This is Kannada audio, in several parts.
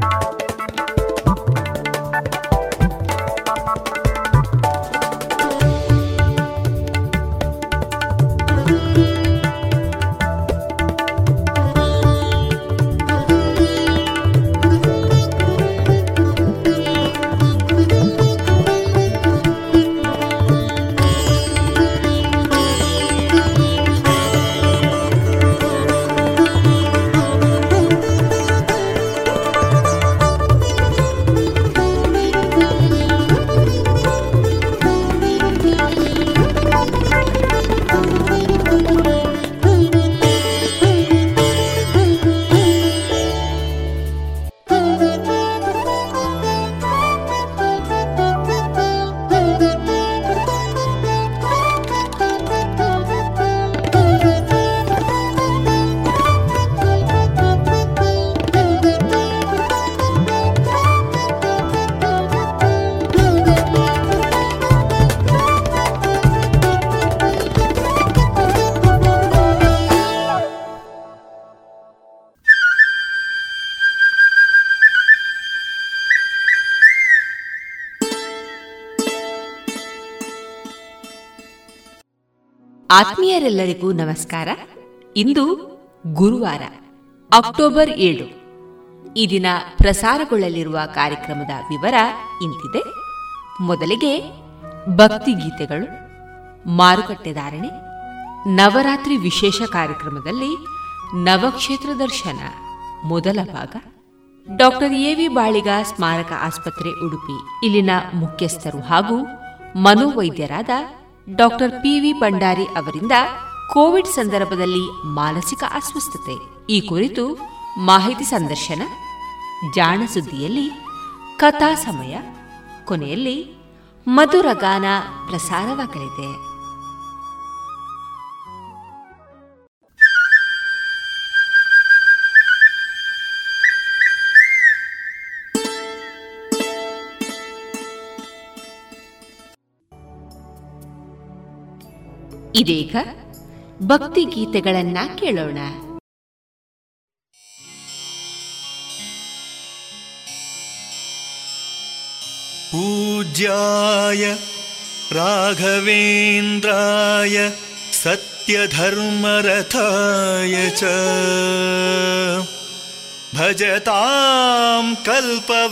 you ಆತ್ಮೀಯರೆಲ್ಲರಿಗೂ ನಮಸ್ಕಾರ. ಇಂದು ಗುರುವಾರ, ಅಕ್ಟೋಬರ್ ಏಳು. ಈ ದಿನ ಪ್ರಸಾರಗೊಳ್ಳಲಿರುವ ಕಾರ್ಯಕ್ರಮದ ವಿವರ ಇಂತಿದೆ. ಮೊದಲಿಗೆ ಭಕ್ತಿ ಗೀತೆಗಳು, ಮಾರುಕಟ್ಟೆ ಧಾರಣೆ, ನವರಾತ್ರಿ ವಿಶೇಷ ಕಾರ್ಯಕ್ರಮದಲ್ಲಿ ನವಕ್ಷೇತ್ರ ದರ್ಶನ, ಮೊದಲ ಭಾಗ. ಡಾಕ್ಟರ್ ಎವಿ ಬಾಳಿಗ ಸ್ಮಾರಕ ಆಸ್ಪತ್ರೆ ಉಡುಪಿ, ಇಲ್ಲಿನ ಮುಖ್ಯಸ್ಥರು ಹಾಗೂ ಮನೋವೈದ್ಯರಾದ ಡಾಕ್ಟರ್ ಪಿವಿ ಭಂಡಾರಿ ಅವರಿಂದ ಕೋವಿಡ್ ಸಂದರ್ಭದಲ್ಲಿ ಮಾನಸಿಕ ಅಸ್ವಸ್ಥತೆ. ಈ ಕುರಿತು ಮಾಹಿತಿ ಸಂದರ್ಶನ, ಜಾಣ ಸುದ್ದಿಯಲ್ಲಿ, ಕಥಾ ಸಮಯ, ಕೊನೆಯಲ್ಲಿ ಮಧುರಗಾನ ಪ್ರಸಾರವಾಗಲಿದೆ. ಇದೀಗ ಭಕ್ತಿ ಗೀತೆಗಳನ್ನ ಕೇಳೋಣ पूज्याय राघवेन्द्राय सत्यधर्मरथाय च भजतां कल्पवृक्षाय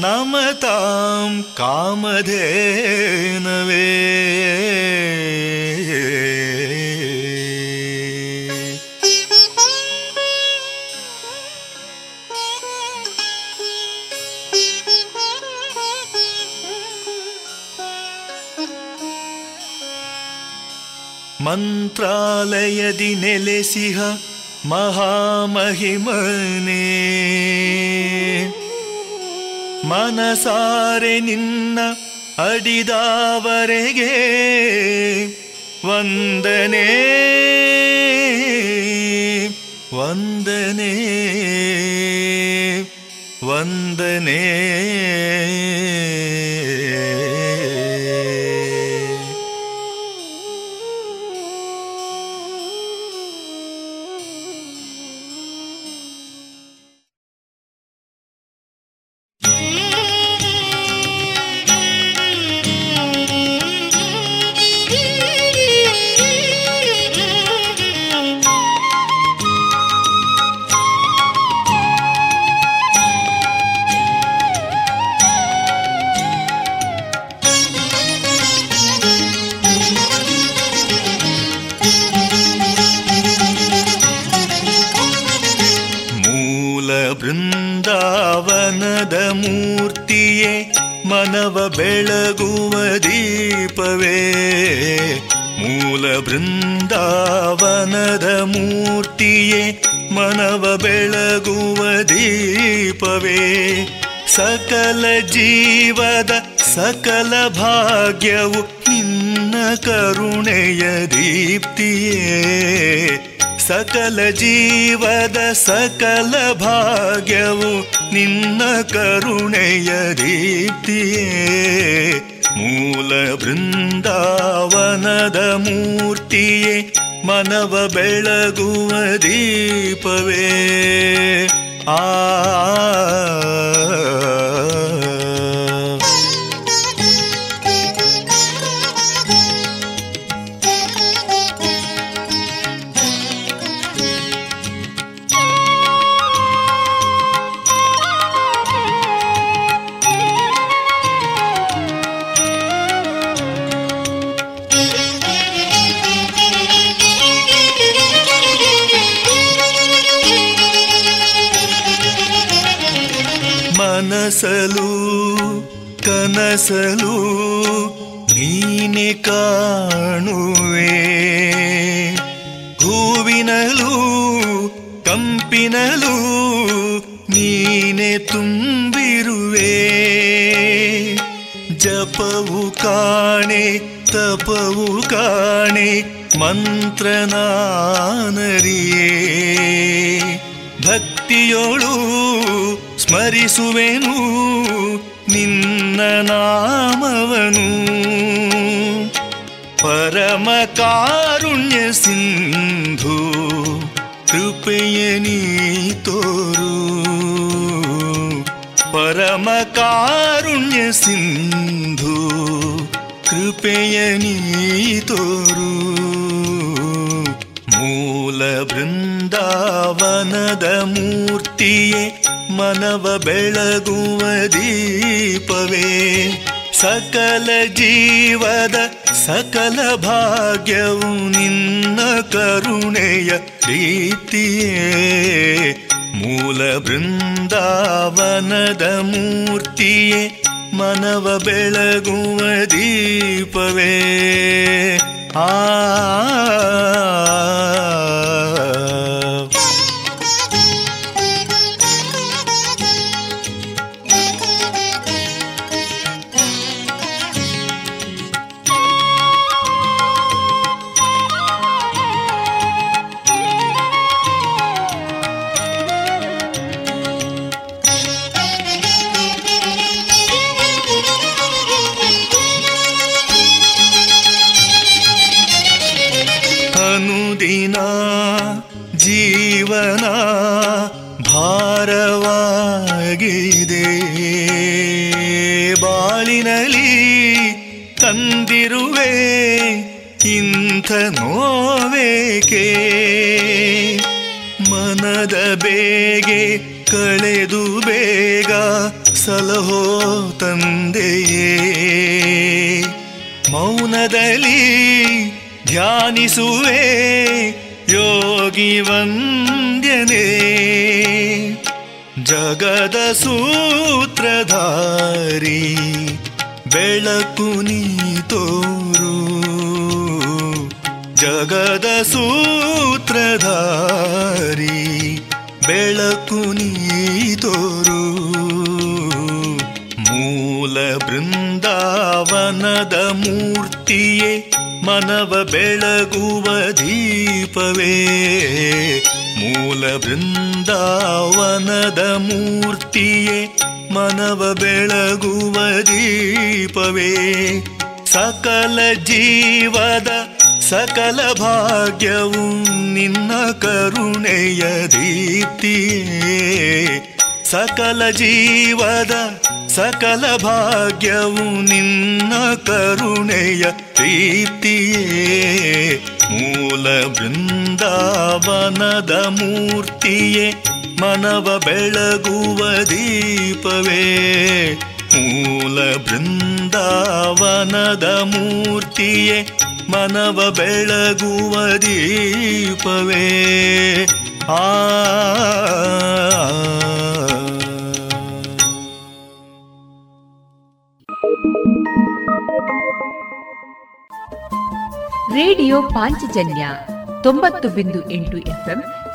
नमतां कामधेनवे। मन्त्रालयदि नेलेसिह महामहिमने ಮನಸಾರೆ ನಿನ್ನ ಅಡಿದಾವರೆಗೆ ವಂದನೆ ವಂದನೆ ವಂದನೆ ಬೆಳಗುವ ದೀಪವೇ, ಮೂಲ ಬೃಂದಾವನದ ಮೂರ್ತಿಯೇ, ಮನವ ಬೆಳಗುವ ದೀಪವೇ. ಸಕಲ ಜೀವದ ಸಕಲ ಭಾಗ್ಯವು ನಿನ್ನ ಕರುಣೆಯ ದೀಪ್ತಿಯೇ. ಸಕಲ ಜೀವದ ಸಕಲ ಭಾಗ್ಯವು ನಿನ್ನ ಕರುಣೆಯ ದೀಪ್ತಿಯೇ ಮೂಲ ಬೃಂದಾವನದ ಮೂರ್ತಿಯೇ ಮನವ ಬೆಳಗುವ ದೀಪವೇ. ಆ ಮನಸಲು ಕನಸಲು ನೀನೆ ಕಾಣುವೆ. ಹೂವಿನಲು ಕಂಪಿನಲು ನೀನೆ ತುಂಬಿರುವೆ. ಜಪವು ಕಾಣೆ ತಪವು ಕಾಣೆ ಮಂತ್ರನಾನರಿಯೇ ಭಕ್ತಿಯೋಳು ಸ್ಮರಿಸುವೆನು, ನಿನ್ನ ನಾಮವನು. ಪರಮ ಕಾರುಣ್ಯ ಸಿಂಧು, ಕೃಪೆಯ ನೀ ತೋರು. ಪರಮ ಕಾರುಣ್ಯ ಸಿಂಧು, ಕೃಪೆಯ ನೀ ತೋರು. ಮೂಲ ಬೃಂದಾವನದ ಮೂರ್ತಿಯೇ ಮನವ ಬೆಳಗುವ ದೀಪವೇ. ಸಕಲ ಜೀವದ ಸಕಲ ಭಾಗ್ಯವು ನಿನ್ನ ಕರುಣೆಯ ದೀಪ್ತಿಯೇ ಮೂಲ ಬೃಂದಾವನದ ಮೂರ್ತಿಯೇ ಮನವ ಬೆಳಗುವ ದೀಪವೇ. ಆ ತಂದಿರುವೆ ಇಂಥ ನೋವೇಕೆ? ಮನದ ಬೇಗೆ ಕಳೆದು ಬೇಗ ಸಲಹೋ ತಂದೆಯೇ. ಮೌನದಲ್ಲಿ ಧ್ಯಾನಿಸುವೆ, ಯೋಗಿ ವಂದ್ಯನೇ. ಜಗದ ಸೂತ್ರಧಾರಿ ಬೆಳಕು ನೀ ತೋರು. ಜಗದ ಸೂತ್ರಧಾರಿ ಬೆಳಕು ನೀ ತೋರು. ಮೂಲ ಬೃಂದಾವನದ ಮೂರ್ತಿಯೇ ಮನವ ಬೆಳಗುವ ದೀಪವೇ. ಮೂಲ ಬೃಂದಾವನದ ಮೂರ್ತಿಯೇ ಮನವ ಬೆಳಗುವ ದೀಪವೇ. ಸಕಲ ಜೀವದ ಸಕಲ ಭಾಗ್ಯವು ನಿನ್ನ ಕರುಣೆಯ ದೀಪ್ತಿಯೇ. ಸಕಲ ಜೀವದ ಸಕಲ ಭಾಗ್ಯವು ನಿನ್ನ ಕರುಣೆಯ ಪ್ರೀತಿಯೇ ಮೂಲ ಬೃಂದಾವನದ ಮೂರ್ತಿಯೇ ಮನವ ಬೆಳಗುವ ದೀಪವೇ, ಮೂಲ ಬೃಂದಾವನದ ಮೂರ್ತಿಯೇ, ಮನವ ಬೆಳಗುವ ದೀಪವೇ. ಆ ರೇಡಿಯೋ ಪಾಂಚಜನ್ಯ ತೊಂಬತ್ತು ಬಿಂದು ಎಂಟು ಎಫ್ಎಂ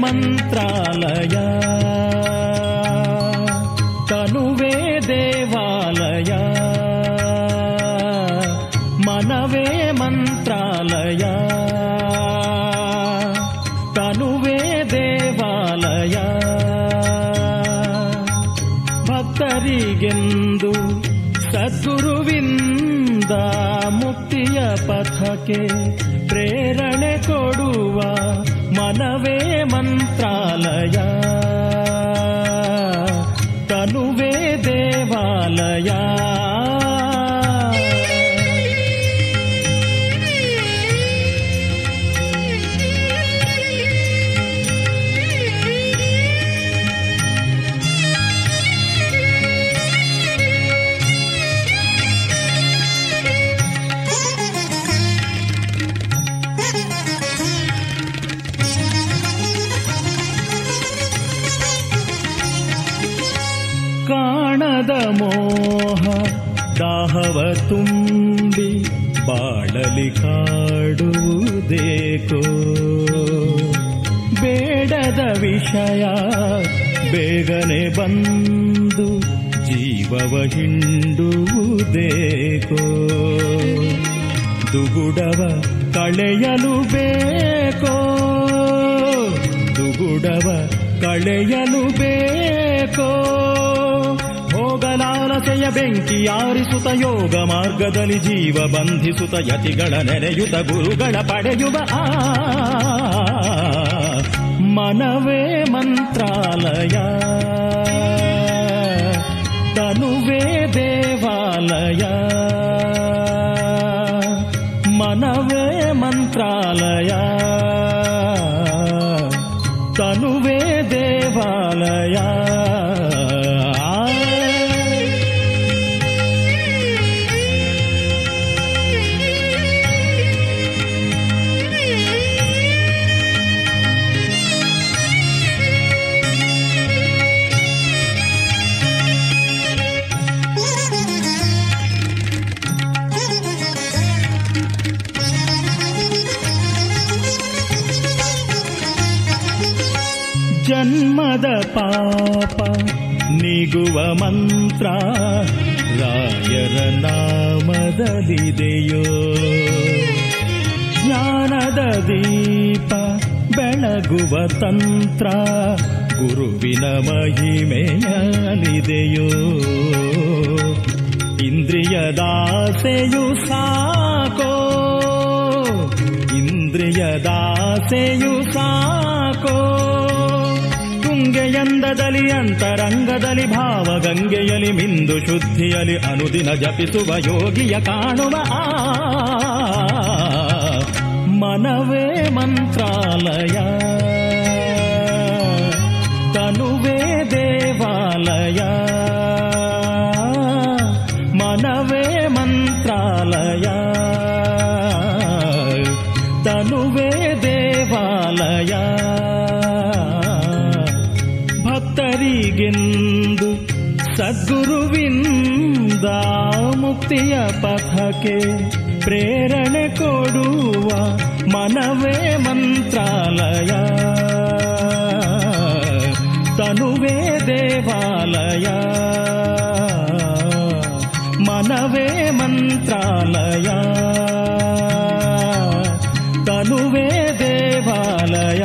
ಮಂತ್ರಾಲಯ. ತನುವೇ ದೇವಾಲಯ. ಮನವೇ ಮಂತ್ರಾಲಯ. ತನುವೇ ದೇವಾಲಯ. ಭಕ್ತರಿಗೆಂದು ಸದ್ಗುರುವಿಂದ ಮುಕ್ತಿಯ ಪಥಕ್ಕೆ ಪ್ರೇರಣೆ ಕೊಡುವ ಮನವೇ ಮಂತ್ರಾಲಯ ತನುವೇ ದೇವಾಲಯ ತುಂಬಿ ಬಾಳಲಿ ಕಾಡುವುದೇಕೋ ಬೇಡದ ವಿಷಯ ಬೇಗನೆ ಬಂದು ಜೀವವ ಹಿಂಡುವುದೇಕೋ? ದುಗುಡವ ಕಳೆಯಲು ಬೇಕೋ? ದುಗುಡವ ಕಳೆಯಲು ಬೇಕೋ? ಹೋಗಲಾಲಸೆಯ ಬೆಂಕಿ ಆರಿಸುತ್ತ ಯೋಗ ಮಾರ್ಗದಲ್ಲಿ ಜೀವ ಬಂಧಿಸುತ್ತ ಯತಿಗಳ ನೆನೆಯುತ ಗುರುಗಳ ಪಡೆಯುವ ಆ ಮನವೇ ಮಂತ್ರಾಲಯ. ತನುವೇ ದೇವಾಲಯ. ಮನವೇ ಮಂತ್ರಾಲಯ. ತನುವೇ ದೇವಾಲಯ. ನೀಗುವ ಮಂತ್ರ. ರಾಯರ ನಾಮದಲ್ಲಿದೆಯೋ. ಜ್ಞಾನದ ದೀಪ ಬೆಳಗುವ ತಂತ್ರ. ಗುರುವಿನ ಮಹಿಮೆಯಲಿದೆಯೋ ಇಂದ್ರಿಯದಾಸೆಯು ಸಾಕೋ. ಇಂದ್ರಿಯದಾಸೆಯು ಸಾಕೋ. ತುಂಗೆಯಂದದಲ್ಲಿ ಅಂತರಂಗದಲ್ಲಿ ಭಾವಗಂಗೆಯಲಿ ಮಿಂದು ಶುದ್ಧಿಯಲಿ ಅನುದಿನ ಜಪಿಸುವ ಯೋಗಿಯ ಕಾಣುವ ಆ ಮನವೇ ಮಂತ್ರಾಲಯ ತನುವೇ ದೇವಾಲಯ ಮನವೇ ಮಂತ್ರಾಲಯ ತನುವೇ ದೇವಾಲಯ ಸದ್ಗುರುವಿಂದ ಮುಕ್ತಿಯ ಪಥಕ್ಕೆ ಪ್ರೇರಣೆ ಕೊಡುವ ಮನವೇ ಮಂತ್ರಾಲಯ ತನುವೇ ದೇವಾಲಯ ಮನವೇ ಮಂತ್ರಾಲಯ ತನುವೇ ದೇವಾಲಯ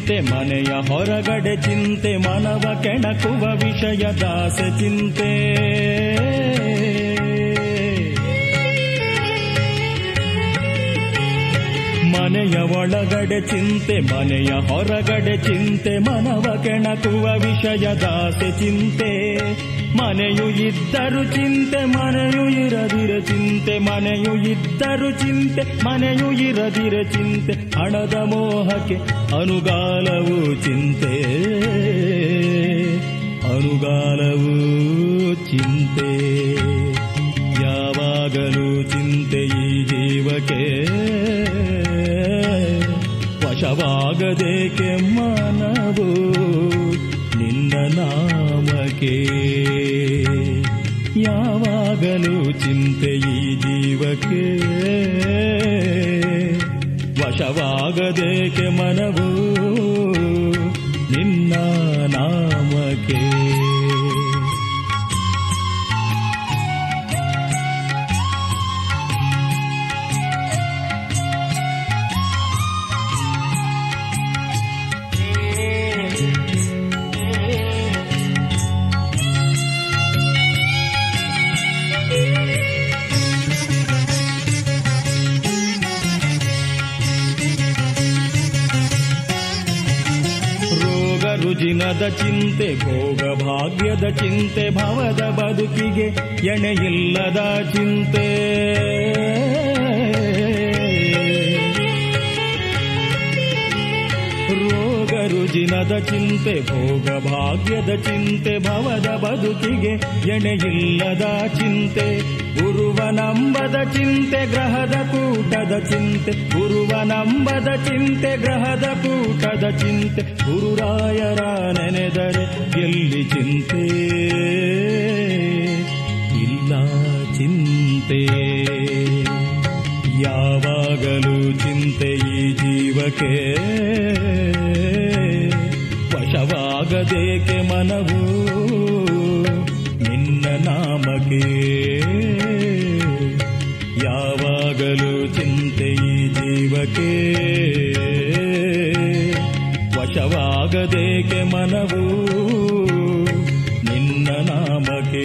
ಚಿಂತೆ ಮನೆಯ ಹೊರಗಡೆ ಚಿಂತೆ, ಮನವ ಕೆಣಕುವ ವಿಷಯ ದಾಸೆ ಚಿಂತೆ. ಮನೆಯ ಒಳಗಡೆ ಚಿಂತೆ, ಮನೆಯ ಹೊರಗಡೆ ಚಿಂತೆ, ಮನವ ಕೆಣಕುವ ವಿಷಯ ದಾಸೆ ಚಿಂತೆ. ಮನೆಯು ಇದ್ದರು ಚಿಂತೆ, ಮನೆಯು ಇರದಿರ ಚಿಂತೆ, ಮನೆಯು ಇದ್ದರು ಚಿಂತೆ, ಮನೆಯು ಇರದಿರ ಚಿಂತೆ, ಹಣದ ಮೋಹಕ್ಕೆ ಅನುಗಾಲವು ಚಿಂತೆ ಅನುಗಾಲವು ಚಿಂತೆ. ಯಾವಾಗಲೂ ಚಿಂತೆ ಈ ಜೀವಕ್ಕೆ ವಶವಾಗದೇಕೆ ಮಾನವೋ ಚಿಂತೆ ಈ ಜೀವಕ್ಕೆ. ವಶವಾಗದೇಕೆ ಮನವೂ. ಭಯದ ಚಿಂತೆ, ಭೋಗ ಭಾಗ್ಯದ ಚಿಂತೆ, ಭವದ ಬದುಕಿಗೆ ಎಣೆಯಿಲ್ಲದ ಚಿಂತೆ. ರೋಗ ರುಜಿನದ ಚಿಂತೆ, ಭೋಗ ಭಾಗ್ಯದ ಚಿಂತೆ, ಭವದ ಬದುಕಿಗೆ ಎಣೆಯಿಲ್ಲದ ಚಿಂತೆ. ಗುರುವನಂಬದ ಚಿಂತೆ, ಗ್ರಹದ ಕೂಟದ ಚಿಂತೆ. ಗುರುವನಂಬದ ಚಿಂತೆ, ಗ್ರಹದ ಕೂಟದ ಚಿಂತೆ. ಗುರುರಾಯರ ನೆನೆದರೆ ಎಲ್ಲಿ ಚಿಂತೆ? ಇಲ್ಲ ಚಿಂತೆ. ಯಾವಾಗಲೂ ಚಿಂತೆ ಈ ಜೀವಕ್ಕೆ. ವಶವಾಗದೇಕೆ ಮನವು? ನಿನ್ನ ನಾಮಕ್ಕೆ ನಲಿಯದೇಕೆ ಮನವು ನಿನ್ನ ನಾಮಕೇ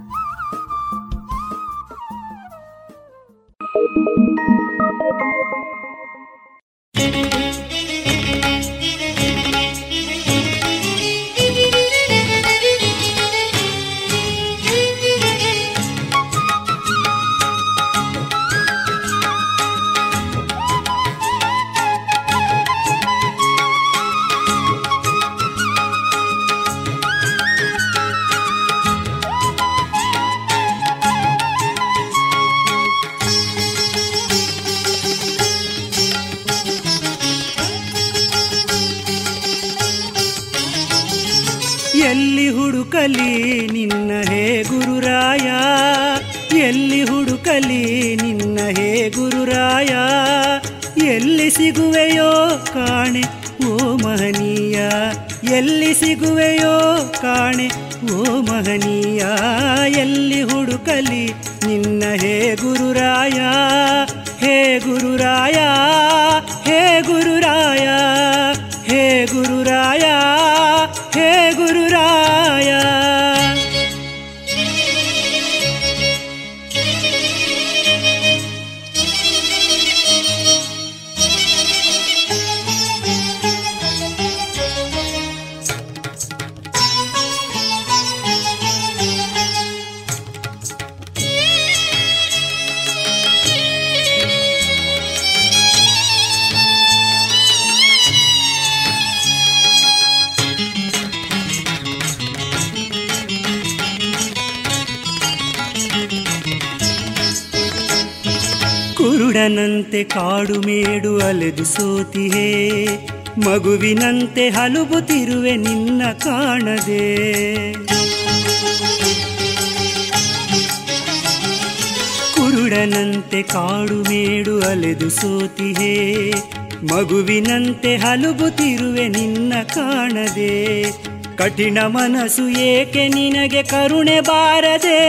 ಹುಡುಕಲಿ ನಿನ್ನ ಹೇ ಗುರುರಾಯ. ಎಲ್ಲಿ ಹುಡುಕಲಿ ನಿನ್ನ ಹೇ ಗುರುರಾಯ. ಎಲ್ಲಿ ಸಿಗುವೆಯೋ ಕಾಣೆ, ಓ ಮಹನೀಯ. ಎಲ್ಲಿ ಸಿಗುವೆಯೋ ಕಾಣೆ, ಓ ಮಹನೀಯ. ಎಲ್ಲಿ ಹುಡುಕಲಿ ನಿನ್ನ ಹೇ ಗುರುರಾಯ. ಹೇ ಗುರುರಾಯ ಹೇ ಗುರುರಾಯ. ಕುರುಡನಂತೆ ಕಾಡು ಮೇಡು ಅಲೆದು ಸೋತಿಹೇ, ಮಗುವಿನಂತೆ ಹಲುಬುತ್ತಿರುವೆ ನಿನ್ನ ಕಾಣದೆ. ಕುರುಡನಂತೆ ಕಾಡು ಮೇಡು ಅಲೆದು ಸೋತಿಹೇ, ಮಗುವಿನಂತೆ ಹಲುಬುತ್ತಿರುವೆ ನಿನ್ನ ಕಾಣದೆ. ಕಠಿಣ ಮನಸ್ಸು ಏಕೆ ನಿನಗೆ ಕರುಣೆ ಬಾರದೆ?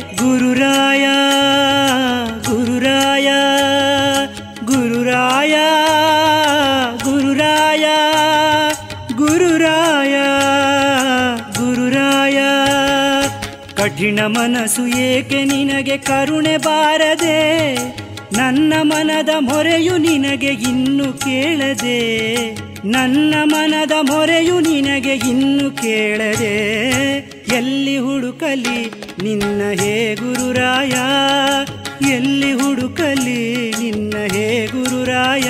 ಗುರುರಾಯ ಗುರುರಾಯ. ಗುರುರಾಯ ಗುರುರಾಯ ಗುರುರಾಯ ಗುರುರಾಯ. ಕಠಿಣ ಮನಸ್ಸು ಏಕೆ ನಿನಗೆ ಕರುಣೆ ಬಾರದೆ? ನನ್ನ ಮನದ ಮೊರೆಯು ನಿನಗೆ ಇನ್ನು ಕೇಳದೆ? ನನ್ನ ಮನದ ಮೊರೆಯು ನಿನಗೆ ಇನ್ನು ಕೇಳದೆ? ಎಲ್ಲಿ ಹುಡುಕಲಿ ನಿನ್ನ ಹೇ ಗುರುರಾಯ? ಎಲ್ಲಿ ಹುಡುಕಲಿ ನಿನ್ನ ಹೇ ಗುರುರಾಯ?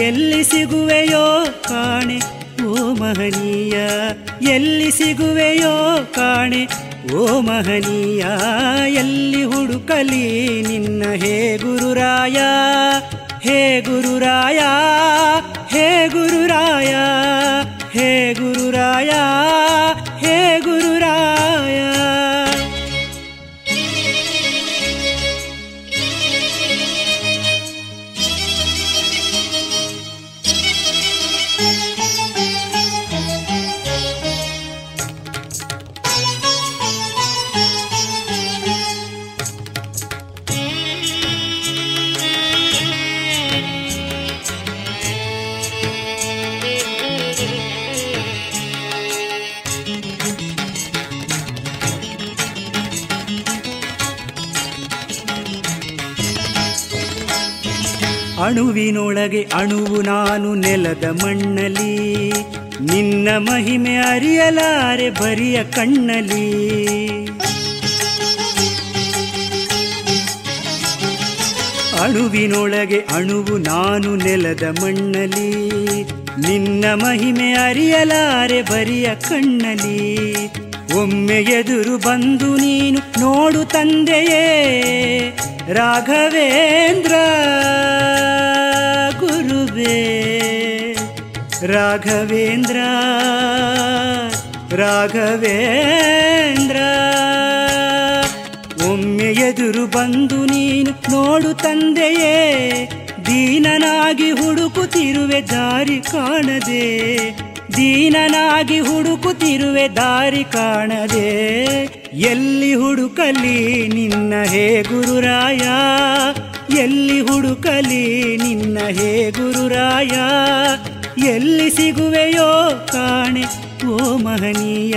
ಎಲ್ಲಿ ಸಿಗುವೆಯೋ ಕಾಣೆ, ಓ ಮಹನೀಯ? ಎಲ್ಲಿ ಸಿಗುವೆಯೋ ಕಾಣೆ, ಓ ಮಹನೀಯ? ಎಲ್ಲಿ ಹುಡುಕಲಿ ನಿನ್ನ ಹೇ ಗುರುರಾಯ? ಹೇ ಗುರುರಾಯ ಹೇ ಗುರುರಾಯ ಹೇ ಗುರುರಾಯ, ಹೇ ಅಣುವಿನೊಳಗೆ ಅಣುವು ನಾನು ನೆಲದ ಮಣ್ಣಲಿ. ನಿನ್ನ ಮಹಿಮೆ ಅರಿಯಲಾರೆ ಬರಿಯ ಕಣ್ಣಲಿ. ಅಣುವಿನೊಳಗೆ ಅಣುವು ನಾನು ನೆಲದ ಮಣ್ಣಲಿ. ನಿನ್ನ ಮಹಿಮೆ ಅರಿಯಲಾರೆ ಬರಿಯ ಕಣ್ಣಲಿ. ಒಮ್ಮೆ ಎದುರು ಬಂದು ನೀನು ನೋಡು ತಂದೆಯೇ ರಾಘವೇಂದ್ರ. ಗುರುವೇ ರಾಘವೇಂದ್ರ ರಾಘವೇಂದ್ರ, ಒಮ್ಮೆ ಎದುರು ಬಂದು ನೀನು ನೋಡು ತಂದೆಯೇ, ದೀನನಾಗಿ ಹುಡುಕುತ್ತಿರುವೆ ದಾರಿ ಕಾಣದೆ, ದೀನನಾಗಿ ಹುಡುಕುತ್ತಿರುವೆ ದಾರಿ ಕಾಣದೆ. ಎಲ್ಲಿ ಹುಡುಕಲಿ ನಿನ್ನ ಹೇ ಗುರುರಾಯ ಎಲ್ಲಿ ಹುಡುಕಲಿ ನಿನ್ನ ಹೇ ಗುರುರಾಯ? ಎಲ್ಲಿ ಸಿಗುವೆಯೋ ಕಾಣೆ, ಓ ಮಹನೀಯ?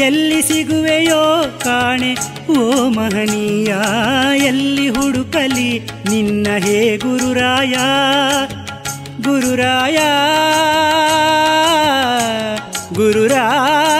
ಎಲ್ಲಿ ಸಿಗುವೆಯೋ ಕಾಣೆ, ಓ ಮಹನೀಯ? ಎಲ್ಲಿ ಹುಡುಕಲಿ ನಿನ್ನ ಹೇ ಗುರುರಾಯ? ಗುರುರಾಯ ಗುರುರಾಯ.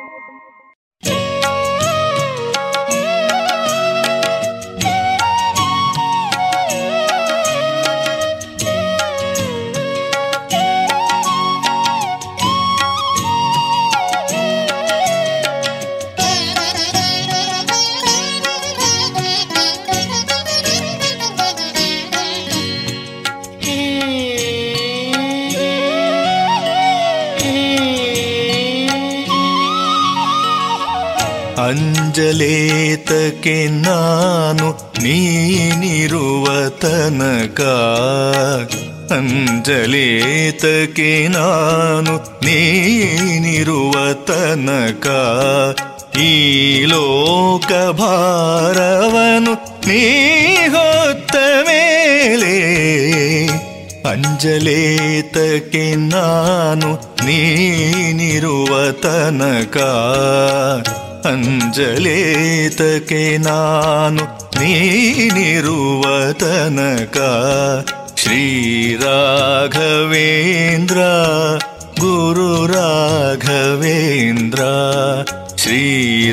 ಅಂಜಲೇತಕ್ಕೆ ನಾನು ನೀನಿರುವ ತನಕ. ಅಂಜಲೇತಕ್ಕೆ ನಾನು ನೀನಿರುವ ತನಕ. ಈ ಲೋಕ ಭಾರವನು ನೀ ಹೊತ್ತ ಮೇಲೆ ಅಂಜಲೇತಕ್ಕೆ ನಾನು ನೀನಿರುವ ತನಕ. ಅಂಜಲೇತಕ್ಕೆ ನಾನು ನೀನಿರುವ ತನಕ ಶ್ರೀರಾಘವೇಂದ್ರ ಗುರು ರಾಘವೇಂದ್ರ ಶ್ರೀರಾಘವೇಂದ್ರ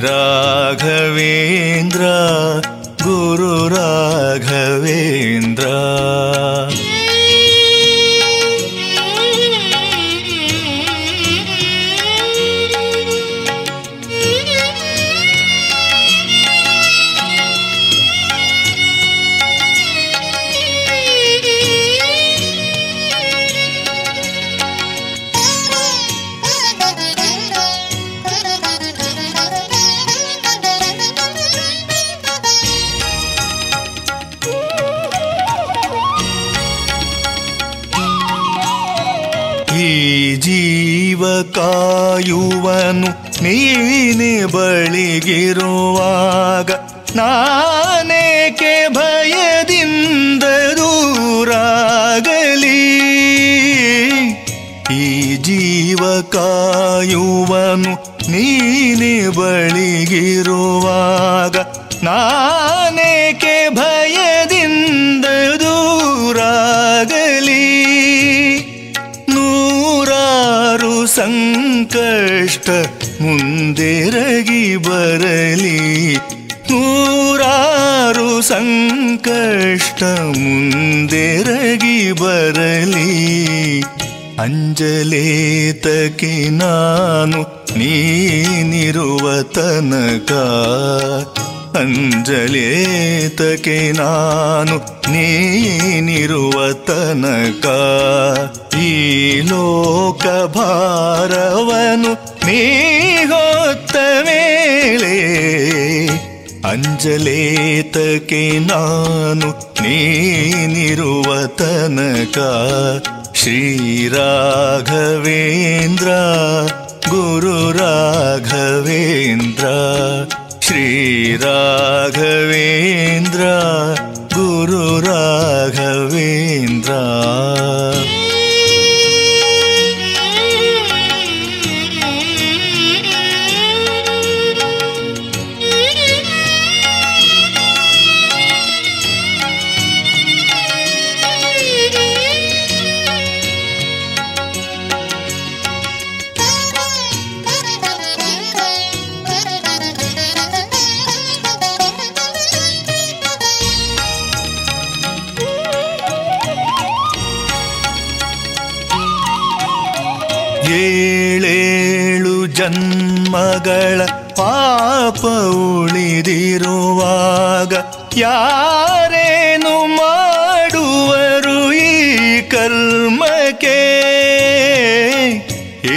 ಜೀವ ಕಾಯುವನು ನೀನೆ ಬಳಿಗಿರುವಾಗ ನಾನೇಕೆ ಭಯದಿಂದ ದೂರಾಗಲಿ? ಈ ಜೀವ ಕಾಯುವನು ನೀನೆ ಬಳಿಗಿರುವಾಗ ನಾನೇಕೆ ಭಯದಿಂದ ದೂರಾಗಲಿ? ಸಂಕಷ್ಟ ಮುಂದೆರಗಿ ಬರಲಿ. ನೂರಾರು ಸಂಕಷ್ಟ ಮುಂದೆರಗಿ ಬರಲಿ. ಅಂಜಲೇತಕ್ಕೆ ನಾನು ನೀನಿರುವ ತನಕ ಅಂಜಲೇತಕ್ಕೆ ನಾನು ನೀನಿರುವ ತನಕ? ಈ ಲೋಕ ಭಾರವನು ನೀ ಹೊತ್ತ ಮೇಲೆ ಅಂಜಲೇತಕ್ಕೆ ನಾನು ನೀನಿರುವ ತನಕ? ಶ್ರೀರಾಘವೇಂದ್ರ ಗುರು ರಾಘವೇಂದ್ರ ಶ್ರೀರಾಘವೇಂದ್ರ ಗುರು ಜನ್ಮಗಳ ಪಾಪ ಉಳಿದಿರುವಾಗ ಯಾರೇನು ಮಾಡುವರು ಈ ಕರ್ಮಕ್ಕೆ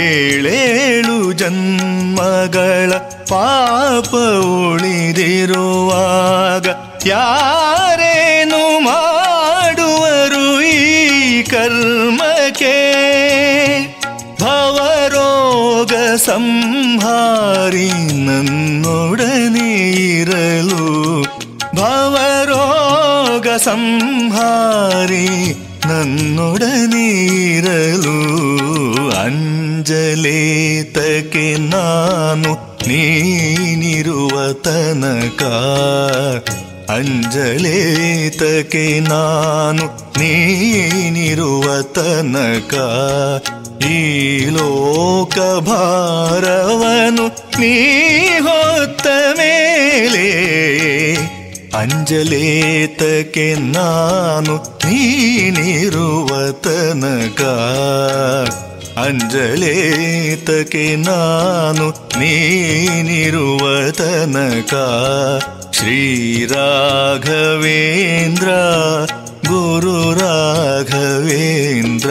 ಏಳೇಳು ಜನ್ಮಗಳ ಪಾಪ ಉಳಿದಿರುವಾಗ ಯಾರೇನು ಮಾಡುವರು ಈ ಕರ್ಮಕ್ಕೆ ಸಂಹಾರಿ ನನ್ನೊಡನೆ ಇರಲು ಭವರೋಗ ಸಂಹಾರಿ ನನ್ನೊಡನೆ ಇರಲು ಅಂಜಲೇತಕ್ಕೆ ನಾನು ನೀನಿರುವ ತನಕ ಅಂಜಲೇತಕ್ಕೆ ನಾನು ನೀನಿರುವ ತನಕ. ಈ ಲೋಕ ಭಾರವನು ನೀ ಹೊತ್ತ ಮೇಲೆ. ಅಂಜಲೇತಕ್ಕೆ ನಾನು ನೀನಿರುವ ತನಕ. ಅಂಜಲೇತಕ್ಕೆ ನಾನು ನೀನಿರುವ ತನಕ. श्रीराघवेन्द्र गुरुराघवेन्द्र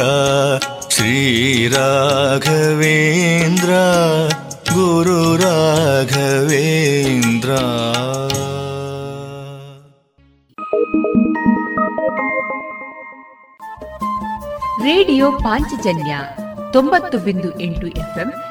श्रीराघवेन्द्र गुरुराघवेन्द्र ರೇಡಿಯೋ ಪಾಂಚಜನ್ಯ ತೊಂಬತ್ತು ಬಿಂದು ಎಂಟು ಎಫ್ಎಂ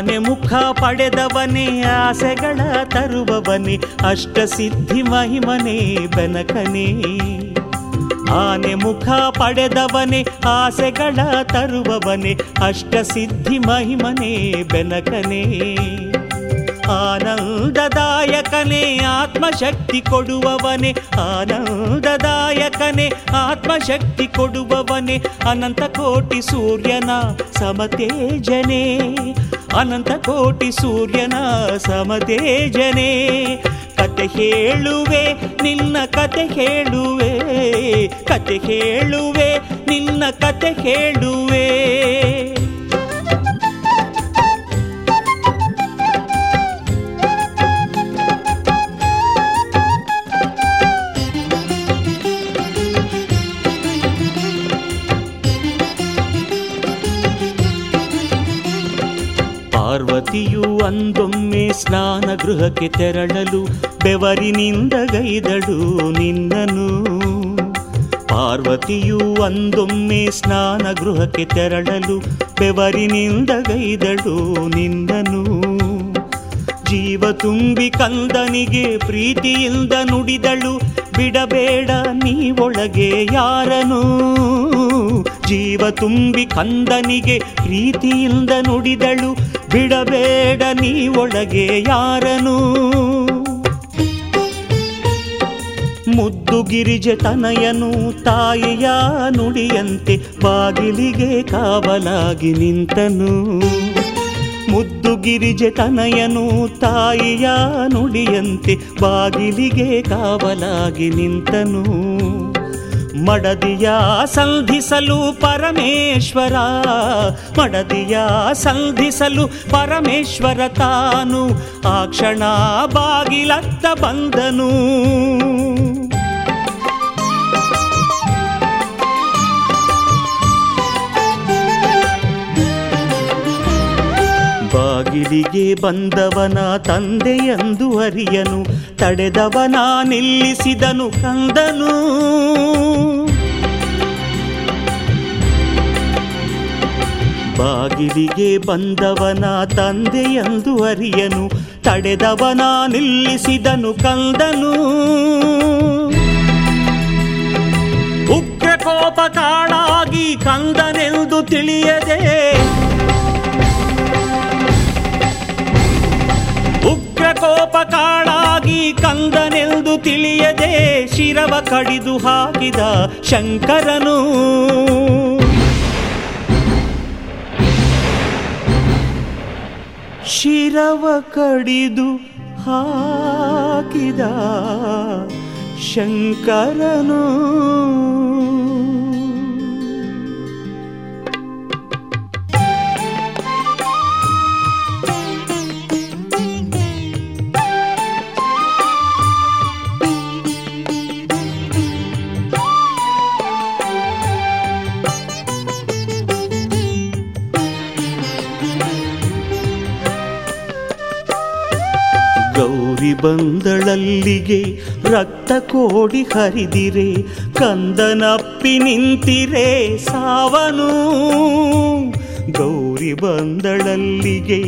ಆನೆ ಮುಖ ಪಡೆದವನೇ, ಆಸೆಗಳ ತರುವವನೇ, ಅಷ್ಟ ಸಿದ್ಧಿ ಮಹಿಮನೆ ಬೆನಕನೇ. ಆನೆ ಮುಖ ಪಡೆದವನೇ, ಆಸೆಗಳ ತರುವವನೇ, ಅಷ್ಟ ಸಿದ್ಧಿ ಮಹಿಮನೆ ಬೆನಕನೇ. ಆತ್ಮಶಕ್ತಿ ಕೊಡುವವನೇ, ಆನಂದದಾಯಕನೇ. ಆತ್ಮಶಕ್ತಿ ಕೊಡುವವನೇ, ಅನಂತ ಕೋಟಿ ಸೂರ್ಯನ ಸಮತೇಜನೇ. ಅನಂತ ಕೋಟಿ ಸೂರ್ಯನ ಸಮತೇಜನೇ. ಕತೆ ಹೇಳುವೆ, ನಿನ್ನ ಕತೆ ಹೇಳುವೆ. ಕತೆ ಹೇಳುವೆ, ನಿನ್ನ ಕತೆ ಹೇಳುವೆ. ಪಾರ್ವತಿಯು ಅಂದೊಮ್ಮೆ ಸ್ನಾನ ಗೃಹಕ್ಕೆ ತೆರಳಲು ಬೆವರಿನಿಂದ ಗೈದಳು ನಿನ್ನನು ಪಾರ್ವತಿಯು ಅಂದೊಮ್ಮೆ ಸ್ನಾನ ಗೃಹಕ್ಕೆ ತೆರಳಲು ಬೆವರಿನಿಂದ ಗೈದಳು ನಿನ್ನನು ಜೀವ ತುಂಬಿ ಕಂದನಿಗೆ ಪ್ರೀತಿಯಿಂದ ನುಡಿದಳು, ಬಿಡಬೇಡ ನೀ ಒಳಗೆ ಯಾರನು. ಜೀವ ತುಂಬಿ ಕಂದನಿಗೆ ಪ್ರೀತಿಯಿಂದ ನುಡಿದಳು ಬಿಡಬೇಡ ನೀ ಒಳಗೆ ಯಾರನು? ಮುದ್ದು ಗಿರಿಜ ತನಯನು ತಾಯಿಯ ನುಡಿಯಂತೆ ಬಾಗಿಲಿಗೆ ಕಾವಲಾಗಿ ನಿಂತನು. ಮುದ್ದು ಗಿರಿಜ ತನಯನು ತಾಯಿಯ ನುಡಿಯಂತೆ ಬಾಗಿಲಿಗೆ ಕಾವಲಾಗಿ ನಿಂತನು. ಮಡದಿಯ ಸಂಧಿಸಲು ಪರಮೇಶ್ವರ ಮಡದಿಯ ಸಂಧಿಸಲು ಪರಮೇಶ್ವರ ತಾನು ಆ ಕ್ಷಣ ಬಾಗಿಲತ್ತ ಬಂದನು. ಬಾಗಿಲಿಗೆ ಬಂದವನ ತಂದೆಯಂದು ಅರಿಯನು ತಡೆದವನ ನಿಲ್ಲಿಸಿದನು ಕಂದನು. ಬಾಗಿಲಿಗೆ ಬಂದವನ ತಂದೆಯಂದು ಅರಿಯನು ತಡೆದವನ ನಿಲ್ಲಿಸಿದನು ಕಂದನು. ಉಗ್ರ ಕೋಪ ಕಾಡಾಗಿ ಕಂದನೆಂದು ತಿಳಿಯದೆ ಉಗ್ರ ಕೋಪ ಕಾಳಾಗಿ ಕಂದನೆಂದು ತಿಳಿಯದೆ ಶಿರವ ಕಡಿದು ಹಾಕಿದ ಶಂಕರನು. ಶಿರವ ಕಡಿದು ಹಾಕಿದ ಶಂಕರನು. ಗೌರಿ ಬಂದಳಲ್ಲಿಗೆ ರಕ್ತ ಕೋಡಿ ಹರಿದಿರೆ, ಕಂದನಪ್ಪಿ ನಿಂತಿರೆ ಸಾವನು. ಗೌರಿ ಬಂದಳಲ್ಲಿಗೆ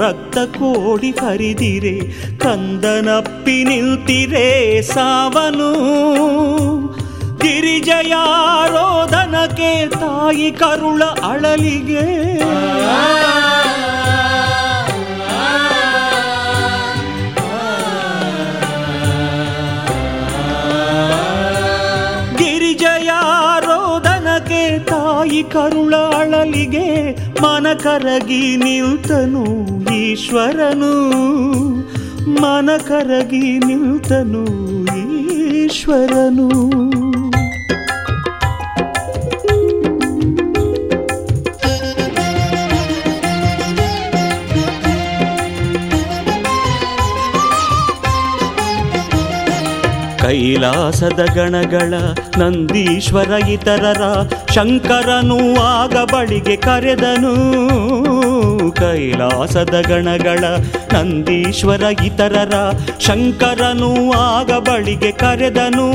ರಕ್ತ ಕೋಡಿ ಹರಿದಿರೆ, ಕಂದನಪ್ಪಿ ನಿಂತಿರೆ ಸಾವನು. ಗಿರಿಜಯ ರೋದನಕ್ಕೆ ತಾಯಿ ಕರುಳ ಅಳಲಿಗೆ. ತಾಯಿ ಕರುಳ ಅಳಲಿಗೆ ಮನ ಕರಗಿ ನಿಲ್ತನು ಈಶ್ವರನು. ಮನ ಕರಗಿ ನಿಲ್ತನು ಈಶ್ವರನು. ಕೈಲಾಸದ ಗಣಗಳ ನಂದೀಶ್ವರ ಇತರರ ಶಂಕರನು ಆಗ ಬಳಿಗೆ ಕರೆದನು. ಕೈಲಾಸದ ಗಣಗಳ ನಂದೀಶ್ವರ ಇತರರ ಶಂಕರನು ಆಗ ಬಳಿಗೆ ಕರೆದನು.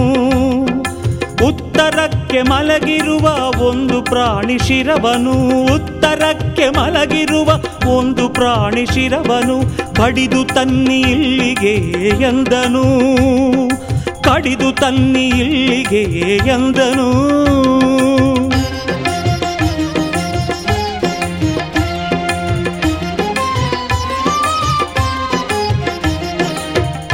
ಉತ್ತರಕ್ಕೆ ಮಲಗಿರುವ ಒಂದು ಪ್ರಾಣಿ ಶಿರವನು. ಉತ್ತರಕ್ಕೆ ಮಲಗಿರುವ ಒಂದು ಪ್ರಾಣಿ ಶಿರವನು. ಬಡಿದು ತನ್ನಿ ಇಲ್ಲಿಗೆ ಎಂದನು. ಕಡಿದು ತನ್ನಿ ಇಲ್ಲಿಗೆ ಎಂದನು.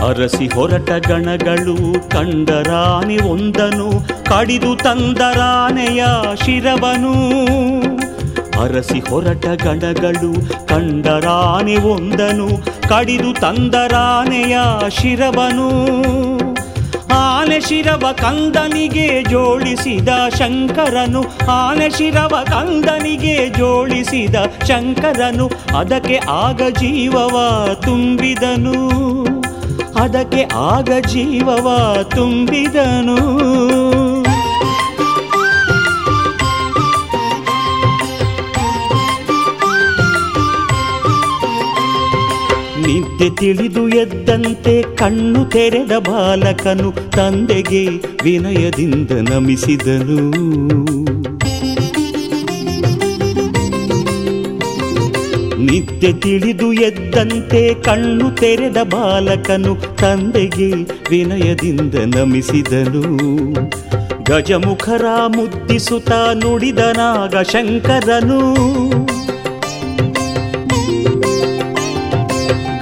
ಅರಸಿ ಹೊರಟ ಗಣಗಳು ಕಂಡರಾನಿ ಒಂದನು, ಕಡಿದು ತಂದರಾನೆಯ ಶಿರವನು. ಅರಸಿ ಹೊರಟ ಗಣಗಳು ಕಂಡರಾನೆ ಒಂದನು, ಕಡಿದು ತಂದರಾನೆಯ ಶಿರವನು. ಶಿರವ ಕಂದನಿಗೆ ಜೋಡಿಸಿದ ಶಂಕರನು ಆನೆ ಶಿರವ ಕಂದನಿಗೆ ಜೋಡಿಸಿದ ಶಂಕರನು, ಅದಕ್ಕೆ ಆಗ ಜೀವವ ತುಂಬಿದನು. ಅದಕ್ಕೆ ಆಗ ಜೀವವ ತುಂಬಿದನು. ನಿದ್ದೆ ತಿಳಿದು ಎದ್ದಂತೆ ಕಣ್ಣು ತೆರೆದ ಬಾಲಕನು ತಂದೆಗೆ ವಿನಯದಿಂದ ನಮಿಸಿದನು. ನಿದ್ದೆ ತಿಳಿದು ಎದ್ದಂತೆ ಕಣ್ಣು ತೆರೆದ ಬಾಲಕನು ತಂದೆಗೆ ವಿನಯದಿಂದ ನಮಿಸಿದನು. ಗಜಮುಖರ ಮುದ್ದಿಸುತ್ತ ನುಡಿದನಾಗ ಶಂಕರನು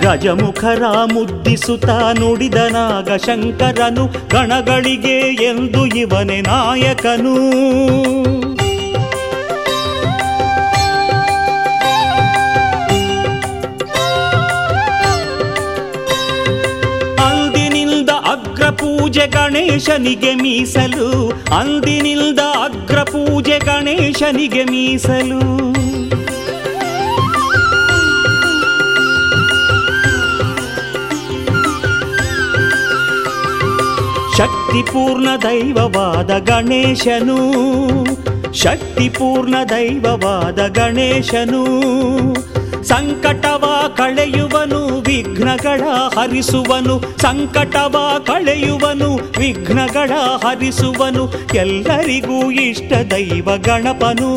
ಗಜಮುಖರ ಮುದ್ದಿಸುತ್ತ ನುಡಿದ ನಾಗಶಂಕರನು ಗಣಗಳಿಗೆ ಎಂದು ಇವನೇ ನಾಯಕನು. ಅಗ್ರಪೂಜೆ ಗಣೇಶನಿಗೆ ಮೀಸಲು, ಅಂದಿನಿಂದ ಅಗ್ರ ಪೂಜೆ ಗಣೇಶನಿಗೆ ಮೀಸಲು. ಶಕ್ತಿಪೂರ್ಣ ದೈವವಾದ ಗಣೇಶನು, ಶಕ್ತಿಪೂರ್ಣ ದೈವವಾದ ಗಣೇಶನು, ಸಂಕಟವ ಕಳೆಯುವನು, ವಿಘ್ನಗಳ ಹರಿಸುವನು, ಸಂಕಟವ ಕಳೆಯುವನು, ವಿಘ್ನಗಳ ಹರಿಸುವನು, ಎಲ್ಲರಿಗೂ ಇಷ್ಟ ದೈವ ಗಣಪನು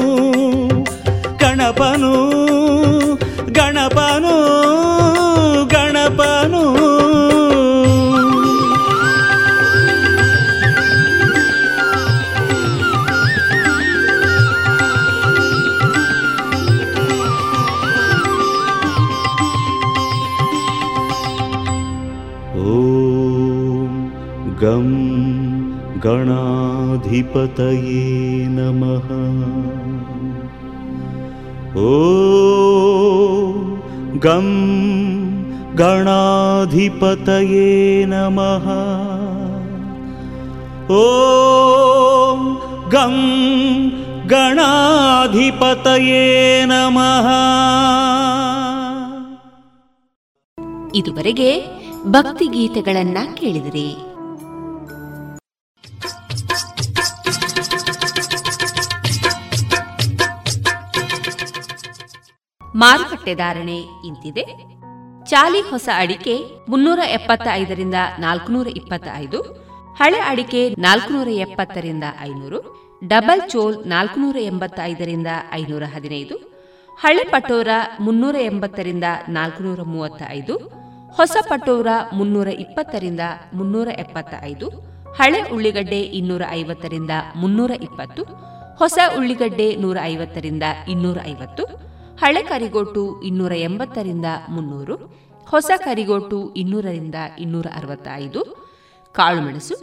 ಗಣಪನು. गणाधिपतये नमः ॐ गं गणाधिपतये नमः ॐ गं गणाधिपतये नमः ಇದುವರೆಗೆ ಭಕ್ತಿ ಗೀತೆಗಳನ್ನ ಕೇಳಿದಿರಿ ಮಾರುಕಟ್ಟೆ ಧಾರಣೆ ಇಂತಿದೆ. ಚಾಲಿ ಹೊಸ ಅಡಿಕೆ ಮುನ್ನೂರ ಎಪ್ಪತ್ತ ಐದರಿಂದ ನಾಲ್ಕುನೂರ ಇಪ್ಪತ್ತ ಐದು ಹಳೆ ಅಡಿಕೆ ನಾಲ್ಕುನೂರ ಎಪ್ಪತ್ತರಿಂದ ಐನೂರು, ಡಬಲ್ ಚೋಲ್ ನಾಲ್ಕುನೂರ ಎಂಬತ್ತ ಐದರಿಂದ ಐನೂರ ಹದಿನೈದು, ಹಳೆ ಪಟೋರ ಮುನ್ನೂರ ಎಂಬತ್ತರಿಂದ ನಾಲ್ಕುನೂರ ಮೂವತ್ತ ಐದು ಹೊಸ ಪಟೋರ ಮುನ್ನೂರ ಇಪ್ಪತ್ತರಿಂದ ಮುನ್ನೂರ ಎಪ್ಪತ್ತ ಐದು ಹಳೆ ಉಳ್ಳಿಗಡ್ಡೆ ಇನ್ನೂರ ಐವತ್ತರಿಂದ ಮುನ್ನೂರ ಇಪ್ಪತ್ತು, ಹೊಸ ಉಳ್ಳಿಗಡ್ಡೆ ನೂರ ಐವತ್ತರಿಂದ ಇನ್ನೂರ ಐವತ್ತು ಹಳೆ ಕರಿಗೋಟು ಇನ್ನೂರ ಎಂಬತ್ತರಿಂದ ಮುನ್ನೂರು, ಹೊಸ ಕರಿಗೋಟು ಇನ್ನೂರರಿಂದ ಇನ್ನೂರ ಅರವತ್ತೈದು ಕಾಳುಮೆಣಸು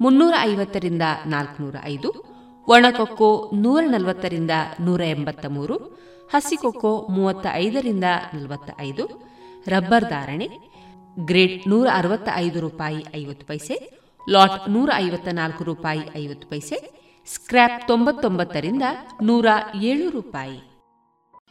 ಮುನ್ನೂರ ಐವತ್ತರಿಂದ ನಾಲ್ಕುನೂರ ಐದು, ಒಣಕೊಕ್ಕೋ ನೂರ ನಲವತ್ತರಿಂದ ನೂರ ಎಂಬತ್ತ ಮೂರು, ಹಸಿಕೊಕ್ಕೋ ಮೂವತ್ತ ಐದರಿಂದ ನಲವತ್ತ ಐದು ರಬ್ಬರ್ ಧಾರಣೆ ಗ್ರೇಡ್ ನೂರ ಅರವತ್ತ ಐದು ರೂಪಾಯಿ ಐವತ್ತು ಪೈಸೆ, ಲಾಟ್ ನೂರ ಐವತ್ತ ನಾಲ್ಕು ರೂಪಾಯಿ ಐವತ್ತು ಪೈಸೆ, ಸ್ಕ್ರ್ಯಾಪ್ ತೊಂಬತ್ತೊಂಬತ್ತರಿಂದ ನೂರ ಏಳು ರೂಪಾಯಿ.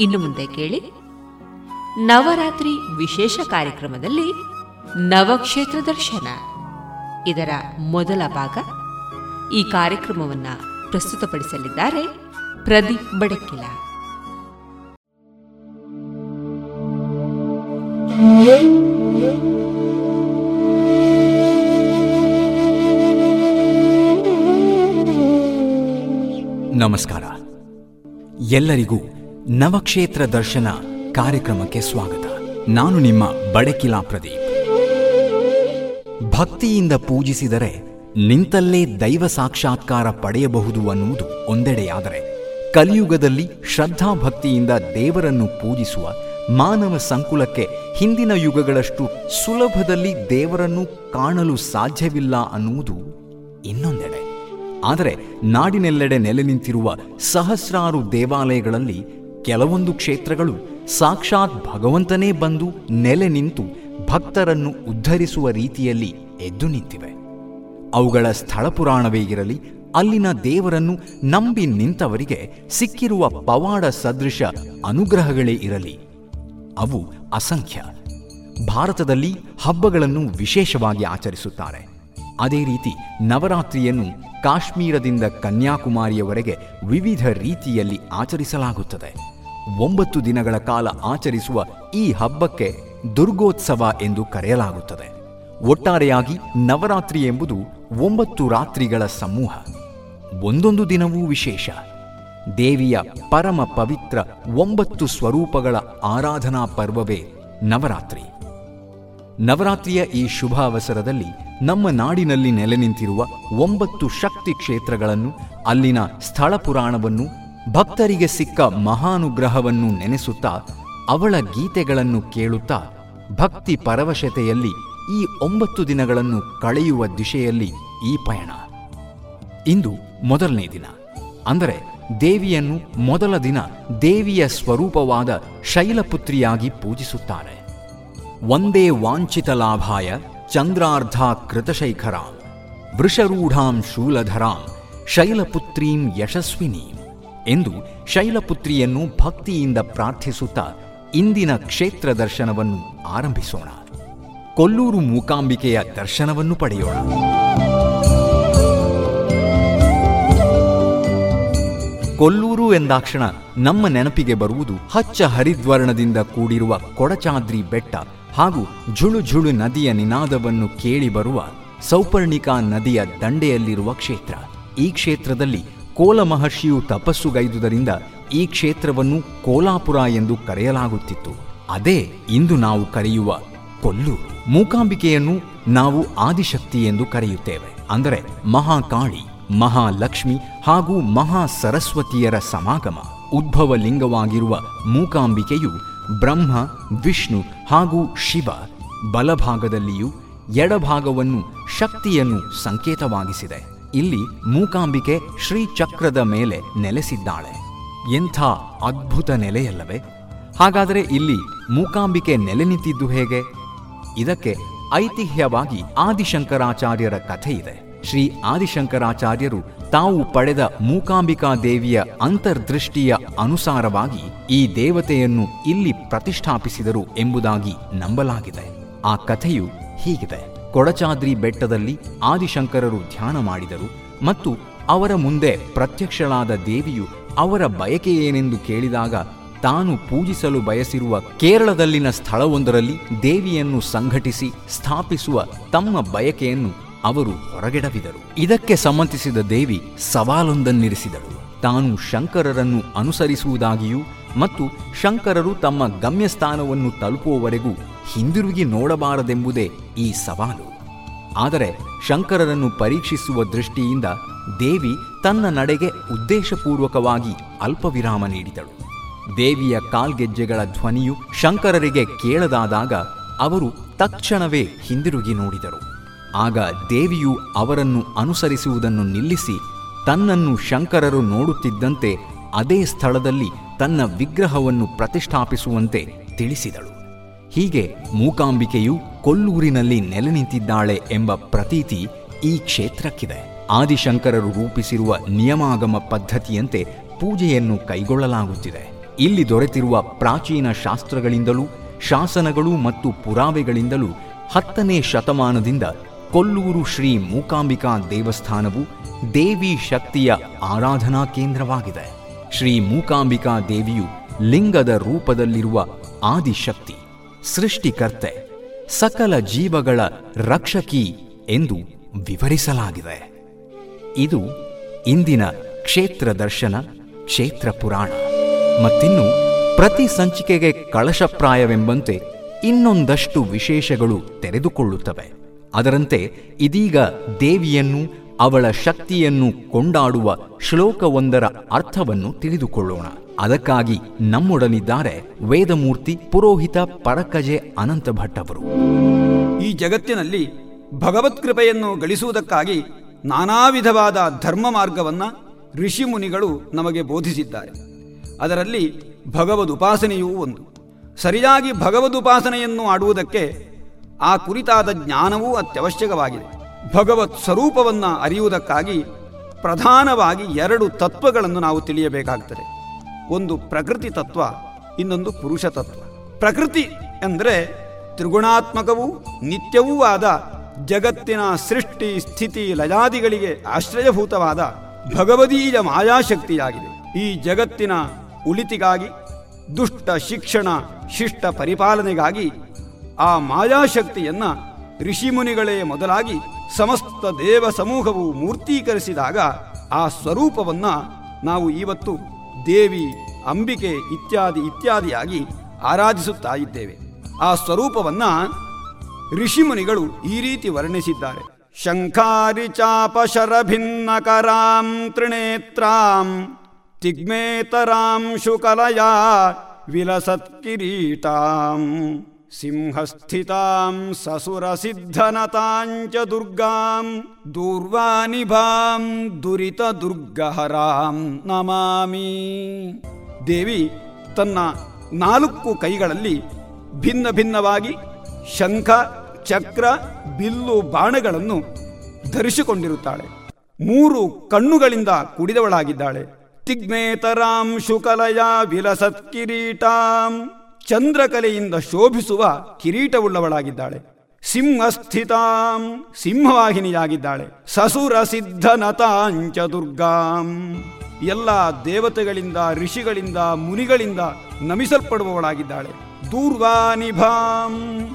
ಇನ್ನು ಮುಂದೆ ಕೇಳಿ. ನವರಾತ್ರಿ ವಿಶೇಷ ಕಾರ್ಯಕ್ರಮದಲ್ಲಿ ನವಕ್ಷೇತ್ರ ದರ್ಶನ. ಇದರ ಮೊದಲ ಭಾಗ ಈ ಕಾರ್ಯಕ್ರಮವನ್ನು ಪ್ರಸ್ತುತಪಡಿಸಲಿದ್ದಾರೆ ಪ್ರದೀಪ್ ಬಡಕಿಲ ನಮಸ್ಕಾರ. ಎಲ್ಲರಿಗೂ ನವಕ್ಷೇತ್ರ ದರ್ಶನ ಕಾರ್ಯಕ್ರಮಕ್ಕೆ ಸ್ವಾಗತ. ನಾನು ನಿಮ್ಮ ಬಡಕಿಲಾ ಪ್ರದೀಪ್. ಭಕ್ತಿಯಿಂದ ಪೂಜಿಸಿದರೆ ನಿಂತಲ್ಲೇ ದೈವ ಸಾಕ್ಷಾತ್ಕಾರ ಪಡೆಯಬಹುದು ಅನ್ನುವುದು ಒಂದೆಡೆಯಾದರೆ, ಕಲಿಯುಗದಲ್ಲಿ ಶ್ರದ್ಧಾಭಕ್ತಿಯಿಂದ ದೇವರನ್ನು ಪೂಜಿಸುವ ಮಾನವ ಸಂಕುಲಕ್ಕೆ ಹಿಂದಿನ ಯುಗಗಳಷ್ಟು ಸುಲಭದಲ್ಲಿ ದೇವರನ್ನು ಕಾಣಲು ಸಾಧ್ಯವಿಲ್ಲ ಅನ್ನುವುದು ಇನ್ನೊಂದೆಡೆ. ಆದರೆ ನಾಡಿನೆಲ್ಲೆಡೆ ನೆಲೆ ನಿಂತಿರುವ ಸಹಸ್ರಾರು ದೇವಾಲಯಗಳಲ್ಲಿ ಕೆಲವೊಂದು ಕ್ಷೇತ್ರಗಳು ಸಾಕ್ಷಾತ್ ಭಗವಂತನೇ ಬಂದು ನೆಲೆ ನಿಂತು ಭಕ್ತರನ್ನು ಉದ್ಧರಿಸುವ ರೀತಿಯಲ್ಲಿ ಎದ್ದು ನಿಂತಿವೆ. ಅವುಗಳ ಸ್ಥಳ ಪುರಾಣವೇ ಇರಲಿ, ಅಲ್ಲಿನ ದೇವರನ್ನು ನಂಬಿ ನಿಂತವರಿಗೆ ಸಿಕ್ಕಿರುವ ಪವಾಡ ಸದೃಶ ಅನುಗ್ರಹಗಳೇ ಇರಲಿ. ಅವು ಅಸಂಖ್ಯ. ಭಾರತದಲ್ಲಿ ಹಬ್ಬಗಳನ್ನು ವಿಶೇಷವಾಗಿ ಆಚರಿಸುತ್ತಾರೆ. ಅದೇ ರೀತಿ ನವರಾತ್ರಿಯನ್ನು ಕಾಶ್ಮೀರದಿಂದ ಕನ್ಯಾಕುಮಾರಿಯವರೆಗೆ ವಿವಿಧ ರೀತಿಯಲ್ಲಿ ಆಚರಿಸಲಾಗುತ್ತದೆ. ಒಂಬತ್ತು ದಿನಗಳ ಕಾಲ ಆಚರಿಸುವ ಈ ಹಬ್ಬಕ್ಕೆ ದುರ್ಗೋತ್ಸವ ಎಂದು ಕರೆಯಲಾಗುತ್ತದೆ. ಒಟ್ಟಾರೆಯಾಗಿ ನವರಾತ್ರಿ ಎಂಬುದು ಒಂಬತ್ತು ರಾತ್ರಿಗಳ ಸಮೂಹ. ಒಂದೊಂದು ದಿನವೂ ವಿಶೇಷ. ದೇವಿಯ ಪರಮ ಪವಿತ್ರ ಒಂಬತ್ತು ಸ್ವರೂಪಗಳ ಆರಾಧನಾ ಪರ್ವವೇ ನವರಾತ್ರಿ. ನವರಾತ್ರಿಯ ಈ ಶುಭ ಅವಸರದಲ್ಲಿ ನಮ್ಮ ನಾಡಿನಲ್ಲಿ ನೆಲೆ ನಿಂತಿರುವ ಒಂಬತ್ತು ಶಕ್ತಿ ಕ್ಷೇತ್ರಗಳನ್ನು, ಅಲ್ಲಿನ ಸ್ಥಳ ಪುರಾಣವನ್ನು, ಭಕ್ತರಿಗೆ ಸಿಕ್ಕ ಮಹಾನುಗ್ರಹವನ್ನು ನೆನೆಸುತ್ತಾ, ಅವಳ ಗೀತೆಗಳನ್ನು ಕೇಳುತ್ತಾ, ಭಕ್ತಿ ಪರವಶತೆಯಲ್ಲಿ ಈ ಒಂಬತ್ತು ದಿನಗಳನ್ನು ಕಳೆಯುವ ದಿಶೆಯಲ್ಲಿ ಈ ಪಯಣ. ಇಂದು ಮೊದಲನೇ ದಿನ. ಅಂದರೆ ದೇವಿಯನ್ನು ಮೊದಲ ದಿನ ದೇವಿಯ ಸ್ವರೂಪವಾದ ಶೈಲಪುತ್ರಿಯಾಗಿ ಪೂಜಿಸುತ್ತಾರೆ. ಒಂದೇ ವಾಂಚಿತ ಲಾಭಾಯ ಚಂದ್ರಾರ್ಧ ಕೃತಶೈಖರಾಂ, ವೃಷರೂಢಾಂ ಶೂಲಧರಾಂ, ಶೈಲಪುತ್ರೀಂ ಯಶಸ್ವಿನೀಂ ಎಂದು ಶೈಲಪುತ್ರಿಯನ್ನು ಭಕ್ತಿಯಿಂದ ಪ್ರಾರ್ಥಿಸುತ್ತಾ ಇಂದಿನ ಕ್ಷೇತ್ರ ದರ್ಶನವನ್ನು ಆರಂಭಿಸೋಣ. ಕೊಲ್ಲೂರು ಮೂಕಾಂಬಿಕೆಯ ದರ್ಶನವನ್ನು ಪಡೆಯೋಣ. ಕೊಲ್ಲೂರು ಎಂದಾಕ್ಷಣ ನಮ್ಮ ನೆನಪಿಗೆ ಬರುವುದು ಹಚ್ಚ ಹರಿದ್ವರ್ಣದಿಂದ ಕೂಡಿರುವ ಕೊಡಚಾದ್ರಿ ಬೆಟ್ಟ. ಹಾಗೂ ಝುಳು ಝುಳು ನದಿಯ ನಿನಾದವನ್ನು ಕೇಳಿಬರುವ ಸೌಪರ್ಣಿಕಾ ನದಿಯ ದಂಡೆಯಲ್ಲಿರುವ ಕ್ಷೇತ್ರ. ಈ ಕ್ಷೇತ್ರದಲ್ಲಿ ಕೋಲ ಮಹರ್ಷಿಯು ತಪಸ್ಸುಗೈದುದರಿಂದ ಈ ಕ್ಷೇತ್ರವನ್ನು ಕೋಲಾಪುರ ಎಂದು ಕರೆಯಲಾಗುತ್ತಿತ್ತು. ಅದೇ ಇಂದು ನಾವು ಕರೆಯುವ ಕೊಲ್ಲು. ಮೂಕಾಂಬಿಕೆಯನ್ನು ನಾವು ಆದಿಶಕ್ತಿ ಎಂದು ಕರೆಯುತ್ತೇವೆ. ಅಂದರೆ ಮಹಾಕಾಳಿ, ಮಹಾಲಕ್ಷ್ಮಿ ಹಾಗೂ ಮಹಾ ಸರಸ್ವತಿಯರ ಸಮಾಗಮ ಉದ್ಭವ ಲಿಂಗವಾಗಿರುವ ಮೂಕಾಂಬಿಕೆಯು ಬ್ರಹ್ಮ, ವಿಷ್ಣು ಹಾಗೂ ಶಿವ ಬಲಭಾಗದಲ್ಲಿಯೂ ಎಡಭಾಗವನ್ನು ಶಕ್ತಿಯನ್ನು ಸಂಕೇತವಾಗಿಸಿದೆ. ಇಲ್ಲಿ ಮೂಕಾಂಬಿಕೆ ಶ್ರೀಚಕ್ರದ ಮೇಲೆ ನೆಲೆಸಿದ್ದಾಳೆ. ಎಂಥ ಅದ್ಭುತ ನೆಲೆಯಲ್ಲವೇ? ಹಾಗಾದರೆ ಇಲ್ಲಿ ಮೂಕಾಂಬಿಕೆ ನೆಲೆ ನಿಂತಿದ್ದು ಹೇಗೆ? ಇದಕ್ಕೆ ಐತಿಹ್ಯವಾಗಿ ಆದಿಶಂಕರಾಚಾರ್ಯರ ಕಥೆ ಇದೆ ಶ್ರೀ ಆದಿಶಂಕರಾಚಾರ್ಯರು ತಾವು ಪಡೆದ ಮೂಕಾಂಬಿಕಾ ದೇವಿಯ ಅಂತರ್ದೃಷ್ಟಿಯ ಅನುಸಾರವಾಗಿ ಈ ದೇವತೆಯನ್ನು ಇಲ್ಲಿ ಪ್ರತಿಷ್ಠಾಪಿಸಿದರು ಎಂಬುದಾಗಿ ನಂಬಲಾಗಿದೆ. ಆ ಕಥೆಯು ಹೀಗಿದೆ. ಕೊಡಚಾದ್ರಿ ಬೆಟ್ಟದಲ್ಲಿ ಆದಿಶಂಕರರು ಧ್ಯಾನ ಮಾಡಿದರು ಮತ್ತು ಅವರ ಮುಂದೆ ಪ್ರತ್ಯಕ್ಷಳಾದ ದೇವಿಯು ಅವರ ಬಯಕೆಯೇನೆಂದು ಕೇಳಿದಾಗ ತಾನು ಪೂಜಿಸಲು ಬಯಸಿರುವ ಕೇರಳದಲ್ಲಿನ ಸ್ಥಳವೊಂದರಲ್ಲಿ ದೇವಿಯನ್ನು ಸಂಘಟಿಸಿ ಸ್ಥಾಪಿಸುವ ತಮ್ಮ ಬಯಕೆಯನ್ನು ಅವರು ಹೊರಗೆಡವಿದರು. ಇದಕ್ಕೆ ಸಮ್ಮತಿಸಿದ ದೇವಿ ಸವಾಲೊಂದನ್ನಿರಿಸಿದಳು. ತಾನು ಶಂಕರರನ್ನು ಅನುಸರಿಸುವುದಾಗಿಯೂ ಮತ್ತು ಶಂಕರರು ತಮ್ಮ ಗಮ್ಯಸ್ಥಾನವನ್ನು ತಲುಪುವವರೆಗೂ ಹಿಂದಿರುಗಿ ನೋಡಬಾರದೆಂಬುದೇ ಈ ಸವಾಲು. ಆದರೆ ಶಂಕರರನ್ನು ಪರೀಕ್ಷಿಸುವ ದೃಷ್ಟಿಯಿಂದ ದೇವಿ ತನ್ನ ನಡೆಗೆ ಉದ್ದೇಶಪೂರ್ವಕವಾಗಿ ಅಲ್ಪವಿರಾಮ ನೀಡಿದಳು. ದೇವಿಯ ಕಾಲ್ಗೆಜ್ಜೆಗಳ ಧ್ವನಿಯು ಶಂಕರರಿಗೆ ಕೇಳದಾದಾಗ ಅವರು ತಕ್ಷಣವೇ ಹಿಂದಿರುಗಿ ನೋಡಿದರು. ಆಗ ದೇವಿಯು ಅವರನ್ನು ಅನುಸರಿಸುವುದನ್ನು ನಿಲ್ಲಿಸಿ ತನ್ನನ್ನು ಶಂಕರರು ನೋಡುತ್ತಿದ್ದಂತೆ ಅದೇ ಸ್ಥಳದಲ್ಲಿ ತನ್ನ ವಿಗ್ರಹವನ್ನು ಪ್ರತಿಷ್ಠಾಪಿಸುವಂತೆ ತಿಳಿಸಿದಳು. ಹೀಗೆ ಮೂಕಾಂಬಿಕೆಯು ಕೊಲ್ಲೂರಿನಲ್ಲಿ ನೆಲೆ ನಿಂತಿದ್ದಾಳೆ ಎಂಬ ಪ್ರತೀತಿ ಈ ಕ್ಷೇತ್ರಕ್ಕಿದೆ. ಆದಿಶಂಕರರು ರೂಪಿಸಿರುವ ನಿಯಮಾಗಮ ಪದ್ಧತಿಯಂತೆ ಪೂಜೆಯನ್ನು ಕೈಗೊಳ್ಳಲಾಗುತ್ತಿದೆ. ಇಲ್ಲಿ ದೊರೆತಿರುವ ಪ್ರಾಚೀನ ಶಾಸ್ತ್ರಗಳಿಂದಲೂ, ಶಾಸನಗಳು ಮತ್ತು ಪುರಾವೆಗಳಿಂದಲೂ ಹತ್ತನೇ ಶತಮಾನದಿಂದ ಕೊಲ್ಲೂರು ಶ್ರೀ ಮೂಕಾಂಬಿಕಾ ದೇವಸ್ಥಾನವು ದೇವಿ ಶಕ್ತಿಯ ಆರಾಧನಾ ಕೇಂದ್ರವಾಗಿದೆ. ಶ್ರೀ ಮೂಕಾಂಬಿಕಾ ದೇವಿಯು ಲಿಂಗದ ರೂಪದಲ್ಲಿರುವ ಆದಿಶಕ್ತಿ, ಸೃಷ್ಟಿಕರ್ತೆ, ಸಕಲ ಜೀವಗಳ ರಕ್ಷಕಿ ಎಂದು ವಿವರಿಸಲಾಗಿದೆ. ಇದು ಇಂದಿನ ಕ್ಷೇತ್ರ ದರ್ಶನ, ಕ್ಷೇತ್ರ ಪುರಾಣ. ಮತ್ತಿನ್ನು ಪ್ರತಿ ಸಂಚಿಕೆಗೆ ಕಳಶಪ್ರಾಯವೆಂಬಂತೆ ಇನ್ನೊಂದಷ್ಟು ವಿಶೇಷಗಳು ತೆರೆದುಕೊಳ್ಳುತ್ತವೆ. ಅದರಂತೆ ಇದೀಗ ದೇವಿಯನ್ನು, ಅವಳ ಶಕ್ತಿಯನ್ನು ಕೊಂಡಾಡುವ ಶ್ಲೋಕವೊಂದರ ಅರ್ಥವನ್ನು ತಿಳಿದುಕೊಳ್ಳೋಣ. ಅದಕ್ಕಾಗಿ ನಮ್ಮೊಡನಿದ್ದಾರೆ ವೇದಮೂರ್ತಿ ಪುರೋಹಿತ ಪರಕಜೆ ಅನಂತ ಭಟ್ಟವರು ಈ ಜಗತ್ತಿನಲ್ಲಿ ಭಗವತ್ ಕೃಪೆಯನ್ನು ಗಳಿಸುವುದಕ್ಕಾಗಿ ನಾನಾ ವಿಧವಾದ ಧರ್ಮ ಮಾರ್ಗವನ್ನು ಋಷಿಮುನಿಗಳು ನಮಗೆ ಬೋಧಿಸಿದ್ದಾರೆ. ಅದರಲ್ಲಿ ಭಗವದುಪಾಸನೆಯೂ ಒಂದು. ಸರಿಯಾಗಿ ಭಗವದುಪಾಸನೆಯನ್ನು ಆಡುವುದಕ್ಕೆ ಆ ಕುರಿತಾದ ಜ್ಞಾನವೂ ಅತ್ಯವಶ್ಯಕವಾಗಿದೆ. ಭಗವತ್ ಸ್ವರೂಪವನ್ನು ಅರಿಯುವುದಕ್ಕಾಗಿ ಪ್ರಧಾನವಾಗಿ ಎರಡು ತತ್ವಗಳನ್ನು ನಾವು ತಿಳಿಯಬೇಕಾಗ್ತದೆ. ಒಂದು ಪ್ರಕೃತಿ ತತ್ವ, ಇನ್ನೊಂದು ಪುರುಷ ತತ್ವ. ಪ್ರಕೃತಿ ಎಂದರೆ ತ್ರಿಗುಣಾತ್ಮಕವೂ ನಿತ್ಯವೂ ಆದ ಜಗತ್ತಿನ ಸೃಷ್ಟಿ, ಸ್ಥಿತಿ ಲಜಾದಿಗಳಿಗೆ ಆಶ್ರಯಭೂತವಾದ ಭಗವದೀಯ ಮಾಯಾಶಕ್ತಿಯಾಗಿದೆ. ಈ ಜಗತ್ತಿನ ಉಳಿತಿಗಾಗಿ, ದುಷ್ಟ ಶಿಕ್ಷಣ, ಶಿಷ್ಟ ಪರಿಪಾಲನೆಗಾಗಿ ಆ ಮಾಯಾಶಕ್ತಿಯನ್ನ ಋಷಿಮುನಿಗಳೇ ಮೊದಲಾಗಿ ಸಮಸ್ತ ದೇವ ಸಮೂಹವು ಮೂರ್ತೀಕರಿಸಿದಾಗ ಆ ಸ್ವರೂಪವನ್ನ ನಾವು ಇವತ್ತು ದೇವಿ, ಅಂಬಿಕೆ ಇತ್ಯಾದಿ ಇತ್ಯಾದಿಯಾಗಿ ಆರಾಧಿಸುತ್ತಾ ಇದ್ದೇವೆ. ಆ ಸ್ವರೂಪವನ್ನ ಋಷಿಮುನಿಗಳು ಈ ರೀತಿ ವರ್ಣಿಸಿದ್ದಾರೆ. ಶಂಖಾರಿ ಚಾಪ ಶರಭಿನ್ನಕರಾಂ ತ್ರಿನೇತ್ರಾಂ ತಿಗ್ಮೇತರಾಂ ಶುಕಲಯ ವಿಲಸತ್ಕಿರೀಟಾಂ. ಸಿಂಹಸ್ಥಿತಾಂ ಸಸುರಸಿದ್ಧನತಾಂಚ ದುರ್ಗಾಂ ದೂರ್ವಾನಿಭಾಂ ದುರಿತ ದುರ್ಗಹರಾಂ ನಮಾಮಿ ದೇವಿ ತನ್ನ ನಾಲ್ಕು ಕೈಗಳಲ್ಲಿ ಭಿನ್ನ ಭಿನ್ನವಾಗಿ ಶಂಖ, ಚಕ್ರ, ಬಿಲ್ಲು, ಬಾಣಗಳನ್ನು ಧರಿಸಿಕೊಂಡಿರುತ್ತಾಳೆ. ಮೂರು ಕಣ್ಣುಗಳಿಂದ ಕುಡಿದವಳಾಗಿದ್ದಾಳೆ. ತಿಗ್ಮೇತರಾಂ ಶುಕಲಯ ವಿಲಸತ್ ಕಿರೀಟಾಂ ಚಂದ್ರಕಲೆಯಿಂದ ಶೋಭಿಸುವ ಕಿರೀಟವುಳ್ಳವಳಾಗಿದ್ದಾಳೆ. ಸಿಂಹಸ್ಥಿತಾಂ, ಸಿಂಹವಾಹಿನಿಯಾಗಿದ್ದಾಳೆ. ಸಸುರ ಸಿದ್ಧನತಾಂಚ ದುರ್ಗಾಂ ಎಲ್ಲ ದೇವತೆಗಳಿಂದ, ಋಷಿಗಳಿಂದ, ಮುನಿಗಳಿಂದ ನಮಿಸಲ್ಪಡುವವಳಾಗಿದ್ದಾಳೆ. ದೂರ್ವಾನಿಭಾಂ,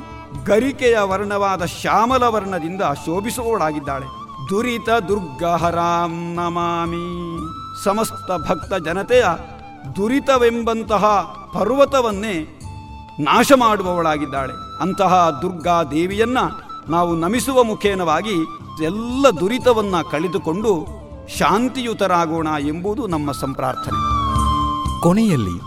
ಗರಿಕೆಯ ವರ್ಣವಾದ ಶ್ಯಾಮಲ ವರ್ಣದಿಂದ ಶೋಭಿಸುವವಳಾಗಿದ್ದಾಳೆ. ದುರಿತ ದುರ್ಗಹರಾಂ ನಮಾಮಿ. ಸಮಸ್ತ ಭಕ್ತ ಜನತೆಯ ದುರಿತವೆಂಬಂತಹ ಪರ್ವತವನ್ನೇ ನಾಶ ಮಾಡುವವಳಾಗಿದ್ದಾಳೆ ಅಂತಹ ದುರ್ಗಾ ದೇವಿಯನ್ನ ನಾವು ನಮಿಸುವ ಮುಖೇನವಾಗಿ ಎಲ್ಲ ದುರಿತವನ್ನ ಕಳೆದುಕೊಂಡು ಶಾಂತಿಯುತರಾಗೋಣ ಎಂಬುದು ನಮ್ಮ ಸಂಪ್ರಾರ್ಥನೆ. ಕೊನೆಯಲ್ಲಿ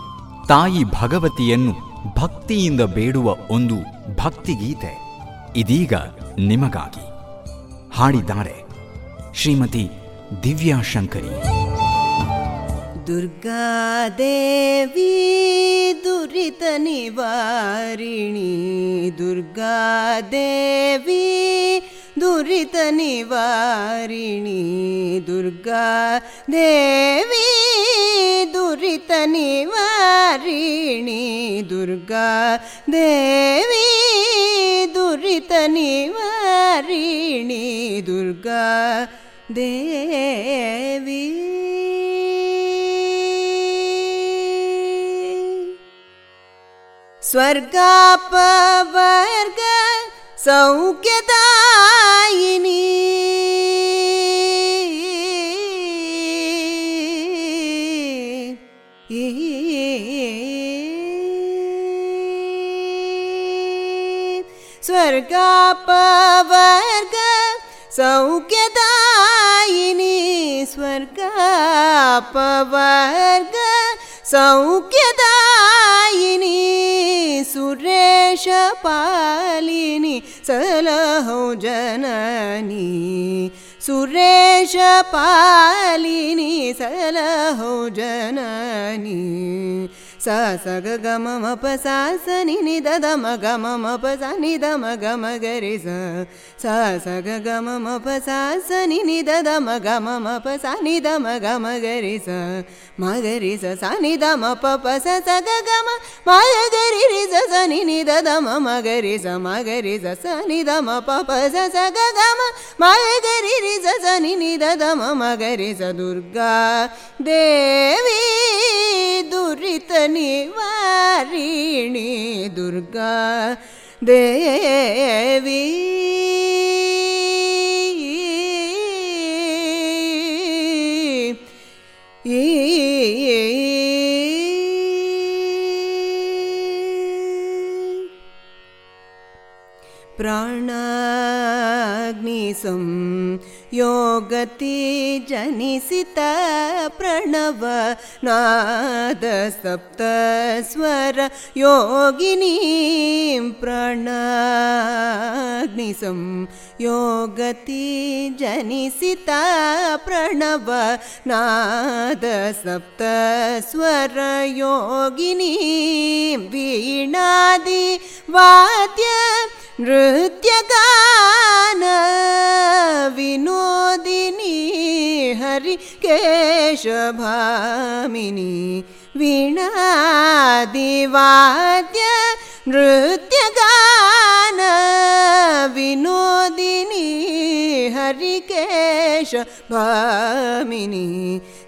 ತಾಯಿ ಭಗವತಿಯನ್ನು ಭಕ್ತಿಯಿಂದ ಬೇಡುವ ಒಂದು ಭಕ್ತಿಗೀತೆ ಇದೀಗ ನಿಮಗಾಗಿ. ಹಾಡಿದ್ದಾರೆ ಶ್ರೀಮತಿ ದಿವ್ಯಾ ಶಂಕರಿ ದುರ್ಗಾದೇವಿ ದುರಿತ ನಿವಾರಿಣಿ. ದುರ್ಗಾದೇವಿ ದುರಿತ ನಿವಾರಿಣಿ. ದುರ್ಗಾ ದೇವಿ ದುರಿತ ನಿವಾರಿಣಿ. ದುರ್ಗಾ स्वर्गापवर्ग सौख्यदायिनी। स्वर्गापवर्ग सौख्यदायिनी। स्वर्गापवर्ग सौख्यदा सुरेशपालिनि सल जननी। सुरेशपालिनि सल जननी। ಸ ಸ ಗ ಗ ಮ ಮ ಪ ಸ ಸ ನಿ ನಿ ದ ದ ಮ ಗ ಮ ಮ ಪ ಸ ನಿ ದ ಮ ಗ ಮ ಗ ರಿ ಸ ಸ ಸ ಗ ಗ ಮ ಮ ಪ ಸ ಸ ನಿ ನಿ ದ ದ ಮ ಗ ಮ ಮ ಪ ಸ ನಿ ದ ಮ ಗ ಮ ಗ ರಿ ಸ ಮ ಗ ರಿ ಸ ಸ ನಿ ದ ಮ ಪ ಪ ಸ ಸ ಗ ಗ ಮ ಮ ಗ ರಿ ರಿ ಸ ಸ ನಿ ನಿ ದ ದ ಮ ಮ ಗ ರಿ ಸ ಮ ಗ ರಿ ಸ ಸ ನಿ ದ ಮ ಪ ಪ ಸ ಸ ಗ ಗ ಮ ಮ ಗ ರಿ ರಿ ಸ ಸ ನಿ ನಿ ದ ದ ಮ ಮ ಗ ರಿ ಸ ದುರ್ಗಾ ದೇವಿ ದುರಿತ ನಿವಾರಿಣಿ ದುರ್ಗಾ ದೇವಿ ಪ್ರಾಣಾಗ್ನಿಸಂ ಯೋಗತಿ योगति जनिसित प्रणव नादसप्त स्वरयोगिनी योगिनीं प्रणाग्निसं योगति जनिसित प्रणव नाद सप्तस्वर योगिनीं वीणादि वाद्य नृत्यगान विनु विनोदिनी हरिकेश वीणादिवाद्य नृत्यगान विनोदिनी हरिकेश भामिनी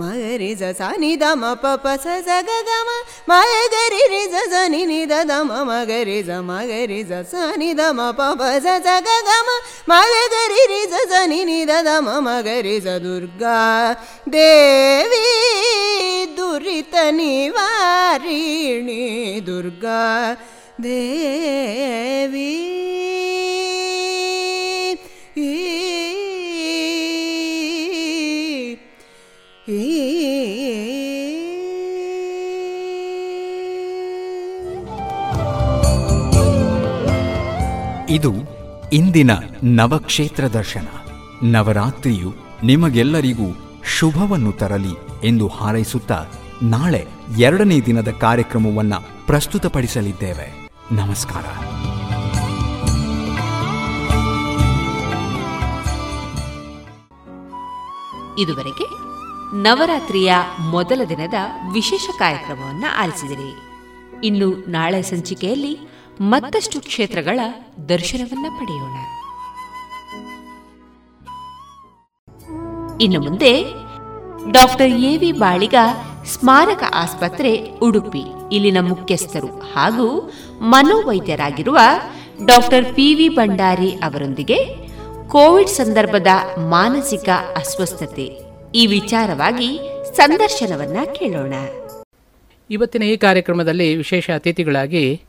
ಮ ಜ ಸ ನಿ ದ ಮ ಪ ಪ ಸ ಸ ಗ ಗ ಮ ಮಗರಿ ರಿ ರಿ ಸ ನಿ ನಿ ದ ದ ಮ ಮಗರಿ ಗ ರಿ ಸ ಮ ಸ ನಿ ದ ಮ ಪ ಪ ಸ ಸ ಗ ಗ ಮ ಮಗರಿ ರಿ ರಿ ಸ ನಿ ನಿ ದ ದ ಮ ಮಗರಿ ಸ ದುರ್ಗಾ ದೇವಿ ದುರಿತ ನಿವಾರಿಣಿ ದುರ್ಗಾ ದೇವಿ ಇದು ಇಂದಿನ ನವಕ್ಷೇತ್ರ ದರ್ಶನ. ನವರಾತ್ರಿಯು ನಿಮಗೆಲ್ಲರಿಗೂ ಶುಭವನ್ನು ತರಲಿ ಎಂದು ಹಾರೈಸುತ್ತಾ ನಾಳೆ ಎರಡನೇ ದಿನದ ಕಾರ್ಯಕ್ರಮವನ್ನ ಪ್ರಸ್ತುತಪಡಿಸಲಿದ್ದೇವೆ. ನಮಸ್ಕಾರ. ಇದುವರೆಗೆ ನವರಾತ್ರಿಯ ಮೊದಲ ದಿನದ ವಿಶೇಷ ಕಾರ್ಯಕ್ರಮವನ್ನು ಆಲಿಸಿದಿರಿ. ಇನ್ನು ನಾಳೆ ಸಂಚಿಕೆಯಲ್ಲಿ ಮತ್ತಷ್ಟು ಕ್ಷೇತ್ರಗಳ ದರ್ಶನವನ್ನ ಪಡೆಯೋಣ. ಇನ್ನು ಮುಂದೆ ಡಾಕ್ಟರ್ ಎವಿ ಬಾಳಿಗ ಸ್ಮಾರಕ ಆಸ್ಪತ್ರೆ ಉಡುಪಿ, ಇಲ್ಲಿನ ಮುಖ್ಯಸ್ಥರು ಹಾಗೂ ಮನೋವೈದ್ಯರಾಗಿರುವ ಡಾಕ್ಟರ್ ಪಿ ವಿ ಭಂಡಾರಿ ಅವರೊಂದಿಗೆ ಕೋವಿಡ್ ಸಂದರ್ಭದ ಮಾನಸಿಕ ಅಸ್ವಸ್ಥತೆ ಈ ವಿಚಾರವಾಗಿ ಸಂದರ್ಶನವನ್ನ ಕೇಳೋಣ. ಇವತ್ತಿನ ಈ ಕಾರ್ಯಕ್ರಮದಲ್ಲಿ ವಿಶೇಷ ಅತಿಥಿಗಳಾಗಿ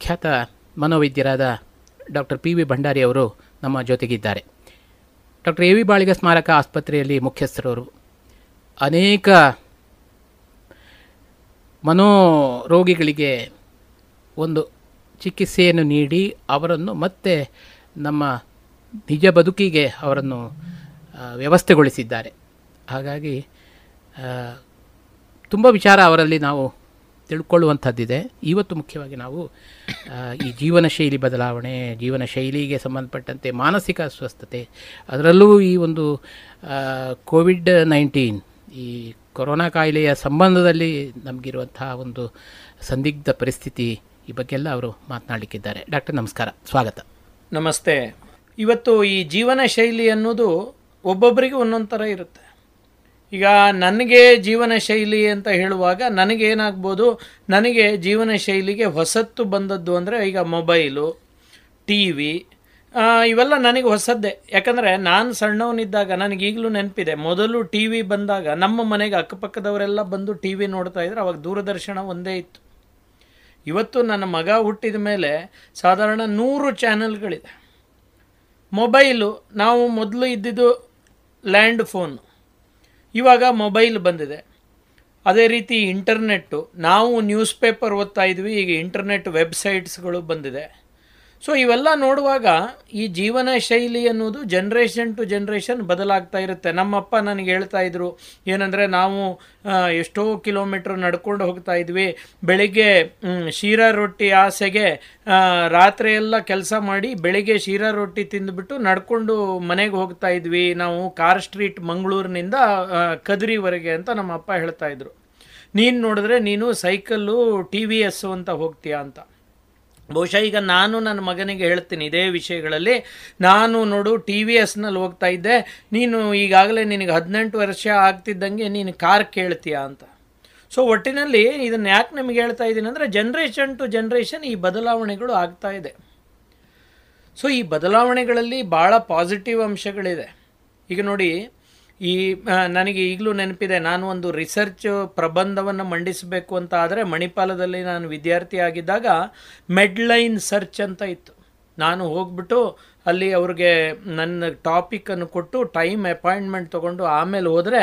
ಖ್ಯಾತ ಮನೋವೈದ್ಯರಾದ ಡಾಕ್ಟರ್ ಪಿ ವಿ ಭಂಡಾರಿ ಅವರು ನಮ್ಮ ಜೊತೆಗಿದ್ದಾರೆ. ಡಾಕ್ಟರ್ ಎ ವಿ ಬಾಳಿಗ ಸ್ಮಾರಕ ಆಸ್ಪತ್ರೆಯಲ್ಲಿ ಮುಖ್ಯಸ್ಥರವರು. ಅನೇಕ ಮನೋರೋಗಿಗಳಿಗೆ ಒಂದು ಚಿಕಿತ್ಸೆಯನ್ನು ನೀಡಿ ಅವರನ್ನು ಮತ್ತೆ ನಮ್ಮ ನಿಜ ಬದುಕಿಗೆ ಅವರನ್ನು ವ್ಯವಸ್ಥೆಗೊಳಿಸಿದ್ದಾರೆ. ಹಾಗಾಗಿ ತುಂಬ ವಿಚಾರ ಅವರಲ್ಲಿ ನಾವು ತಿಳ್ಕೊಳ್ಳುವಂಥದ್ದಿದೆ. ಇವತ್ತು ಮುಖ್ಯವಾಗಿ ನಾವು ಈ ಜೀವನ ಶೈಲಿ ಬದಲಾವಣೆ ಜೀವನ ಶೈಲಿಗೆ ಸಂಬಂಧಪಟ್ಟಂತೆ ಮಾನಸಿಕ ಅಸ್ವಸ್ಥತೆ, ಅದರಲ್ಲೂ ಈ ಒಂದು ಕೋವಿಡ್ ನೈನ್ಟೀನ್, ಈ ಕೊರೋನಾ ಕಾಯಿಲೆಯ ಸಂಬಂಧದಲ್ಲಿ ನಮಗಿರುವಂತಹ ಒಂದು ಸಂದಿಗ್ಧ ಪರಿಸ್ಥಿತಿ ಈ ಬಗ್ಗೆ ಎಲ್ಲ ಅವರು ಮಾತನಾಡಲಿಕ್ಕಿದ್ದಾರೆ. ಡಾಕ್ಟರ್, ನಮಸ್ಕಾರ. ಸ್ವಾಗತ. ನಮಸ್ತೆ. ಇವತ್ತು ಈ ಜೀವನ ಶೈಲಿ ಅನ್ನೋದು ಒಬ್ಬೊಬ್ಬರಿಗೆ ಒಂದೊಂದು ಥರ ಇರುತ್ತೆ. ಈಗ ನನಗೆ ಜೀವನ ಶೈಲಿ ಅಂತ ಹೇಳುವಾಗ ನನಗೇನಾಗ್ಬೋದು, ನನಗೆ ಜೀವನ ಶೈಲಿಗೆ ಹೊಸತ್ತು ಬಂದದ್ದು ಅಂದರೆ ಈಗ ಮೊಬೈಲು, ಟಿ ವಿ ಇವೆಲ್ಲ ನನಗೆ ಹೊಸದ್ದೇ. ಯಾಕಂದರೆ ನಾನು ಸಣ್ಣವನಿದ್ದಾಗ ನನಗೆ ಈಗಲೂ ನೆನಪಿದೆ, ಮೊದಲು ಟಿ ವಿ ಬಂದಾಗ ನಮ್ಮ ಮನೆಗೆ ಅಕ್ಕಪಕ್ಕದವರೆಲ್ಲ ಬಂದು ಟಿ ವಿ ನೋಡ್ತಾ ಇದ್ರು ಅವಾಗ ದೂರದರ್ಶನ ಒಂದೇ ಇತ್ತು. ಇವತ್ತು ನನ್ನ ಮಗ ಹುಟ್ಟಿದ ಮೇಲೆ ಸಾಧಾರಣ ನೂರು ಚಾನೆಲ್ಗಳಿದೆ. ಮೊಬೈಲು, ನಾವು ಮೊದಲು ಇದ್ದಿದ್ದು ಲ್ಯಾಂಡ್ ಫೋನ್. ಇವಾಗ ಮೊಬೈಲ್ ಬಂದಿದೆ. ಅದೇ ರೀತಿ ಇಂಟರ್ನೆಟ್ಟು. ನಾವು ನ್ಯೂಸ್ ಪೇಪರ್ ಓದ್ತಾ ಇದ್ವಿ, ಈಗ ಇಂಟರ್ನೆಟ್ ವೆಬ್ಸೈಟ್ಸ್ಗಳು ಬಂದಿದೆ. ಸೊ ಇವೆಲ್ಲ ನೋಡುವಾಗ ಈ ಜೀವನ ಶೈಲಿ ಅನ್ನೋದು ಜನ್ರೇಷನ್ ಟು ಜನ್ರೇಷನ್ ಬದಲಾಗ್ತಾ ಇರುತ್ತೆ. ನಮ್ಮಪ್ಪ ನನಗೆ ಹೇಳ್ತಾ ಇದ್ರು, ಏನಂದರೆ ನಾವು ಎಷ್ಟೋ ಕಿಲೋಮೀಟ್ರ್ ನಡ್ಕೊಂಡು ಹೋಗ್ತಾ ಇದ್ವಿ. ಬೆಳಿಗ್ಗೆ ಶೀರ ರೊಟ್ಟಿ ಆಸೆಗೆ ರಾತ್ರಿ ಎಲ್ಲ ಕೆಲಸ ಮಾಡಿ ಬೆಳಿಗ್ಗೆ ಶೀರಾ ರೊಟ್ಟಿ ತಿಂದುಬಿಟ್ಟು ನಡ್ಕೊಂಡು ಮನೆಗೆ ಹೋಗ್ತಾ ಇದ್ವಿ. ನಾವು ಕಾರ್ ಸ್ಟ್ರೀಟ್ ಮಂಗಳೂರಿನಿಂದ ಕದ್ರಿವರೆಗೆ ಅಂತ ನಮ್ಮ ಅಪ್ಪ ಹೇಳ್ತಾ ಇದ್ರು. ನೀನು ನೋಡಿದ್ರೆ ನೀನು ಸೈಕಲ್ಲು ಟಿ ವಿ ಎಸ್ಸು ಅಂತ ಹೋಗ್ತೀಯಾ ಅಂತ. ಬಹುಶಃ ಈಗ ನಾನು ನನ್ನ ಮಗನಿಗೆ ಹೇಳ್ತೀನಿ, ಇದೇ ವಿಷಯಗಳಲ್ಲಿ ನಾನು ನೋಡು ಟಿ ವಿ ಎಸ್ನಲ್ಲಿ ಹೋಗ್ತಾ ಇದ್ದೆ, ನೀನು ಈಗಾಗಲೇ ನಿನಗೆ ಹದಿನೆಂಟು ವರ್ಷ ಆಗ್ತಿದ್ದಂಗೆ ನೀನು ಕಾರ್ ಕೇಳ್ತೀಯಾ ಅಂತ. ಸೊ ಒಟ್ಟಿನಲ್ಲಿ ಇದನ್ನು ಯಾಕೆ ನಿಮಗೆ ಹೇಳ್ತಾ ಇದ್ದೀನಿ ಅಂದರೆ ಜನ್ರೇಷನ್ ಟು ಜನ್ರೇಷನ್ ಈ ಬದಲಾವಣೆಗಳು ಆಗ್ತಾ ಇದೆ. ಸೊ ಈ ಬದಲಾವಣೆಗಳಲ್ಲಿ ಭಾಳ ಪಾಸಿಟಿವ್ ಅಂಶಗಳಿದೆ. ಈಗ ನೋಡಿ ಈ ನನಗೆ ಈಗಲೂ ನೆನಪಿದೆ ನಾನು ಒಂದು ರಿಸರ್ಚ್ ಪ್ರಬಂಧವನ್ನು ಮಂಡಿಸಬೇಕು ಅಂತ ಆದರೆ ಮಣಿಪಾಲದಲ್ಲಿ ನಾನು ವಿದ್ಯಾರ್ಥಿ ಆಗಿದ್ದಾಗ ಮೆಡ್ಲೈನ್ ಸರ್ಚ್ ಅಂತ ಇತ್ತು. ನಾನು ಹೋಗ್ಬಿಟ್ಟು ಅಲ್ಲಿ ಅವ್ರಿಗೆ ನನ್ನ ಟಾಪಿಕನ್ನು ಕೊಟ್ಟು ಟೈಮ್ ಅಪಾಯಿಂಟ್ಮೆಂಟ್ ತೊಗೊಂಡು ಆಮೇಲೆ ಹೋದರೆ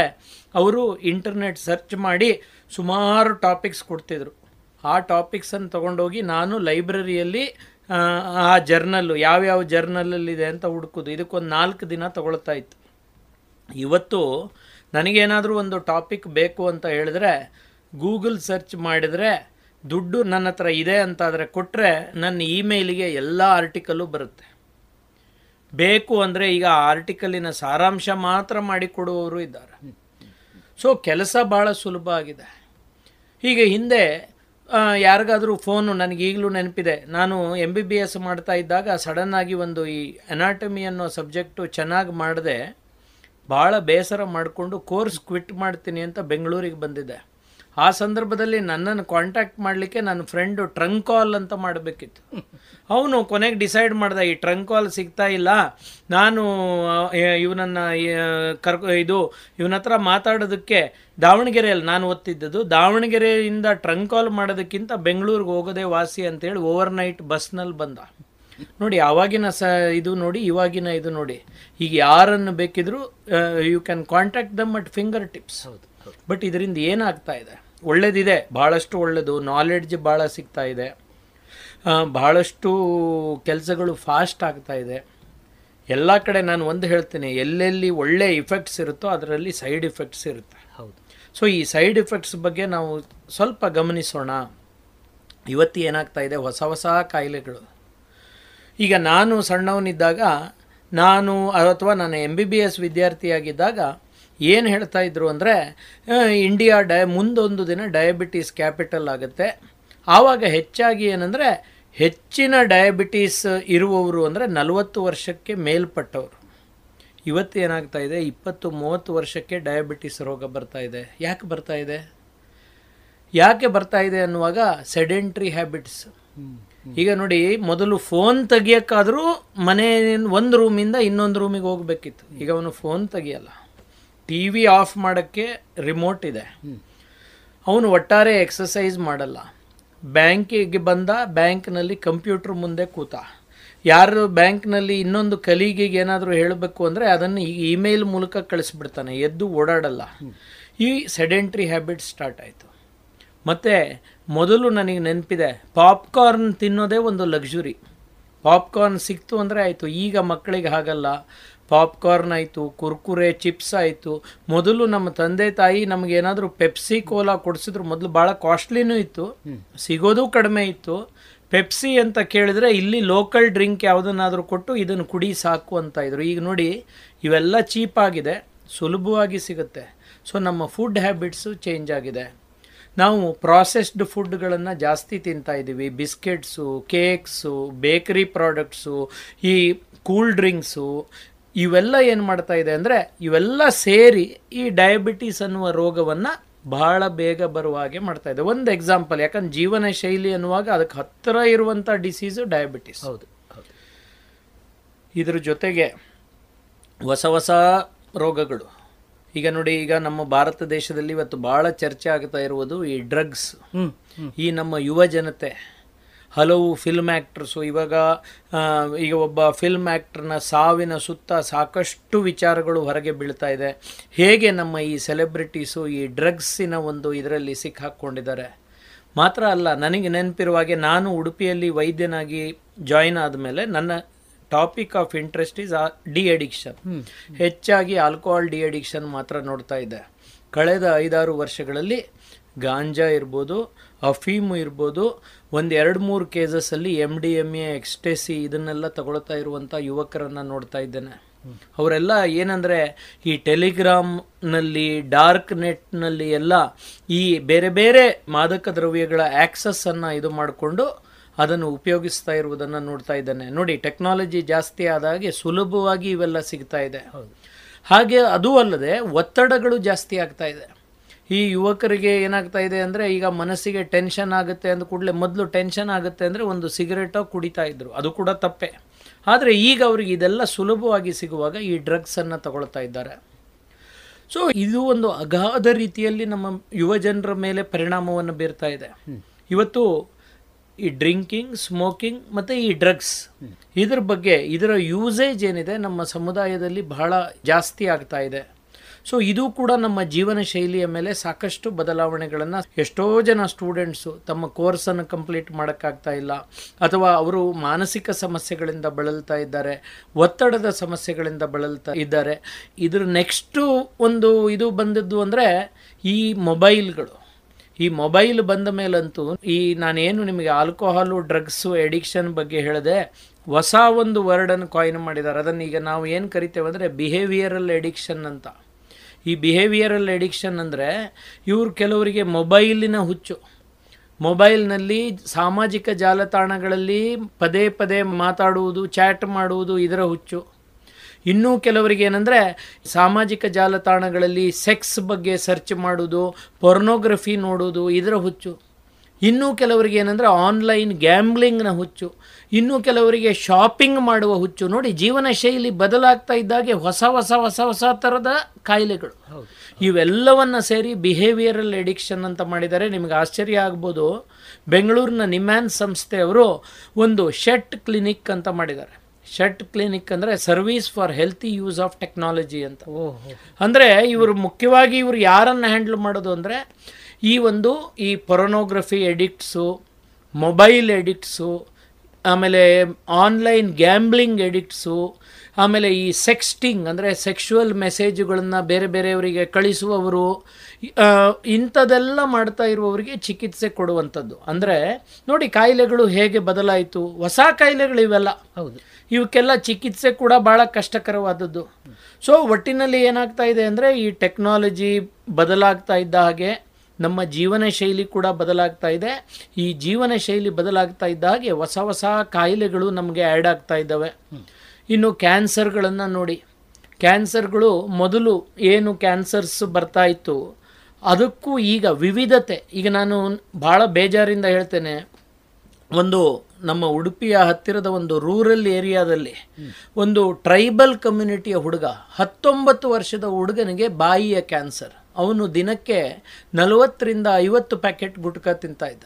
ಅವರು ಇಂಟರ್ನೆಟ್ ಸರ್ಚ್ ಮಾಡಿ ಸುಮಾರು ಟಾಪಿಕ್ಸ್ ಕೊಡ್ತಿದ್ರು. ಆ ಟಾಪಿಕ್ಸನ್ನು ತೊಗೊಂಡೋಗಿ ನಾನು ಲೈಬ್ರರಿಯಲ್ಲಿ ಆ, ಜರ್ನಲ್ಲು ಯಾವ್ಯಾವ ಜರ್ನಲಲ್ಲಿದೆ ಅಂತ ಹುಡುಕೋದು. ಇದಕ್ಕೊಂದು ನಾಲ್ಕು ದಿನ ತಗೊಳ್ತಾ ಇತ್ತು. ಇವತ್ತು ನನಗೇನಾದರೂ ಒಂದು ಟಾಪಿಕ್ ಬೇಕು ಅಂತ ಹೇಳಿದ್ರೆ, ಗೂಗಲ್ ಸರ್ಚ್ ಮಾಡಿದರೆ ದುಡ್ಡು ನನ್ನ ಹತ್ರ ಇದೆ ಅಂತಾದರೆ ಕೊಟ್ಟರೆ ನನ್ನ ಇಮೇಲಿಗೆ ಎಲ್ಲ ಆರ್ಟಿಕಲ್ಲು ಬರುತ್ತೆ. ಬೇಕು ಅಂದರೆ ಈಗ ಆರ್ಟಿಕಲಿನ ಸಾರಾಂಶ ಮಾತ್ರ ಮಾಡಿಕೊಡುವವರು ಇದ್ದಾರೆ. ಸೊ ಕೆಲಸ ಭಾಳ ಸುಲಭ ಆಗಿದೆ. ಹೀಗೆ ಹಿಂದೆ ಯಾರಿಗಾದರೂ ಫೋನು ನನಗೆ ಈಗಲೂ ನೆನಪಿದೆ. ನಾನು ಎಂ ಬಿ ಬಿ ಎಸ್ ಮಾಡ್ತಾ ಇದ್ದಾಗ ಸಡನ್ನಾಗಿ ಒಂದು ಈ ಅನಾಟಮಿ ಅನ್ನೋ ಸಬ್ಜೆಕ್ಟು ಚೆನ್ನಾಗಿ ಮಾಡಿದೆ. ಭಾಳ ಬೇಸರ ಮಾಡಿಕೊಂಡು ಕೋರ್ಸ್ ಕ್ವಿಟ್ ಮಾಡ್ತೀನಿ ಅಂತ ಬೆಂಗಳೂರಿಗೆ ಬಂದಿದ್ದೆ. ಆ ಸಂದರ್ಭದಲ್ಲಿ ನನ್ನನ್ನು ಕಾಂಟ್ಯಾಕ್ಟ್ ಮಾಡಲಿಕ್ಕೆ ನನ್ನ ಫ್ರೆಂಡು ಟ್ರಂಕ್ ಕಾಲ್ ಅಂತ ಮಾಡಬೇಕಿತ್ತು. ಅವನು ಕೊನೆಗೆ ಡಿಸೈಡ್ ಮಾಡ್ದೆ, ಈ ಟ್ರಂಕ್ ಕಾಲ್ ಸಿಗ್ತಾ ಇಲ್ಲ. ನಾನು ಇವನನ್ನು ಕರ್ಕೊ, ಇದು, ಇವನ ಹತ್ರ ಮಾತಾಡೋದಕ್ಕೆ ದಾವಣಗೆರೆಯಲ್ಲಿ ನಾನು ಓದ್ತಿದ್ದದ್ದು. ದಾವಣಗೆರೆಯಿಂದ ಟ್ರಂಕ್ ಕಾಲ್ ಮಾಡೋದಕ್ಕಿಂತ ಬೆಂಗಳೂರಿಗೆ ಹೋಗೋದೇ ವಾಸಿ ಅಂತೇಳಿ ಓವರ್ ನೈಟ್ ಬಸ್ನಲ್ಲಿ ಬಂದ. ನೋಡಿ ಆವಾಗಿನ ಸ ಇದು ನೋಡಿ ಇವಾಗಿನ ಇದು ನೋಡಿ. ಈಗ ಯಾರನ್ನು ಬೇಕಿದ್ರೂ you can contact them at fingertips ಹೌದು ಬಟ್ ಇದರಿಂದ ಏನಾಗ್ತಾ ಇದೆ? ಒಳ್ಳೇದಿದೆ ಭಾಳಷ್ಟು ಒಳ್ಳೆಯದು ನಾಲೆಡ್ಜ್ ಭಾಳ ಸಿಗ್ತಾ ಇದೆ. ಭಾಳಷ್ಟು ಕೆಲಸಗಳು ಫಾಸ್ಟ್ ಆಗ್ತಾ ಇದೆ. ಎಲ್ಲ ಕಡೆ ನಾನು ಒಂದು ಹೇಳ್ತೀನಿ ಎಲ್ಲೆಲ್ಲಿ ಒಳ್ಳೆ ಇಫೆಕ್ಟ್ಸ್ ಇರುತ್ತೋ ಅದರಲ್ಲಿ ಸೈಡ್ ಇಫೆಕ್ಟ್ಸ್ ಇರುತ್ತೆ. ಹೌದು. ಸೊ ಈ ಸೈಡ್ ಇಫೆಕ್ಟ್ಸ್ ಬಗ್ಗೆ ನಾವು ಸ್ವಲ್ಪ ಗಮನಿಸೋಣ. ಇವತ್ತು ಏನಾಗ್ತಾ ಇದೆ? ಹೊಸ ಹೊಸ ಕಾಯಿಲೆಗಳು. ಈಗ ನಾನು ಸಣ್ಣವನಿದ್ದಾಗ, ನಾನು ಅಥವಾ ನಾನು ಎಂ ಬಿ ಬಿ ಎಸ್ ವಿದ್ಯಾರ್ಥಿಯಾಗಿದ್ದಾಗ ಏನು ಹೇಳ್ತಾ ಇದ್ರು ಅಂದರೆ ಇಂಡಿಯಾ ಡಯ ಮುಂದೊಂದು ದಿನ ಡಯಾಬಿಟೀಸ್ ಕ್ಯಾಪಿಟಲ್ ಆಗುತ್ತೆ. ಆವಾಗ ಹೆಚ್ಚಾಗಿ ಏನಂದರೆ, ಹೆಚ್ಚಿನ ಡಯಾಬಿಟೀಸ್ ಇರುವವರು ಅಂದರೆ ನಲವತ್ತು ವರ್ಷಕ್ಕೆ ಮೇಲ್ಪಟ್ಟವರು. ಇವತ್ತು ಏನಾಗ್ತಾ ಇದೆ, ಇಪ್ಪತ್ತು, ಮೂವತ್ತು ವರ್ಷಕ್ಕೆ ಡಯಾಬಿಟೀಸ್ ರೋಗ ಬರ್ತಾ ಇದೆ. ಯಾಕೆ ಬರ್ತಾ ಇದೆ? ಯಾಕೆ ಬರ್ತಾ ಇದೆ ಅನ್ನುವಾಗ ಸೆಡೆಂಟ್ರಿ ಹ್ಯಾಬಿಟ್ಸ್ ಈಗ ನೋಡಿ ಮೊದಲು ಫೋನ್ ತೆಗಿಯೋಕ್ಕಾದರೂ ಮನೆ ಒಂದು ರೂಮಿಂದ ಇನ್ನೊಂದು ರೂಮಿಗೆ ಹೋಗ್ಬೇಕಿತ್ತು. ಈಗ ಅವನು ಫೋನ್ ತೆಗಿಯಲ್ಲ. ಟಿ ವಿ ಆಫ್ ಮಾಡೋಕ್ಕೆ ರಿಮೋಟ್ ಇದೆ. ಅವನು ಒಟ್ಟಾರೆ ಎಕ್ಸಸೈಸ್ ಮಾಡಲ್ಲ. ಬ್ಯಾಂಕಿಗೆ ಬಂದ ಬ್ಯಾಂಕ್ನಲ್ಲಿ ಕಂಪ್ಯೂಟರ್ ಮುಂದೆ ಕೂತ. ಯಾರು ಬ್ಯಾಂಕ್ನಲ್ಲಿ ಇನ್ನೊಂದು ಕಲೀಗಿಗೆ ಏನಾದರೂ ಹೇಳಬೇಕು ಅಂದರೆ ಅದನ್ನು ಈಗ ಇಮೇಲ್ ಮೂಲಕ ಕಳಿಸ್ಬಿಡ್ತಾನೆ. ಎದ್ದು ಓಡಾಡಲ್ಲ. ಈ ಸೆಡೆಂಟ್ರಿ ಹ್ಯಾಬಿಟ್ ಸ್ಟಾರ್ಟ್ ಆಯಿತು. ಮತ್ತು ಮೊದಲು ನನಗೆ ನೆನಪಿದೆ ಪಾಪ್ಕಾರ್ನ್ ತಿನ್ನೋದೇ ಒಂದು ಲಕ್ಸುರಿ. ಪಾಪ್ಕಾರ್ನ್ ಸಿಕ್ತು ಅಂದರೆ ಆಯಿತು ಈಗ ಮಕ್ಕಳಿಗೆ ಹಾಗಲ್ಲ. ಪಾಪ್ಕಾರ್ನ್ ಆಯಿತು ಕುರ್ಕುರೆ ಚಿಪ್ಸ್ ಆಯಿತು. ಮೊದಲು ನಮ್ಮ ತಂದೆ ತಾಯಿ ನಮಗೇನಾದರೂ ಪೆಪ್ಸಿ ಕೋಲಾ ಕೊಡಿಸಿದ್ರು ಮೊದಲು ಭಾಳ ಕಾಸ್ಟ್ಲಿನೂ ಇತ್ತು ಸಿಗೋದು ಕಡಿಮೆ ಇತ್ತು. ಪೆಪ್ಸಿ ಅಂತ ಕೇಳಿದರೆ ಇಲ್ಲಿ ಲೋಕಲ್ ಡ್ರಿಂಕ್ ಯಾವುದನ್ನಾದರೂ ಕೊಟ್ಟು ಇದನ್ನು ಕುಡಿ ಸಾಕು ಅಂತ ಇದ್ರು. ಈಗ ನೋಡಿ ಇವೆಲ್ಲ ಚೀಪಾಗಿದೆ ಸುಲಭವಾಗಿ ಸಿಗುತ್ತೆ. ಸೊ ನಮ್ಮ ಫುಡ್ ಹ್ಯಾಬಿಟ್ಸು ಚೇಂಜ್ ಆಗಿದೆ. ನಾವು ಪ್ರಾಸೆಸ್ಡ್ ಫುಡ್ಗಳನ್ನು ಜಾಸ್ತಿ ತಿಂತಾ ಇದ್ದೀವಿ ಬಿಸ್ಕೆಟ್ಸು ಕೇಕ್ಸು ಬೇಕರಿ ಪ್ರಾಡಕ್ಟ್ಸು ಈ ಕೂಲ್ ಡ್ರಿಂಕ್ಸು ಇವೆಲ್ಲ ಏನು ಮಾಡ್ತಾ ಇದೆ ಅಂದರೆ ಇವೆಲ್ಲ ಸೇರಿ ಈ ಡಯಾಬಿಟೀಸ್ ಅನ್ನುವ ರೋಗವನ್ನು ಬಹಳ ಬೇಗ ಬರುವ ಹಾಗೆ ಮಾಡ್ತಾ ಇದೆ. ಒಂದು ಎಕ್ಸಾಂಪಲ್ ಯಾಕಂದ್ರೆ ಜೀವನ ಶೈಲಿ ಅನ್ನುವಾಗ ಅದಕ್ಕೆ ಹತ್ತಿರ ಇರುವಂಥ ಡಿಸೀಸು ಡಯಾಬಿಟಿಸ್ ಹೌದು ಹೌದು. ಇದ್ರ ಜೊತೆಗೆ ಹೊಸ ಹೊಸ ರೋಗಗಳು. ಈಗ ನೋಡಿ ಈಗ ನಮ್ಮ ಭಾರತ ದೇಶದಲ್ಲಿ ಇವತ್ತು ಭಾಳ ಚರ್ಚೆ ಆಗ್ತಾ ಇರುವುದು ಈ ಡ್ರಗ್ಸ್ ಈ ನಮ್ಮ ಯುವ ಜನತೆ ಹಲವು ಫಿಲ್ಮ್ ಆ್ಯಕ್ಟ್ರಸ್ಸು ಇವಾಗ ಈಗ ಒಬ್ಬ ಫಿಲ್ಮ್ ಆ್ಯಕ್ಟ್ರನ ಸಾವಿನ ಸುತ್ತ ಸಾಕಷ್ಟು ವಿಚಾರಗಳು ಹೊರಗೆ ಬೀಳ್ತಾ ಇದೆ. ಹೇಗೆ ನಮ್ಮ ಈ ಸೆಲೆಬ್ರಿಟೀಸು ಈ ಡ್ರಗ್ಸಿನ ಒಂದು ಇದರಲ್ಲಿ ಸಿಕ್ಕಾಕ್ಕೊಂಡಿದ್ದಾರೆ ಮಾತ್ರ ಅಲ್ಲ ನನಗೆ ನೆನಪಿರುವ ಹಾಗೆ ನಾನು ಉಡುಪಿಯಲ್ಲಿ ವೈದ್ಯನಾಗಿ ಜಾಯಿನ್ ಆದಮೇಲೆ ನನ್ನ topic of interest is de addiction ಹೆಚ್ಚಾಗಿ ಆಲ್ಕೋಹಾಲ್ ಡಿ ಅಡಿಕ್ಷನ್ ಮಾತ್ರ ನೋಡ್ತಾ ಇದೆ. ಕಳೆದ ಐದಾರು ವರ್ಷಗಳಲ್ಲಿ ಗಾಂಜಾ ಇರ್ಬೋದು ಅಫೀಮು ಇರ್ಬೋದು ಒಂದು ಎರಡು ಮೂರು ಕೇಸಸ್ಸಲ್ಲಿ M D M A ecstasy ಇದನ್ನೆಲ್ಲ ತಗೊಳ್ತಾ ಇರುವಂಥ ಯುವಕರನ್ನು ನೋಡ್ತಾ ಇದ್ದೇನೆ. ಅವರೆಲ್ಲ ಏನಂದರೆ ಈ ಟೆಲಿಗ್ರಾಮ್ನಲ್ಲಿ ಡಾರ್ಕ್ ನೆಟ್ನಲ್ಲಿ ಎಲ್ಲ ಈ ಬೇರೆ ಬೇರೆ ಮಾದಕ ದ್ರವ್ಯಗಳ ಆ್ಯಕ್ಸಸ್ಸನ್ನು ಇದು ಮಾಡಿಕೊಂಡು ಅದನ್ನು ಉಪಯೋಗಿಸ್ತಾ ಇರುವುದನ್ನು ನೋಡ್ತಾ ಇದ್ದೇನೆ. ನೋಡಿ ಟೆಕ್ನಾಲಜಿ ಜಾಸ್ತಿ ಆದಾಗೆ ಸುಲಭವಾಗಿ ಇವೆಲ್ಲ ಸಿಗ್ತಾ ಇದೆ. ಹಾಗೆ ಅದೂ ಅಲ್ಲದೆ ಒತ್ತಡಗಳು ಜಾಸ್ತಿ ಆಗ್ತಾ ಇದೆ. ಈ ಯುವಕರಿಗೆ ಏನಾಗ್ತಾ ಇದೆ ಅಂದರೆ ಈಗ ಮನಸ್ಸಿಗೆ ಟೆನ್ಷನ್ ಆಗುತ್ತೆ ಅಂದ ಕೂಡಲೇ ಮೊದಲು ಟೆನ್ಷನ್ ಆಗುತ್ತೆ ಅಂದರೆ ಒಂದು ಸಿಗರೇಟೋ ಕುಡಿತಾ ಇದ್ದರು ಅದು ಕೂಡ ತಪ್ಪೆ. ಆದರೆ ಈಗ ಅವ್ರಿಗೆ ಇದೆಲ್ಲ ಸುಲಭವಾಗಿ ಸಿಗುವಾಗ ಈ ಡ್ರಗ್ಸನ್ನು ತಗೊಳ್ತಾ ಇದ್ದಾರೆ. ಸೊ ಇದು ಒಂದು ಅಗಾಧ ರೀತಿಯಲ್ಲಿ ನಮ್ಮ ಯುವ ಜನರ ಮೇಲೆ ಪರಿಣಾಮವನ್ನು ಬೀರ್ತಾ ಇದೆ. ಇವತ್ತು ಈ ಡ್ರಿಂಕಿಂಗ್, ಸ್ಮೋಕಿಂಗ್ ಮತ್ತು ಈ ಡ್ರಗ್ಸ್. ಇದ್ರ ಬಗ್ಗೆ, ಇದರ ಯೂಸೇಜ್ ಏನಿದೆ ನಮ್ಮ ಸಮುದಾಯದಲ್ಲಿ ಬಹಳ ಜಾಸ್ತಿ ಆಗ್ತಾ ಇದೆ. ಸೊ ಇದು ಕೂಡ ನಮ್ಮ ಜೀವನ ಶೈಲಿಯ ಮೇಲೆ ಸಾಕಷ್ಟು ಬದಲಾವಣೆಗಳನ್ನು ಎಷ್ಟೋ ಜನ ಸ್ಟೂಡೆಂಟ್ಸು ತಮ್ಮ ಕೋರ್ಸನ್ನು ಕಂಪ್ಲೀಟ್ ಮಾಡೋಕ್ಕಾಗ್ತಾ ಇಲ್ಲ. ಅಥವಾ ಅವರು ಮಾನಸಿಕ ಸಮಸ್ಯೆಗಳಿಂದ ಬಳಲ್ತಾ ಇದ್ದಾರೆ, ಒತ್ತಡದ ಸಮಸ್ಯೆಗಳಿಂದ ಬಳಲ್ತಾ ಇದ್ದಾರೆ. ಇದ್ರ ನೆಕ್ಸ್ಟು ಒಂದು ಇದು ಬಂದದ್ದು ಅಂದರೆ ಈ ಮೊಬೈಲ್ಗಳು ಈ ಮೊಬೈಲ್ ಬಂದ ಮೇಲಂತೂ ಈ ನಾನೇನು ನಿಮಗೆ ಆಲ್ಕೋಹಾಲು, ಡ್ರಗ್ಸು ಎಡಿಕ್ಷನ್ ಬಗ್ಗೆ ಹೇಳಿದೆ ಹೊಸ ಒಂದು ವರ್ಡನ್ನು ಕಾಯಿನ್ ಮಾಡಿದ್ದಾರೆ. ಅದನ್ನು ಈಗ ನಾವು ಏನು ಕರಿತೇವೆ ಅಂದರೆ ಬಿಹೇವಿಯರಲ್ ಎಡಿಕ್ಷನ್ ಅಂತ. ಈ ಬಿಹೇವಿಯರಲ್ ಎಡಿಕ್ಷನ್ ಅಂದರೆ ಇವರು ಕೆಲವರಿಗೆ ಮೊಬೈಲಿನ ಹುಚ್ಚು. ಮೊಬೈಲ್ನಲ್ಲಿ ಸಾಮಾಜಿಕ ಜಾಲತಾಣಗಳಲ್ಲಿ ಪದೇ ಪದೇ ಮಾತಾಡುವುದು ಚಾಟ್ ಮಾಡುವುದು ಇದರ ಹುಚ್ಚು. ಇನ್ನೂ ಕೆಲವರಿಗೆ ಏನಂದರೆ ಸಾಮಾಜಿಕ ಜಾಲತಾಣಗಳಲ್ಲಿ ಸೆಕ್ಸ್ ಬಗ್ಗೆ ಸರ್ಚ್ ಮಾಡೋದು ಪೊರ್ನೋಗ್ರಫಿ ನೋಡೋದು ಇದರ ಹುಚ್ಚು. ಇನ್ನೂ ಕೆಲವರಿಗೆ ಏನಂದರೆ ಆನ್ಲೈನ್ ಗ್ಯಾಮ್ಲಿಂಗ್ನ ಹುಚ್ಚು. ಇನ್ನೂ ಕೆಲವರಿಗೆ ಶಾಪಿಂಗ್ ಮಾಡುವ ಹುಚ್ಚು. ನೋಡಿ ಜೀವನ ಶೈಲಿ ಬದಲಾಗ್ತಾ ಇದ್ದಾಗೆ ಹೊಸ ಹೊಸ ಹೊಸ ಹೊಸ ಥರದ ಕಾಯಿಲೆಗಳು. ಇವೆಲ್ಲವನ್ನು ಸೇರಿ ಬಿಹೇವಿಯರಲ್ ಎಡಿಕ್ಷನ್ ಅಂತ ಮಾಡಿದರೆ ನಿಮಗೆ ಆಶ್ಚರ್ಯ ಆಗ್ಬೋದು. ಬೆಂಗಳೂರಿನ ನಿಮ್ಯಾನ್ ಸಂಸ್ಥೆಯವರು ಒಂದು ಶೆಟ್ ಕ್ಲಿನಿಕ್ ಅಂತ ಮಾಡಿದ್ದಾರೆ. ಶೆಟ್ ಕ್ಲಿನಿಕ್ ಅಂದರೆ service for healthy use of technology ಅಂತ. ಅಂದರೆ ಇವರು ಮುಖ್ಯವಾಗಿ ಇವರು ಯಾರನ್ನು ಹ್ಯಾಂಡಲ್ ಮಾಡೋದು ಅಂದರೆ ಈ ಒಂದು ಈ ಪೊರೊನೋಗ್ರಫಿ ಎಡಿಕ್ಟ್ಸು ಮೊಬೈಲ್ ಎಡಿಕ್ಟ್ಸು ಆಮೇಲೆ ಆನ್ಲೈನ್ ಗ್ಯಾಂಬ್ಲಿಂಗ್ ಎಡಿಕ್ಟ್ಸು ಆಮೇಲೆ ಈ ಸೆಕ್ಸ್ಟಿಂಗ್ ಅಂದರೆ ಸೆಕ್ಷುವಲ್ ಮೆಸೇಜುಗಳನ್ನು ಬೇರೆ ಬೇರೆಯವರಿಗೆ ಕಳಿಸುವವರು ಇಂಥದೆಲ್ಲ ಮಾಡ್ತಾ ಇರುವವರಿಗೆ ಚಿಕಿತ್ಸೆ ಕೊಡುವಂಥದ್ದು. ಅಂದರೆ ನೋಡಿ ಕಾಯಿಲೆಗಳು ಹೇಗೆ ಬದಲಾಯಿತು ಹೊಸ ಕಾಯಿಲೆಗಳು ಇವೆಲ್ಲ. ಹೌದು. ಇವಕ್ಕೆಲ್ಲ ಚಿಕಿತ್ಸೆ ಕೂಡ ಭಾಳ ಕಷ್ಟಕರವಾದದ್ದು. ಸೊ ಒಟ್ಟಿನಲ್ಲಿ ಏನಾಗ್ತಾ ಇದೆ ಅಂದರೆ ಈ ಟೆಕ್ನಾಲಜಿ ಬದಲಾಗ್ತಾ ಇದ್ದ ಹಾಗೆ ನಮ್ಮ ಜೀವನ ಶೈಲಿ ಕೂಡ ಬದಲಾಗ್ತಾ ಇದೆ. ಈ ಜೀವನ ಶೈಲಿ ಬದಲಾಗ್ತಾ ಇದ್ದ ಹಾಗೆ ಹೊಸ ಹೊಸ ಕಾಯಿಲೆಗಳು ನಮಗೆ ಆ್ಯಡ್ ಆಗ್ತಾ ಇದ್ದಾವೆ. ಇನ್ನು ಕ್ಯಾನ್ಸರ್ಗಳನ್ನು ನೋಡಿ. ಕ್ಯಾನ್ಸರ್ಗಳು ಮೊದಲು ಏನು ಕ್ಯಾನ್ಸರ್ಸ್ ಬರ್ತಾ ಇತ್ತು ಅದಕ್ಕೂ ಈಗ ವಿವಿಧತೆ. ಈಗ ನಾನು ಭಾಳ ಬೇಜಾರಿಂದ ಹೇಳ್ತೇನೆ ಒಂದು ನಮ್ಮ ಉಡುಪಿಯ ಹತ್ತಿರದ ಒಂದು ರೂರಲ್ ಏರಿಯಾದಲ್ಲಿ ಒಂದು ಟ್ರೈಬಲ್ ಕಮ್ಯುನಿಟಿಯ ಹುಡುಗ ಹತ್ತೊಂಬತ್ತು ವರ್ಷದ ಹುಡುಗನಿಗೆ ಬಾಯಿಯ ಕ್ಯಾನ್ಸರ್. ಅವನು ದಿನಕ್ಕೆ ನಲವತ್ತರಿಂದ ಐವತ್ತು ಪ್ಯಾಕೆಟ್ ಗುಟ್ಕ ತಿಂತಾ ಇದ್ದ.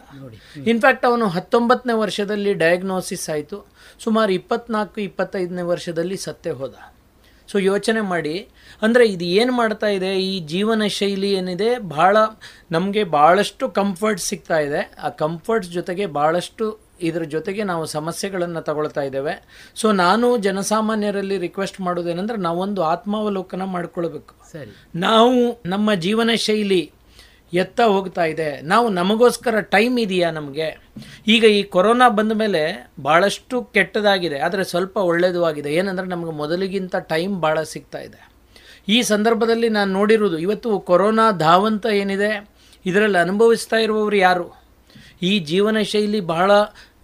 ಇನ್ಫ್ಯಾಕ್ಟ್ ಅವನು ಹತ್ತೊಂಬತ್ತನೇ ವರ್ಷದಲ್ಲಿ ಡಯಾಗ್ನೋಸಿಸ್ ಆಯಿತು. ಸುಮಾರು ಇಪ್ಪತ್ನಾಲ್ಕು ಇಪ್ಪತ್ತೈದನೇ ವರ್ಷದಲ್ಲಿ ಸತ್ತೇ ಹೋದ. ಸೊ ಯೋಚನೆ ಮಾಡಿ ಅಂದರೆ ಇದು ಏನು ಮಾಡ್ತಾ ಇದೆ? ಈ ಜೀವನ ಶೈಲಿ ಏನಿದೆ? ಭಾಳ ನಮಗೆ ಭಾಳಷ್ಟು ಕಂಫರ್ಟ್ ಸಿಗ್ತಾ ಇದೆ. ಆ ಕಂಫರ್ಟ್ಸ್ ಜೊತೆಗೆ ಭಾಳಷ್ಟು ಇದರ ಜೊತೆಗೆ ನಾವು ಸಮಸ್ಯೆಗಳನ್ನು ತಗೊಳ್ತಾ ಇದ್ದೇವೆ. ಸೊ ನಾನು ಜನಸಾಮಾನ್ಯರಲ್ಲಿ ರಿಕ್ವೆಸ್ಟ್ ಮಾಡೋದೇನೆಂದರೆ ನಾವೊಂದು ಆತ್ಮಾವಲೋಕನ ಮಾಡ್ಕೊಳ್ಬೇಕು. ಸರಿ. ನಾವು ನಮ್ಮ ಜೀವನ ಶೈಲಿ ಎತ್ತ ಹೋಗ್ತಾ ಇದೆ. ನಾವು ನಮಗೋಸ್ಕರ ಟೈಮ್ ಇದೆಯಾ ನಮಗೆ? ಈಗ ಈ ಕೊರೋನಾ ಬಂದ ಮೇಲೆ ಭಾಳಷ್ಟು ಕೆಟ್ಟದಾಗಿದೆ. ಆದರೆ ಸ್ವಲ್ಪ ಒಳ್ಳೆಯದು ಆಗಿದೆ. ಏನಂದರೆ ನಮಗೆ ಮೊದಲಿಗಿಂತ ಟೈಮ್ ಭಾಳ ಸಿಗ್ತಾ ಇದೆ. ಈ ಸಂದರ್ಭದಲ್ಲಿ ನಾನು ನೋಡಿರೋದು ಇವತ್ತು ಕೊರೋನಾ ಧಾವಂತ ಏನಿದೆ, ಇದರಲ್ಲಿ ಅನುಭವಿಸ್ತಾ ಇರುವವರು ಯಾರು? ಈ ಜೀವನ ಶೈಲಿ ಬಹಳ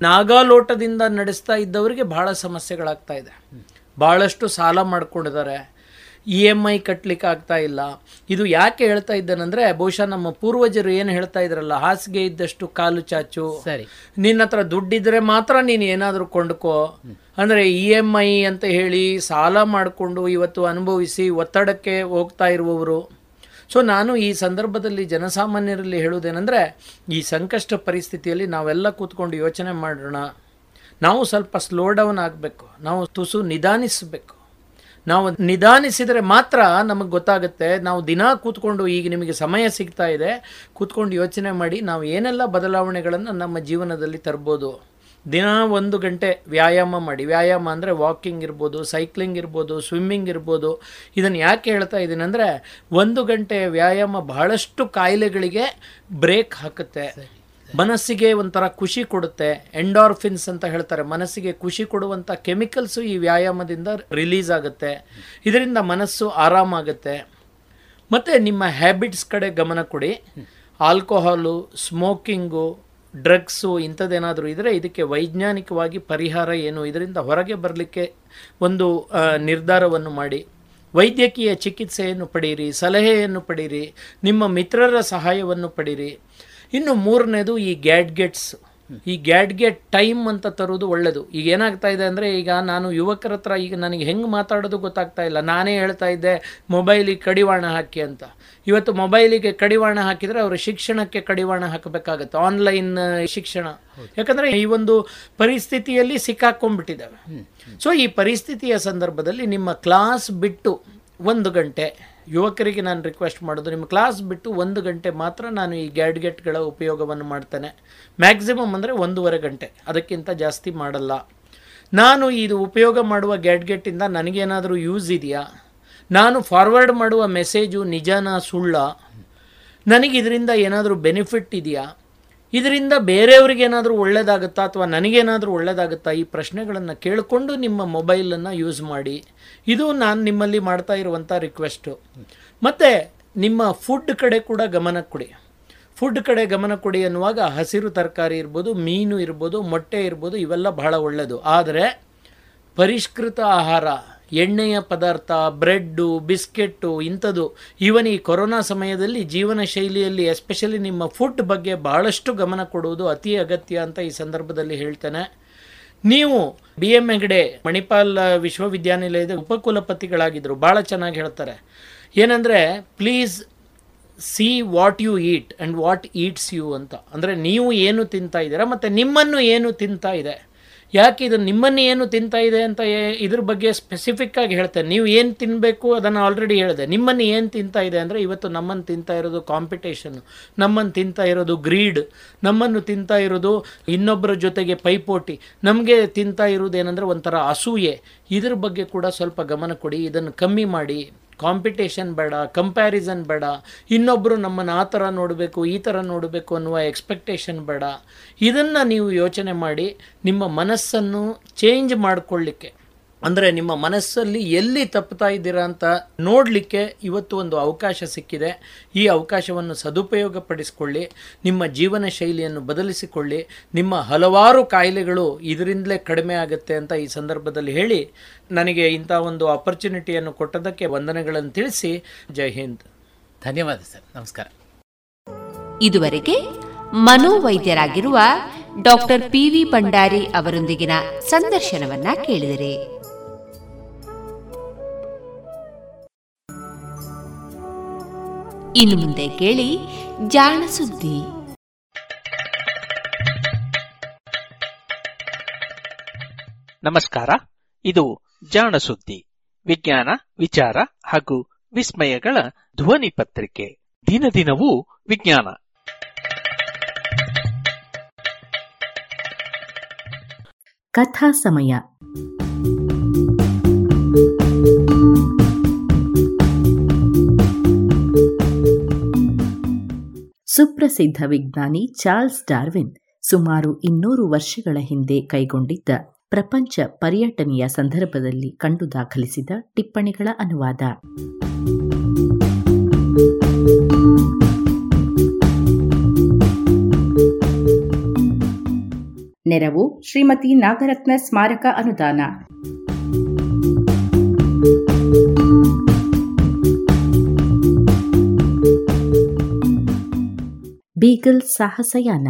ನಾಗಾಲೋಟದಿಂದ ನಡೆಸ್ತಾ ಇದ್ದವರಿಗೆ ಬಹಳ ಸಮಸ್ಯೆಗಳಾಗ್ತಾ ಇದೆ. ಭಾಳಷ್ಟು ಸಾಲ ಮಾಡ್ಕೊಂಡಿದ್ದಾರೆ. ಇ ಎಂ ಐ ಕಟ್ಟಲಿಕ್ಕೆ ಆಗ್ತಾ ಇಲ್ಲ ಇದು ಯಾಕೆ ಹೇಳ್ತಾ ಇದ್ದೇನೆಂದರೆ ಬಹುಶಃ ನಮ್ಮ ಪೂರ್ವಜರು ಏನು ಹೇಳ್ತಾ ಇದ್ರಲ್ಲ ಹಾಸಿಗೆ ಇದ್ದಷ್ಟು ಕಾಲು ಚಾಚು. ಸರಿ. ನಿನ್ನ ಹತ್ರ ದುಡ್ಡಿದ್ರೆ ಮಾತ್ರ ನೀನು ಏನಾದರೂ ಕೊಂಡ್ಕೋ. ಅಂದರೆ ಇ ಎಂ ಐ ಅಂತ ಹೇಳಿ ಸಾಲ ಮಾಡಿಕೊಂಡು ಇವತ್ತು ಅನುಭವಿಸಿ ಒತ್ತಡಕ್ಕೆ ಹೋಗ್ತಾ ಇರುವವರು. ಸೊ ನಾನು ಈ ಸಂದರ್ಭದಲ್ಲಿ ಜನಸಾಮಾನ್ಯರಲ್ಲಿ ಹೇಳುವುದೇನೆಂದರೆ ಈ ಸಂಕಷ್ಟ ಪರಿಸ್ಥಿತಿಯಲ್ಲಿ ನಾವೆಲ್ಲ ಕೂತ್ಕೊಂಡು ಯೋಚನೆ ಮಾಡೋಣ. ನಾವು ಸ್ವಲ್ಪ ಸ್ಲೋ ಡೌನ್ ಆಗಬೇಕು. ನಾವು ತುಸು ನಿಧಾನಿಸಬೇಕು. ನಾವು ನಿಧಾನಿಸಿದರೆ ಮಾತ್ರ ನಮಗೆ ಗೊತ್ತಾಗುತ್ತೆ. ನಾವು ದಿನ ಕೂತ್ಕೊಂಡು ಈಗ ನಿಮಗೆ ಸಮಯ ಸಿಗ್ತಾ ಇದೆ. ಕೂತ್ಕೊಂಡು ಯೋಚನೆ ಮಾಡಿ ನಾವು ಏನೆಲ್ಲ ಬದಲಾವಣೆಗಳನ್ನು ನಮ್ಮ ಜೀವನದಲ್ಲಿ ತರ್ಬೋದು. ದಿನ ಒಂದು ಗಂಟೆ ವ್ಯಾಯಾಮ ಮಾಡಿ. ವ್ಯಾಯಾಮ ಅಂದರೆ ವಾಕಿಂಗ್ ಇರ್ಬೋದು, ಸೈಕ್ಲಿಂಗ್ ಇರ್ಬೋದು, ಸ್ವಿಮ್ಮಿಂಗ್ ಇರ್ಬೋದು. ಇದನ್ನು ಯಾಕೆ ಹೇಳ್ತಾ ಇದ್ದೀನಿ ಅಂದರೆ ಒಂದು ಗಂಟೆ ವ್ಯಾಯಾಮ ಬಹಳಷ್ಟು ಕಾಯಿಲೆಗಳಿಗೆ ಬ್ರೇಕ್ ಹಾಕುತ್ತೆ. ಮನಸ್ಸಿಗೆ ಒಂಥರ ಖುಷಿ ಕೊಡುತ್ತೆ. ಎಂಡಾರ್ಫಿನ್ಸ್ ಅಂತ ಹೇಳ್ತಾರೆ. ಮನಸ್ಸಿಗೆ ಖುಷಿ ಕೊಡುವಂಥ ಕೆಮಿಕಲ್ಸು ಈ ವ್ಯಾಯಾಮದಿಂದ ರಿಲೀಸ್ ಆಗುತ್ತೆ. ಇದರಿಂದ ಮನಸ್ಸು ಆರಾಮಾಗುತ್ತೆ ಮತ್ತು ನಿಮ್ಮ ಹ್ಯಾಬಿಟ್ಸ್ ಕಡೆ ಗಮನ ಕೊಡಿ. ಆಲ್ಕೋಹಾಲು, ಸ್ಮೋಕಿಂಗು, ಡ್ರಗ್ಸು ಇಂಥದ್ದೇನಾದರೂ ಇದ್ದರೆ ಇದಕ್ಕೆ ವೈಜ್ಞಾನಿಕವಾಗಿ ಪರಿಹಾರ ಏನು? ಇದರಿಂದ ಹೊರಗೆ ಬರಲಿಕ್ಕೆ ಒಂದು ನಿರ್ಧಾರವನ್ನು ಮಾಡಿ. ವೈದ್ಯಕೀಯ ಚಿಕಿತ್ಸೆಯನ್ನು ಪಡೀರಿ, ಸಲಹೆಯನ್ನು ಪಡೀರಿ, ನಿಮ್ಮ ಮಿತ್ರರ ಸಹಾಯವನ್ನು ಪಡೀರಿ. ಇನ್ನು ಮೂರನೇದು ಈ ಗ್ಯಾಡ್ಗೆಟ್ಸ್ ಈ ಗ್ಯಾಡ್ಗೆಟ್ ಟೈಮ್ ಅಂತ ತರೋದು ಒಳ್ಳೆಯದು ಈಗ ಏನಾಗ್ತಾ ಇದೆ ಅಂದರೆ ಈಗ ನಾನು ಯುವಕರ ಹತ್ರ ಈಗ ನನಗೆ ಹೆಂಗೆ ಮಾತಾಡೋದು ಗೊತ್ತಾಗ್ತಾ ಇಲ್ಲ. ನಾನೇ ಹೇಳ್ತಾ ಇದ್ದೆ ಮೊಬೈಲಿಗೆ ಕಡಿವಾಣ ಹಾಕಿ ಅಂತ. ಇವತ್ತು ಮೊಬೈಲಿಗೆ ಕಡಿವಾಣ ಹಾಕಿದರೆ ಅವರು ಶಿಕ್ಷಣಕ್ಕೆ ಕಡಿವಾಣ ಹಾಕಬೇಕಾಗತ್ತೆ. ಆನ್ಲೈನ್ ಶಿಕ್ಷಣ. ಯಾಕಂದರೆ ಈ ಒಂದು ಪರಿಸ್ಥಿತಿಯಲ್ಲಿ ಸಿಕ್ಕಾಕೊಂಡ್ಬಿಟ್ಟಿದ್ದಾವೆ. ಸೊ ಈ ಪರಿಸ್ಥಿತಿಯ ಸಂದರ್ಭದಲ್ಲಿ ನಿಮ್ಮ ಕ್ಲಾಸ್ ಬಿಟ್ಟು ಒಂದು ಗಂಟೆ ಯುವಕರಿಗೆ ನಾನು ರಿಕ್ವೆಸ್ಟ್ ಮಾಡೋದು, ನಿಮ್ಮ ಕ್ಲಾಸ್ ಬಿಟ್ಟು ಒಂದು ಗಂಟೆ ಮಾತ್ರ ನಾನು ಈ ಗ್ಯಾಡ್ಗೆಟ್ಗಳ ಉಪಯೋಗವನ್ನು ಮಾಡ್ತೇನೆ. ಮ್ಯಾಕ್ಸಿಮಮ್ ಅಂದರೆ ಒಂದೂವರೆ ಗಂಟೆ, ಅದಕ್ಕಿಂತ ಜಾಸ್ತಿ ಮಾಡಲ್ಲ. ನಾನು ಇದು ಉಪಯೋಗ ಮಾಡುವ ಗ್ಯಾಡ್ಗೆಟ್ಟಿಂದ ನನಗೇನಾದರೂ ಯೂಸ್ ಇದೆಯಾ? ನಾನು ಫಾರ್ವರ್ಡ್ ಮಾಡುವ ಮೆಸೇಜು ನಿಜಾನಾ ಸುಳ್ಳ? ನನಗೆ ಇದರಿಂದ ಏನಾದರೂ ಬೆನಿಫಿಟ್ ಇದೆಯಾ? ಇದರಿಂದ ಬೇರೆಯವ್ರಿಗೆ ಏನಾದರೂ ಒಳ್ಳೆಯದಾಗುತ್ತಾ ಅಥವಾ ನನಗೇನಾದರೂ ಒಳ್ಳೆಯದಾಗುತ್ತಾ ಈ ಪ್ರಶ್ನೆಗಳನ್ನು ಕೇಳಿಕೊಂಡು ನಿಮ್ಮ ಮೊಬೈಲನ್ನು ಯೂಸ್ ಮಾಡಿ. ಇದು ನಾನು ನಿಮ್ಮಲ್ಲಿ ಮಾಡ್ತಾ ಇರುವಂಥ ರಿಕ್ವೆಸ್ಟು ಮತ್ತು ನಿಮ್ಮ ಫುಡ್ ಕಡೆ ಕೂಡ ಗಮನ ಕೊಡಿ. ಫುಡ್ ಕಡೆ ಗಮನ ಕೊಡಿ ಅನ್ನುವಾಗ ಹಸಿರು ತರಕಾರಿ ಇರ್ಬೋದು, ಮೀನು ಇರ್ಬೋದು, ಮೊಟ್ಟೆ ಇರ್ಬೋದು, ಇವೆಲ್ಲ ಬಹಳ ಒಳ್ಳೆಯದು ಆದರೆ ಪರಿಷ್ಕೃತ ಆಹಾರ ಎಣ್ಣೆಯ ಪದಾರ್ಥ, ಬ್ರೆಡ್ಡು, ಬಿಸ್ಕೆಟ್ಟು ಇಂಥದ್ದು. ಈವನ್ ಈ ಕೊರೋನಾ ಸಮಯದಲ್ಲಿ ಜೀವನ ಶೈಲಿಯಲ್ಲಿ, ಎಸ್ಪೆಷಲಿ ನಿಮ್ಮ ಫುಡ್ ಬಗ್ಗೆ ಬಹಳಷ್ಟು ಗಮನ ಕೊಡುವುದು ಅತಿ ಅಗತ್ಯ ಅಂತ ಈ ಸಂದರ್ಭದಲ್ಲಿ ಹೇಳ್ತೇನೆ. ನೀವು ಬಿ ಎಂ ಹೆಗ್ಡೆ, ಮಣಿಪಾಲ್ ವಿಶ್ವವಿದ್ಯಾನಿಲಯದ ಉಪಕುಲಪತಿಗಳಾಗಿದ್ದರು. ಭಾಳ ಚೆನ್ನಾಗಿ ಹೇಳ್ತಾರೆ. ಏನಂದರೆ, please see what you eat and what eats you ಅಂತ. ಅಂದರೆ, ನೀವು ಏನು ತಿಂತಾ ಇದ್ದೀರಾ, ಮತ್ತು ನಿಮ್ಮನ್ನು ಏನು ತಿಂತಾ ಇದೆ. ಯಾಕೆ ಇದು ನಿಮ್ಮನ್ನು ಏನು ತಿಂತಾ ಇದೆ ಅಂತ ಇದ್ರ ಬಗ್ಗೆ ಸ್ಪೆಸಿಫಿಕ್ ಆಗಿ ಹೇಳ್ತೇನೆ ನೀವು ಏನು ತಿನ್ನಬೇಕು ಅದನ್ನು ಆಲ್ರೆಡಿ ಹೇಳಿದೆ. ನಿಮ್ಮನ್ನು ಏನು ತಿಂತಾ ಇದೆ ಅಂದರೆ ಇವತ್ತು ನಮ್ಮನ್ನು ತಿಂತಾ ಇರೋದು ಕಾಂಪಿಟೇಷನ್ನು ನಮ್ಮನ್ನು ತಿಂತಾ ಇರೋದು ಗ್ರೀಡ್ ನಮ್ಮನ್ನು ತಿಂತಾ ಇರೋದು ಇನ್ನೊಬ್ಬರ ಜೊತೆಗೆ ಪೈಪೋಟಿ. ನಮಗೆ ತಿಂತಾ ಇರೋದು ಏನಂದರೆ ಒಂಥರ ಅಸೂಯೆ. ಇದ್ರ ಬಗ್ಗೆ ಕೂಡ ಸ್ವಲ್ಪ ಗಮನ ಕೊಡಿ. ಇದನ್ನು ಕಮ್ಮಿ ಮಾಡಿ. ಕಾಂಪಿಟೇಷನ್ ಬೇಡ ಕಂಪ್ಯಾರಿಸನ್ ಬೇಡ. ಇನ್ನೊಬ್ಬರು ನಮ್ಮನ್ನು ಆ ಥರ ನೋಡಬೇಕು, ಈ ಥರ ನೋಡಬೇಕು ಅನ್ನುವ ಎಕ್ಸ್ಪೆಕ್ಟೇಷನ್ ಬೇಡ. ಇದನ್ನು ನೀವು ಯೋಚನೆ ಮಾಡಿ ನಿಮ್ಮ ಮನಸ್ಸನ್ನು ಚೇಂಜ್ ಮಾಡಿಕೊಳ್ಳಿಕ್ಕೆ. ಅಂದರೆ ನಿಮ್ಮ ಮನಸ್ಸಲ್ಲಿ ಎಲ್ಲಿ ತಪ್ಪುತ್ತಾ ಇದ್ದೀರಾ ಅಂತ ನೋಡಲಿಕ್ಕೆ ಇವತ್ತು ಒಂದು ಅವಕಾಶ ಸಿಕ್ಕಿದೆ. ಈ ಅವಕಾಶವನ್ನು ಸದುಪಯೋಗಪಡಿಸಿಕೊಳ್ಳಿ ನಿಮ್ಮ ಜೀವನ ಶೈಲಿಯನ್ನು ಬದಲಿಸಿಕೊಳ್ಳಿ ನಿಮ್ಮ ಹಲವಾರು ಕಾಯಿಲೆಗಳು ಇದರಿಂದಲೇ ಕಡಿಮೆ ಆಗುತ್ತೆ ಅಂತ ಈ ಸಂದರ್ಭದಲ್ಲಿ ಹೇಳಿ ನನಗೆ ಇಂಥ ಒಂದು ಆಪರ್ಚುನಿಟಿಯನ್ನು ಕೊಟ್ಟದಕ್ಕೆ ವಂದನೆಗಳನ್ನು ತಿಳಿಸಿ ಜೈ ಹಿಂದ್. ಧನ್ಯವಾದ ಸರ್ ನಮಸ್ಕಾರ. ಇದುವರೆಗೆ ಮನೋವೈದ್ಯರಾಗಿರುವ ಡಾಕ್ಟರ್ ಪಿ ವಿ ಭಂಡಾರಿ ಅವರೊಂದಿಗಿನ ಸಂದರ್ಶನವನ್ನ ಕೇಳಿದಿರಿ. ಇನ್ನು ಮುಂದೆ ಕೇಳಿ ಜಾಣ ಸುದ್ದಿ. ನಮಸ್ಕಾರ ಇದು ಜಾಣ ಸುದ್ದಿ. ವಿಜ್ಞಾನ ವಿಚಾರ ಹಾಗೂ ವಿಸ್ಮಯಗಳ ಧ್ವನಿ ಪತ್ರಿಕೆ. ದಿನ ದಿನವೂ ವಿಜ್ಞಾನ. ಕಥಾ ಸಮಯ. ಸುಪ್ರಸಿದ್ಧ ವಿಜ್ಞಾನಿ ಚಾರ್ಲ್ಸ್ ಡಾರ್ವಿನ್ ಸುಮಾರು ಇನ್ನೂರು ವರ್ಷಗಳ ಹಿಂದೆ ಕೈಗೊಂಡಿದ್ದ ಪ್ರಪಂಚ ಪರ್ಯಟನೆಯ ಸಂದರ್ಭದಲ್ಲಿ ಕಂಡು ದಾಖಲಿಸಿದ ಟಿಪ್ಪಣಿಗಳ ಅನುವಾದ. ನೆರವು ಶ್ರೀಮತಿ ನಾಗರತ್ನ ಸ್ಮಾರಕ ಅನುದಾನ. ಬೀಗಲ್ ಸಾಹಸಯಾನ.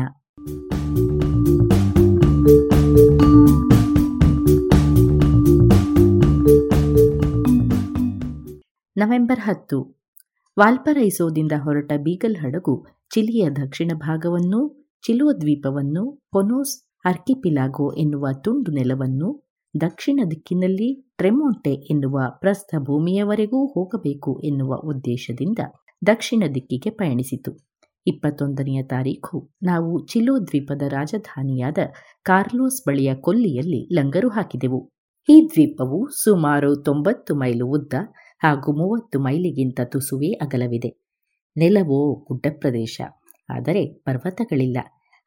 ನವೆಂಬರ್ ಹತ್ತು. ವಾಲ್ಪರೈಸೋದಿಂದ ಹೊರಟ ಬೀಗಲ್ ಹಡಗು ಚಿಲಿಯ ದಕ್ಷಿಣ ಭಾಗವನ್ನು, ಚಿಲುವ ದ್ವೀಪವನ್ನು, ಪೊನೋಸ್ ಅರ್ಕಿಪಿಲಾಗೋ ಎನ್ನುವ ತುಂಡು ನೆಲವನ್ನು, ದಕ್ಷಿಣ ದಿಕ್ಕಿನಲ್ಲಿ ಟ್ರೆಮೋಂಟೆ ಎನ್ನುವ ಪ್ರಸ್ಥ ಭೂಮಿಯವರೆಗೂ ಹೋಗಬೇಕು ಎನ್ನುವ ಉದ್ದೇಶದಿಂದ ದಕ್ಷಿಣ ದಿಕ್ಕಿಗೆ ಪಯಣಿಸಿತು. ಇಪ್ಪತ್ತೊಂದನೆಯ ತಾರೀಖು. ನಾವು ಚಿಲೋ ದ್ವೀಪದ ರಾಜಧಾನಿಯಾದ ಕಾರ್ಲೋಸ್ ಬಳಿಯ ಕೊಲ್ಲಿಯಲ್ಲಿ ಲಂಗರು ಹಾಕಿದೆವು. ಈ ದ್ವೀಪವು ಸುಮಾರು ತೊಂಬತ್ತು ಮೈಲು ಉದ್ದ ಹಾಗೂ ಮೂವತ್ತು ಮೈಲಿಗಿಂತ ತುಸುವೇ ಅಗಲವಿದೆ. ನೆಲವೋ ಗುಡ್ಡ ಪ್ರದೇಶ. ಆದರೆ ಪರ್ವತಗಳಿಲ್ಲ.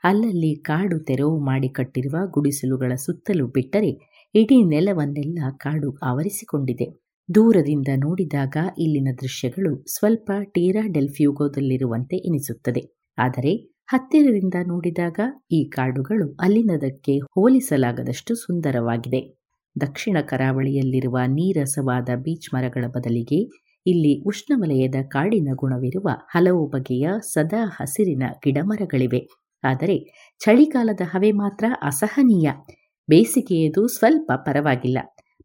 ಅಲ್ಲಲ್ಲಿ ಕಾಡು ತೆರವು ಮಾಡಿ ಕಟ್ಟಿರುವ ಗುಡಿಸಲುಗಳ ಸುತ್ತಲೂ ಬಿಟ್ಟರೆ ಇಡೀ ನೆಲವನ್ನೆಲ್ಲ ಕಾಡು ಆವರಿಸಿಕೊಂಡಿದೆ. ದೂರದಿಂದ ನೋಡಿದಾಗ ಇಲ್ಲಿನ ದೃಶ್ಯಗಳು ಸ್ವಲ್ಪ ಟೀರಾ ಡೆಲ್ಫ್ಯೂಗೋದಲ್ಲಿರುವಂತೆ ಎನಿಸುತ್ತದೆ. ಆದರೆ ಹತ್ತಿರದಿಂದ ನೋಡಿದಾಗ ಈ ಕಾಡುಗಳು ಅಲ್ಲಿನದಕ್ಕೆ ಹೋಲಿಸಲಾಗದಷ್ಟು ಸುಂದರವಾಗಿದೆ. ದಕ್ಷಿಣ ಕರಾವಳಿಯಲ್ಲಿರುವ ನೀರಸವಾದ ಬೀಚ್ ಮರಗಳ ಬದಲಿಗೆ ಇಲ್ಲಿ ಉಷ್ಣವಲಯದ ಕಾಡಿನ ಗುಣವಿರುವ ಹಲವು ಬಗೆಯ ಸದಾ ಹಸಿರಿನ ಗಿಡಮರಗಳಿವೆ. ಆದರೆ ಚಳಿಗಾಲದ ಹವೆ ಮಾತ್ರ ಅಸಹನೀಯ. ಬೇಸಿಗೆಯದು ಸ್ವಲ್ಪ ಪರವಾಗಿಲ್ಲ.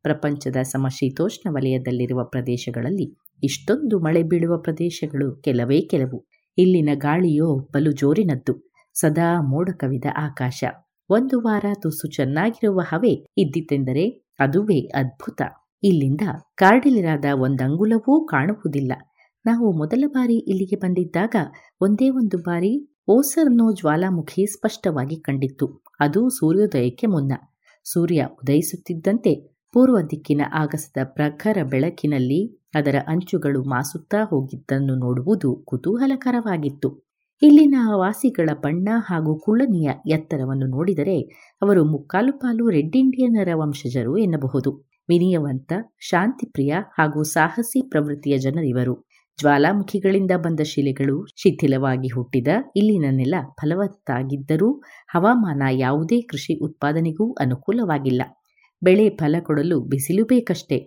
ಪ್ರಪಂಚದ ಸಮಶೀತೋಷ್ಣ ವಲಯದಲ್ಲಿರುವ ಪ್ರದೇಶಗಳಲ್ಲಿ ಇಷ್ಟೊಂದು ಮಳೆ ಬೀಳುವ ಪ್ರದೇಶಗಳು ಕೆಲವೇ ಕೆಲವು. ಇಲ್ಲಿನ ಗಾಳಿಯೋ ಬಲು ಜೋರಿನದ್ದು. ಸದಾ ಮೋಡ ಕವಿದ ಆಕಾಶ. ಒಂದು ವಾರ ತುಸು ಚೆನ್ನಾಗಿರುವ ಹವೆ ಇದ್ದಿತೆಂದರೆ ಅದುವೇ ಅದ್ಭುತ. ಇಲ್ಲಿಂದ ಕಾರ್ಡಿಲಿರಾದ ಒಂದಂಗುಲವೂ ಕಾಣುವುದಿಲ್ಲ. ನಾವು ಮೊದಲ ಬಾರಿ ಇಲ್ಲಿಗೆ ಬಂದಿದ್ದಾಗ ಒಂದೇ ಒಂದು ಬಾರಿ ಓಸರ್ನೋ ಜ್ವಾಲಾಮುಖಿ ಸ್ಪಷ್ಟವಾಗಿ ಕಂಡಿತ್ತು. ಅದು ಸೂರ್ಯೋದಯಕ್ಕೆ ಮುನ್ನ. ಸೂರ್ಯ ಉದಯಿಸುತ್ತಿದ್ದಂತೆ ಪೂರ್ವ ದಿಕ್ಕಿನ ಆಗಸದ ಪ್ರಖರ ಬೆಳಕಿನಲ್ಲಿ ಅದರ ಅಂಚುಗಳು ಮಾಸುತ್ತಾ ಹೋಗಿದ್ದನ್ನು ನೋಡುವುದು ಕುತೂಹಲಕರವಾಗಿತ್ತು. ಇಲ್ಲಿನ ವಾಸಿಗಳ ಬಣ್ಣ ಹಾಗೂ ಕುಳ್ಳನಿಯ ಎತ್ತರವನ್ನು ನೋಡಿದರೆ ಅವರು ಮುಕ್ಕಾಲು ಪಾಲು ರೆಡ್ ಇಂಡಿಯನ್ನರ ವಂಶಜರು ಎನ್ನಬಹುದು. ವಿನಯವಂತ, ಶಾಂತಿಪ್ರಿಯ ಹಾಗೂ ಸಾಹಸಿ ಪ್ರವೃತ್ತಿಯ ಜನರಿವರು. ಜ್ವಾಲಾಮುಖಿಗಳಿಂದ ಬಂದ ಶಿಲೆಗಳು ಶಿಥಿಲವಾಗಿ ಹುಟ್ಟಿದ ಇಲ್ಲಿನ ನೆಲ ಫಲವತ್ತಾಗಿದ್ದರೂ ಹವಾಮಾನ ಯಾವುದೇ ಕೃಷಿ ಉತ್ಪಾದನೆಗೂ ಅನುಕೂಲವಾಗಿಲ್ಲ. ಬೆಳೆ ಫಲ ಕೊಡಲು ಬಿಸಿಲು ಬೇಕಷ್ಟೇ.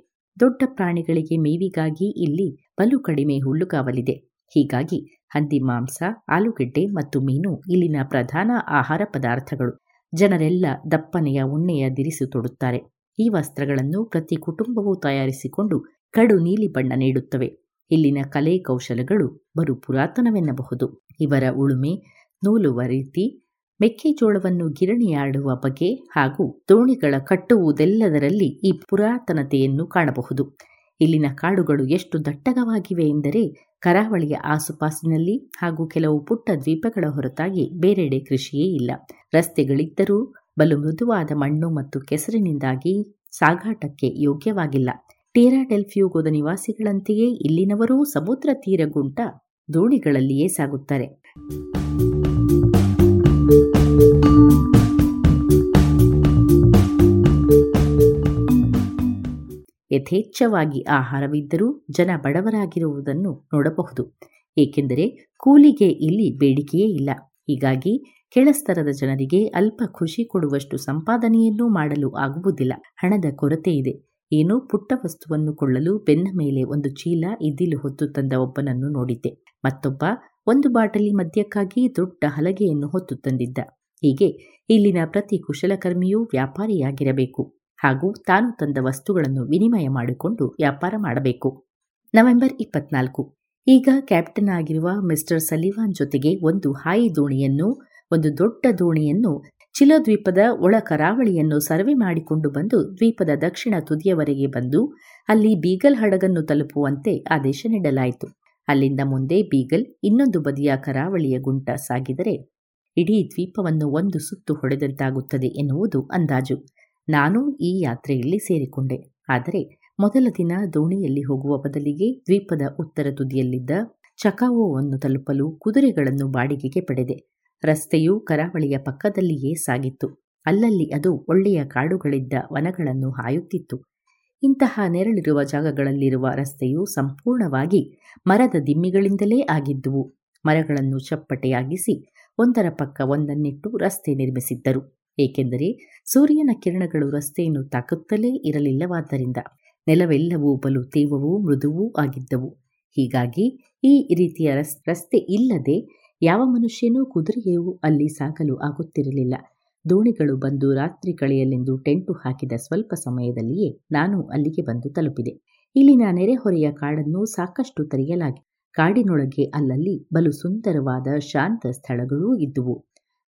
ದೊಡ್ಡ ಪ್ರಾಣಿಗಳಿಗೆ ಮೇವಿಗಾಗಿ ಇಲ್ಲಿ ಬಲು ಕಡಿಮೆ ಹುಲ್ಲುಗಾವಲಿದೆ. ಹೀಗಾಗಿ ಹಂದಿ, ಮಾಂಸ, ಆಲೂಗೆಡ್ಡೆ ಮತ್ತು ಮೀನು ಇಲ್ಲಿನ ಪ್ರಧಾನ ಆಹಾರ ಪದಾರ್ಥಗಳು. ಜನರೆಲ್ಲ ದಪ್ಪನೆಯ ಉಣ್ಣೆಯ ದಿರಿಸು ತೊಡುತ್ತಾರೆ. ಈ ವಸ್ತ್ರಗಳನ್ನು ಪ್ರತಿ ಕುಟುಂಬವೂ ತಯಾರಿಸಿಕೊಂಡು ಕಡು ನೀಲಿ ಬಣ್ಣ ನೀಡುತ್ತವೆ. ಇಲ್ಲಿನ ಕಲೆ ಕೌಶಲಗಳು ಬರು ಪುರಾತನವೆನ್ನಬಹುದು ಇವರ ಉಳುಮೆ, ನೂಲುವ ರೀತಿ ಮೆಕ್ಕೆಜೋಳವನ್ನು ಗಿರಣಿಯಾಡುವ ಬಗೆ ಹಾಗೂ ದೋಣಿಗಳ ಕಟ್ಟುವುದೆಲ್ಲದರಲ್ಲಿ ಈ ಪುರಾತನತೆಯನ್ನು ಕಾಣಬಹುದು. ಇಲ್ಲಿನ ಕಾಡುಗಳು ಎಷ್ಟು ದಟ್ಟಗವಾಗಿವೆ ಎಂದರೆ ಕರಾವಳಿಯ ಆಸುಪಾಸಿನಲ್ಲಿ ಹಾಗೂ ಕೆಲವು ಪುಟ್ಟ ದ್ವೀಪಗಳ ಹೊರತಾಗಿ ಬೇರೆಡೆ ಕೃಷಿಯೇ ಇಲ್ಲ. ರಸ್ತೆಗಳಿದ್ದರೂ ಬಲು ಮೃದುವಾದ ಮಣ್ಣು ಮತ್ತು ಕೆಸರಿನಿಂದಾಗಿ ಸಾಗಾಟಕ್ಕೆ ಯೋಗ್ಯವಾಗಿಲ್ಲ. ಟೇರಾ ಡೆಲ್ಫ್ಯೂಗೋದ ನಿವಾಸಿಗಳಂತೆಯೇ ಇಲ್ಲಿನವರೂ ಸಮುದ್ರ ತೀರಗುಂಟ ದೋಣಿಗಳಲ್ಲಿಯೇ ಸಾಗುತ್ತಾರೆ. ಯಥೇಚ್ಛವಾಗಿ ಆಹಾರವಿದ್ದರೂ ಜನ ಬಡವರಾಗಿರುವುದನ್ನು ನೋಡಬಹುದು. ಏಕೆಂದರೆ ಕೂಲಿಗೆ ಇಲ್ಲಿ ಬೇಡಿಕೆಯೇ ಇಲ್ಲ. ಹೀಗಾಗಿ ಕೆಳಸ್ತರದ ಜನರಿಗೆ ಅಲ್ಪ ಖುಷಿ ಕೊಡುವಷ್ಟು ಸಂಪಾದನೆಯನ್ನೂ ಮಾಡಲು ಆಗುವುದಿಲ್ಲ. ಹಣದ ಕೊರತೆ ಇದೆ. ಏನೋ ಪುಟ್ಟ ವಸ್ತುವನ್ನು ಕೊಳ್ಳಲು ಬೆನ್ನ ಮೇಲೆ ಒಂದು ಚೀಲ ಇದ್ದಿಲು ಹೊತ್ತು ತಂದ ಒಬ್ಬನನ್ನು ನೋಡಿದ್ದೆ. ಮತ್ತೊಬ್ಬ ಒಂದು ಬಾಟಲಿ ಮದ್ಯಕ್ಕಾಗಿ ದೊಡ್ಡ ಹಲಗೆಯನ್ನು ಹೊತ್ತು ತಂದಿದ್ದ. ಹೀಗೆ ಇಲ್ಲಿನ ಪ್ರತಿ ಕುಶಲಕರ್ಮಿಯೂ ವ್ಯಾಪಾರಿಯಾಗಿರಬೇಕು. ಹಾಗೂ ತಾನು ತಂದ ವಸ್ತುಗಳನ್ನು ವಿನಿಮಯ ಮಾಡಿಕೊಂಡು ವ್ಯಾಪಾರ ಮಾಡಬೇಕು. ನವೆಂಬರ್ ಇಪ್ಪತ್ನಾಲ್ಕು. ಈಗ ಕ್ಯಾಪ್ಟನ್ ಆಗಿರುವ ಮಿಸ್ಟರ್ ಸಲಿವಾನ್ ಜೊತೆಗೆ ಒಂದು ಹಾಯಿ ದೋಣಿಯನ್ನು, ಒಂದು ದೊಡ್ಡ ದೋಣಿಯನ್ನು, ಚಿಲೋ ದ್ವೀಪದ ಒಳ ಕರಾವಳಿಯನ್ನು ಸರ್ವೆ ಮಾಡಿಕೊಂಡು ಬಂದು ದ್ವೀಪದ ದಕ್ಷಿಣ ತುದಿಯವರೆಗೆ ಬಂದು ಅಲ್ಲಿ ಬೀಗಲ್ ಹಡಗನ್ನು ತಲುಪುವಂತೆ ಆದೇಶ ನೀಡಲಾಯಿತು. ಅಲ್ಲಿಂದ ಮುಂದೆ ಬೀಗಲ್ ಇನ್ನೊಂದು ಬದಿಯ ಕರಾವಳಿಯ ಗುಂಟ ಸಾಗಿದರೆ ಇಡೀ ದ್ವೀಪವನ್ನು ಒಂದು ಸುತ್ತು ಹೊಡೆದಂತಾಗುತ್ತದೆ ಎನ್ನುವುದು ಅಂದಾಜು. ನಾನು ಈ ಯಾತ್ರೆಯಲ್ಲಿ ಸೇರಿಕೊಂಡೆ. ಆದರೆ ಮೊದಲ ದಿನ ದೋಣಿಯಲ್ಲಿ ಹೋಗುವ ಬದಲಿಗೆ ದ್ವೀಪದ ಉತ್ತರ ತುದಿಯಲ್ಲಿದ್ದ ಚಕಾವೋವನ್ನು ತಲುಪಲು ಕುದುರೆಗಳನ್ನು ಬಾಡಿಗೆಗೆ ಪಡೆದೆ. ರಸ್ತೆಯು ಕರಾವಳಿಯ ಪಕ್ಕದಲ್ಲಿಯೇ ಸಾಗಿತ್ತು. ಅಲ್ಲಲ್ಲಿ ಅದು ಒಳ್ಳೆಯ ಕಾಡುಗಳಿದ್ದ ವನಗಳನ್ನು ಹಾಯುತ್ತಿತ್ತು. ಇಂತಹ ನೆರಳಿರುವ ಜಾಗಗಳಲ್ಲಿರುವ ರಸ್ತೆಯು ಸಂಪೂರ್ಣವಾಗಿ ಮರದ ದಿಮ್ಮಿಗಳಿಂದಲೇ ಆಗಿದ್ದುವು. ಮರಗಳನ್ನು ಚಪ್ಪಟೆಯಾಗಿಸಿ ಒಂದರ ಪಕ್ಕ ಒಂದನ್ನಿಟ್ಟು ರಸ್ತೆ ನಿರ್ಮಿಸಿದ್ದರು. ಏಕೆಂದರೆ ಸೂರ್ಯನ ಕಿರಣಗಳು ರಸ್ತೆಯನ್ನು ತಾಕುತ್ತಲೇ ಇರಲಿಲ್ಲವಾದ್ದರಿಂದ ನೆಲವೆಲ್ಲವೂ ಬಲು ತೇವವೂ ಮೃದುವೂ ಆಗಿದ್ದವು. ಹೀಗಾಗಿ ಈ ರೀತಿಯ ರಸ್ತೆ ಇಲ್ಲದೆ ಯಾವ ಮನುಷ್ಯನೂ ಕುದುರೆಯೂ ಅಲ್ಲಿ ಸಾಗಲು ಆಗುತ್ತಿರಲಿಲ್ಲ. ದೋಣಿಗಳು ಬಂದು ರಾತ್ರಿ ಕಳೆಯಲೆಂದು ಟೆಂಟು ಹಾಕಿದ ಸ್ವಲ್ಪ ಸಮಯದಲ್ಲಿಯೇ ನಾನು ಅಲ್ಲಿಗೆ ಬಂದು ತಲುಪಿದೆ. ಇಲ್ಲಿನ ನೆರೆಹೊರೆಯ ಕಾಡನ್ನು ಸಾಕಷ್ಟು ತೆರೆಯಲಾಗಿ, ಕಾಡಿನೊಳಗೆ ಅಲ್ಲಲ್ಲಿ ಬಲು ಸುಂದರವಾದ ಶಾಂತ ಸ್ಥಳಗಳೂ ಇದ್ದುವು.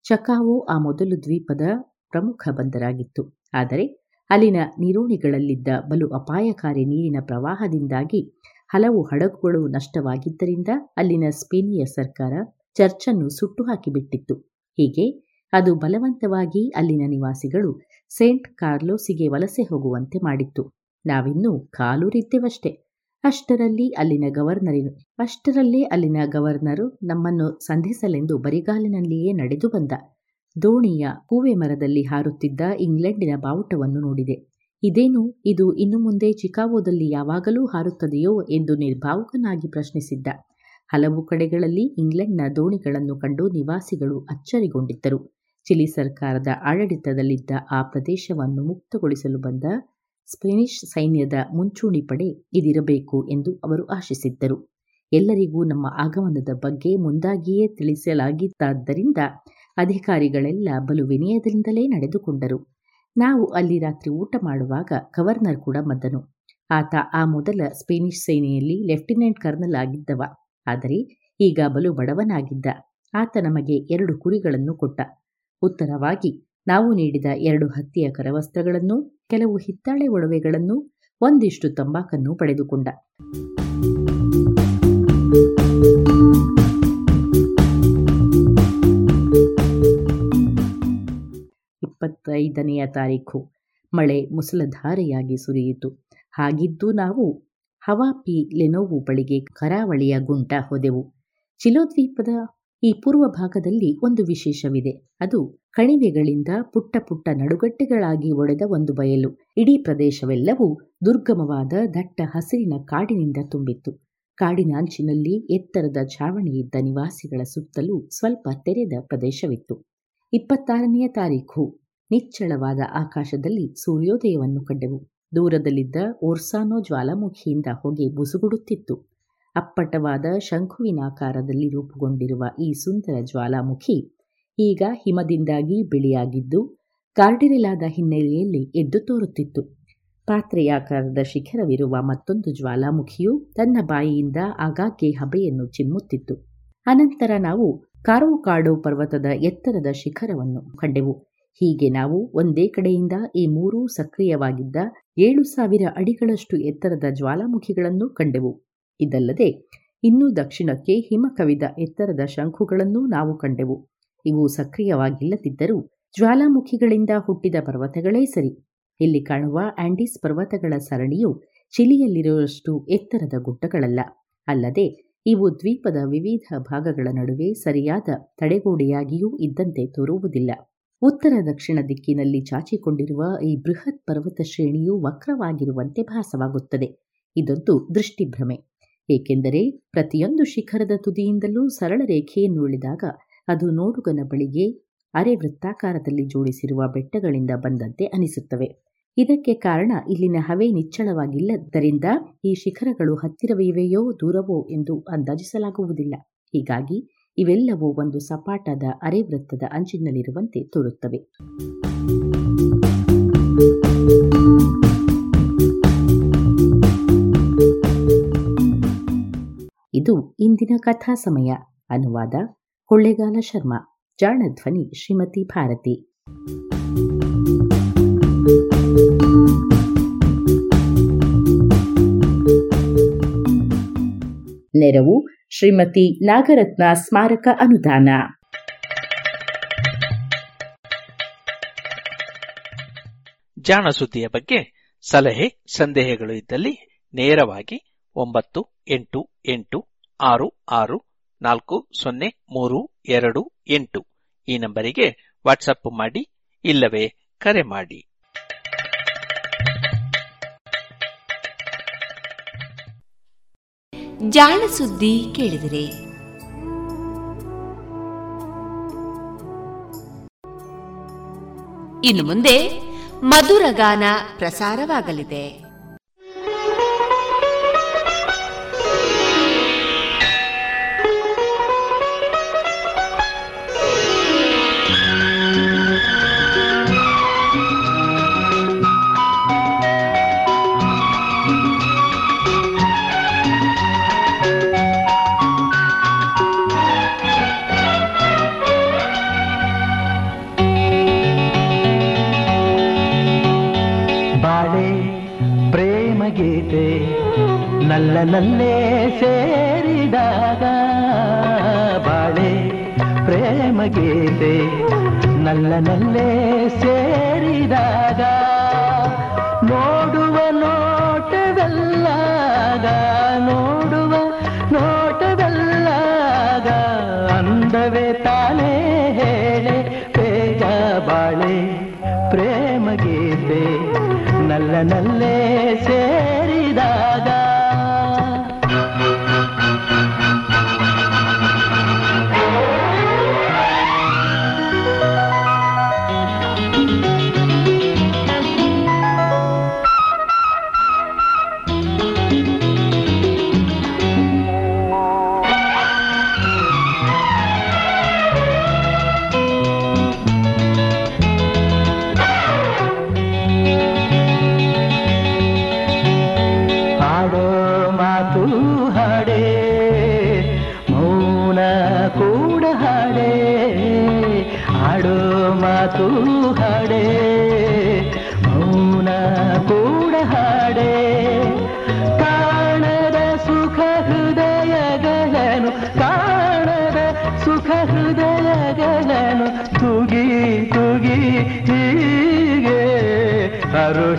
ಚಕಾವು ಆ ಮೊದಲು ದ್ವೀಪದ ಪ್ರಮುಖ ಬಂದರಾಗಿತ್ತು. ಆದರೆ, ಅಲ್ಲಿನ ನೀರೋಣಿಗಳಲ್ಲಿದ್ದ ಬಲು ಅಪಾಯಕಾರಿ ನೀರಿನ ಪ್ರವಾಹದಿಂದಾಗಿ ಹಲವು ಹಡಗುಗಳು ನಷ್ಟವಾಗಿದ್ದರಿಂದ ಅಲ್ಲಿನ ಸ್ಪೇನಿಯ ಸರ್ಕಾರ ಚರ್ಚನ್ನು ಸುಟ್ಟು ಹಾಕಿಬಿಟ್ಟಿತ್ತು ಹೀಗೆ ಅದು ಬಲವಂತವಾಗಿ ಅಲ್ಲಿನ ನಿವಾಸಿಗಳು ಸೇಂಟ್ ಕಾರ್ಲೋಸಿಗೆ ವಲಸೆ ಹೋಗುವಂತೆ ಮಾಡಿತ್ತು. ನಾವಿನ್ನೂ ಕಾಲೂರಿದ್ದೆವಷ್ಟೇ. ಅಷ್ಟರಲ್ಲಿ ಅಲ್ಲಿನ ಗವರ್ನರಿನು. ಅಷ್ಟರಲ್ಲೇ ಅಲ್ಲಿನ ಗವರ್ನರು ನಮ್ಮನ್ನು ಸಂಧಿಸಲೆಂದು ಬರಿಗಾಲಿನಲ್ಲಿಯೇ ನಡೆದು ಬಂದ. ದೋಣಿಯ ಹೂವೆ ಮರದಲ್ಲಿ ಹಾರುತ್ತಿದ್ದ ಇಂಗ್ಲೆಂಡಿನ ಬಾವುಟವನ್ನು ನೋಡಿದೆ. ಇದೇನು? ಇದು ಇನ್ನು ಮುಂದೆ ಚಿಕಾಗೋದಲ್ಲಿ ಯಾವಾಗಲೂ ಹಾರುತ್ತದೆಯೋ ಎಂದು ನಿರ್ಭಾವುಕನಾಗಿ ಪ್ರಶ್ನಿಸಿದ್ದ. ಹಲವು ಕಡೆಗಳಲ್ಲಿ ಇಂಗ್ಲೆಂಡ್ನ ದೋಣಿಗಳನ್ನು ಕಂಡು ನಿವಾಸಿಗಳು ಅಚ್ಚರಿಗೊಂಡಿದ್ದರು. ಚಿಲಿ ಸರ್ಕಾರದ ಆಡಳಿತದಲ್ಲಿದ್ದ ಆ ಪ್ರದೇಶವನ್ನು ಮುಕ್ತಗೊಳಿಸಲು ಬಂದ ಸ್ಪೇನಿಷ್ ಸೈನ್ಯದ ಮುಂಚೂಣಿ ಪಡೆ ಇದಿರಬೇಕು ಎಂದು ಅವರು ಆಶಿಸಿದ್ದರು. ಎಲ್ಲರಿಗೂ ನಮ್ಮ ಆಗಮನದ ಬಗ್ಗೆ ಮುಂದಾಗಿಯೇ ತಿಳಿಸಲಾಗಿದ್ದಾದ್ದರಿಂದ ಅಧಿಕಾರಿಗಳೆಲ್ಲ ಬಲು ವಿನಯದಿಂದಲೇ ನಡೆದುಕೊಂಡರು. ನಾವು ಅಲ್ಲಿ ರಾತ್ರಿ ಊಟ ಮಾಡುವಾಗ ಗವರ್ನರ್ ಕೂಡ ಮದ್ದನು. ಆತ ಆ ಮೊದಲ ಸ್ಪೇನಿಷ್ ಸೇನೆಯಲ್ಲಿ ಲೆಫ್ಟಿನೆಂಟ್ ಕರ್ನಲ್ ಆಗಿದ್ದವ. ಆದರೆ ಈಗ ಬಲು ಬಡವನಾಗಿದ್ದ. ಆತ ನಮಗೆ ಎರಡು ಕುರಿಗಳನ್ನು ಕೊಟ್ಟ. ಉತ್ತರವಾಗಿ ನಾವು ನೀಡಿದ ಎರಡು ಹತ್ತಿಯ ಕರವಸ್ತ್ರಗಳನ್ನು, ಕೆಲವು ಹಿತ್ತಾಳೆ ಒಡವೆಗಳನ್ನು, ಒಂದಿಷ್ಟು ತಂಬಾಕನ್ನು ಪಡೆದುಕೊಂಡ. ಇಪ್ಪತ್ತೈದನೆಯ ತಾರೀಖು. ಮಳೆ ಮುಸಲಧಾರೆಯಾಗಿ ಸುರಿಯಿತು. ಹಾಗಿದ್ದು ನಾವು ಹವಾಪಿ ಲೆನೋವು ಬಳಿಗೆ ಕರಾವಳಿಯ ಗುಂಟ ಹೋದೆವು. ಚಿಲೋದ್ವೀಪದ ಈ ಪೂರ್ವ ಭಾಗದಲ್ಲಿ ಒಂದು ವಿಶೇಷವಿದೆ. ಅದು ಕಣಿವೆಗಳಿಂದ ಪುಟ್ಟ ಪುಟ್ಟ ನಡುಗಟ್ಟೆಗಳಾಗಿ ಒಡೆದ ಒಂದು ಬಯಲು. ಇಡೀ ಪ್ರದೇಶವೆಲ್ಲವೂ ದುರ್ಗಮವಾದ ದಟ್ಟ ಹಸಿರಿನ ಕಾಡಿನಿಂದ ತುಂಬಿತ್ತು. ಕಾಡಿನ ಅಂಚಿನಲ್ಲಿ ಎತ್ತರದ ಛಾವಣಿಯಿದ್ದ ನಿವಾಸಿಗಳ ಸುತ್ತಲೂ ಸ್ವಲ್ಪ ತೆರೆದ ಪ್ರದೇಶವಿತ್ತು. ಇಪ್ಪತ್ತಾರನೆಯ ತಾರೀಖು. ನಿಚ್ಚಳವಾದ ಆಕಾಶದಲ್ಲಿ ಸೂರ್ಯೋದಯವನ್ನು ಕಂಡೆವು. ದೂರದಲ್ಲಿದ್ದ ಓರ್ಸಾನೋ ಜ್ವಾಲಾಮುಖಿಯಿಂದ ಹೊಗೆ ಬುಸುಗುಡುತ್ತಿತ್ತು. ಅಪ್ಪಟವಾದ ಶಂಖುವಿನಾಕಾರದಲ್ಲಿ ರೂಪುಗೊಂಡಿರುವ ಈ ಸುಂದರ ಜ್ವಾಲಾಮುಖಿ ಈಗ ಹಿಮದಿಂದಾಗಿ ಬಿಳಿಯಾಗಿದ್ದು, ಕಾರ್ಡಿರಿಲಾದ ಹಿನ್ನೆಲೆಯಲ್ಲಿ ಎದ್ದು ತೋರುತ್ತಿತ್ತು. ಪಾತ್ರೆಯಾಕಾರದ ಶಿಖರವಿರುವ ಮತ್ತೊಂದು ಜ್ವಾಲಾಮುಖಿಯು ತನ್ನ ಬಾಯಿಯಿಂದ ಆಗಾಗ್ಗೆ ಹಬೆಯನ್ನು ಚಿಮ್ಮುತ್ತಿತ್ತು. ಅನಂತರ ನಾವು ಕಾರೋಕಾಡೋ ಪರ್ವತದ ಎತ್ತರದ ಶಿಖರವನ್ನು ಕಂಡೆವು. ಹೀಗೆ ನಾವು ಒಂದೇ ಕಡೆಯಿಂದ ಈ ಮೂರೂ ಸಕ್ರಿಯವಾಗಿದ್ದ ಏಳು ಸಾವಿರ ಅಡಿಗಳಷ್ಟು ಎತ್ತರದ ಜ್ವಾಲಾಮುಖಿಗಳನ್ನು ಕಂಡೆವು. ಇದಲ್ಲದೆ ಇನ್ನೂ ದಕ್ಷಿಣಕ್ಕೆ ಹಿಮ ಕವಿದ ಎತ್ತರದ ಶಂಖುಗಳನ್ನೂ ನಾವು ಕಂಡೆವು. ಇವು ಸಕ್ರಿಯವಾಗಿಲ್ಲದಿದ್ದರೂ ಜ್ವಾಲಾಮುಖಿಗಳಿಂದ ಹುಟ್ಟಿದ ಪರ್ವತಗಳೇ ಸರಿ. ಇಲ್ಲಿ ಕಾಣುವ ಆಂಡೀಸ್ ಪರ್ವತಗಳ ಸರಣಿಯು ಚಿಲಿಯಲ್ಲಿರುವಷ್ಟು ಎತ್ತರದ ಗುಡ್ಡಗಳಲ್ಲ. ಅಲ್ಲದೆ ಇವು ದ್ವೀಪದ ವಿವಿಧ ಭಾಗಗಳ ನಡುವೆ ಸರಿಯಾದ ತಡೆಗೋಡೆಯಾಗಿಯೂ ಇದ್ದಂತೆ ತೋರುವುದಿಲ್ಲ. ಉತ್ತರ ದಕ್ಷಿಣ ದಿಕ್ಕಿನಲ್ಲಿ ಚಾಚಿಕೊಂಡಿರುವ ಈ ಬೃಹತ್ ಪರ್ವತ ಶ್ರೇಣಿಯು ವಕ್ರವಾಗಿರುವಂತೆ ಭಾಸವಾಗುತ್ತದೆ. ಇದೊಂದು ದೃಷ್ಟಿಭ್ರಮೆ. ಏಕೆಂದರೆ ಪ್ರತಿಯೊಂದು ಶಿಖರದ ತುದಿಯಿಂದಲೂ ಸರಳ ರೇಖೆಯನ್ನು ಉಳಿದಾಗ ಅದು ನೋಡುಗನ ಬಳಿಗೆ ಅರೆ ವೃತ್ತಾಕಾರದಲ್ಲಿ ಜೋಡಿಸಿರುವ ಬೆಟ್ಟಗಳಿಂದ ಬಂದಂತೆ ಅನಿಸುತ್ತವೆ. ಇದಕ್ಕೆ ಕಾರಣ ಇಲ್ಲಿನ ಹವೆ ನಿಚ್ಚಳವಾಗಿಲ್ಲದ್ದರಿಂದ ಈ ಶಿಖರಗಳು ಹತ್ತಿರವಿವೆಯೋ ದೂರವೋ ಎಂದು ಅಂದಾಜಿಸಲಾಗುವುದಿಲ್ಲ. ಹೀಗಾಗಿ ಇವೆಲ್ಲವೂ ಒಂದು ಸಪಾಟದ ಅರೆ ವೃತ್ತದ ಅಂಚಿನಲ್ಲಿರುವಂತೆ ತೋರುತ್ತವೆ. ಇದು ಇಂದಿನ ಕಥಾ ಸಮಯ. ಅನುವಾದ ಕೊಳ್ಳೇಗಾಲ ಶರ್ಮಾ. ಜಾಣ ಧ್ವನಿ ಶ್ರೀಮತಿ ಭಾರತಿ. ನೆರವು ಶ್ರೀಮತಿ ನಾಗರತ್ನ ಸ್ಮಾರಕ ಅನುದಾನ. ಜಾಣ ಸುದ್ದಿಯ ಬಗ್ಗೆ ಸಲಹೆ, ಸಂದೇಹಗಳು ಇದ್ದಲ್ಲಿ ನೇರವಾಗಿ ಒಂಬತ್ತು ಎಂಟು ಎಂಟು ಆರು ಆರು, ನಾಲ್ಕು, ಸೊನ್ನೆ, ಮೂರು, ಎರಡು, ಎಂಟು. ಈ ನಂಬರಿಗೆ ವಾಟ್ಸಪ್ ಮಾಡಿ, ಇಲ್ಲವೇ ಕರೆ ಮಾಡಿ. ಜಾಣ ಸುದ್ದಿ ಕೇಳಿದರೆ. ಇನ್ನು ಮುಂದೆ ಮಧುರಗಾನ ಪ್ರಸಾರವಾಗಲಿದೆ. ಮರಳಲ್ಲೇ ಸೇರಿದಾಗ ಬಾಳೆ ಪ್ರೇಮ ಗೀತೆ ನಲ್ಲನಲ್ಲೇ ಸೇರಿದಾಗ ನೋಡುವ ನೋಟವೆಲ್ಲಾಗ ನೋಡುವ ನೋಟವೆಲ್ಲಾಗ ಅಂದವೇ ತಾನೇ ಹೇಳೆ ಬೇಗ ಬಾಳೆ ಪ್ರೇಮ ಗೀತೆ ನಲ್ಲನಲ್ಲೇ ಸೇ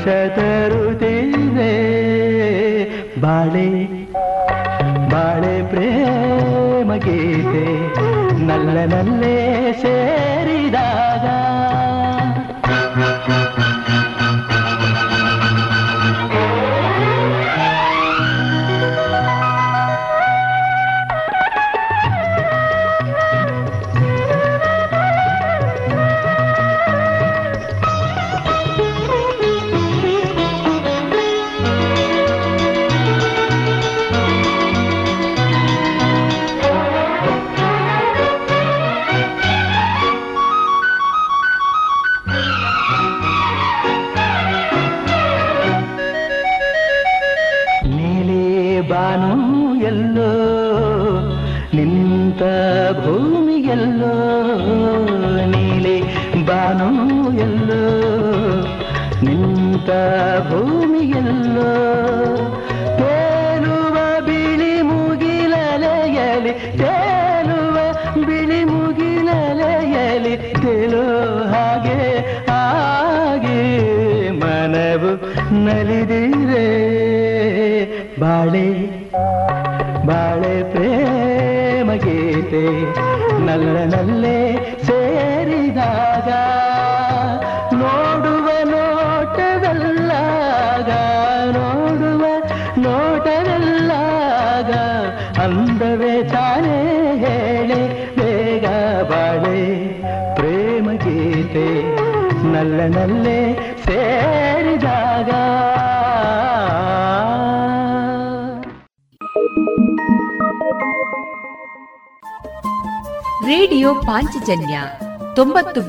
ಸಂತೋಷ ತರುತ್ತಿದೆ ಬಾಳೆ ಬಾಳೆ ಪ್ರೇಮ ಗೀತೆ ನಲ್ಲ ನಲ್ಲೇ ಸೇ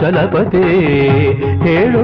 చలపతే ಹೇಳು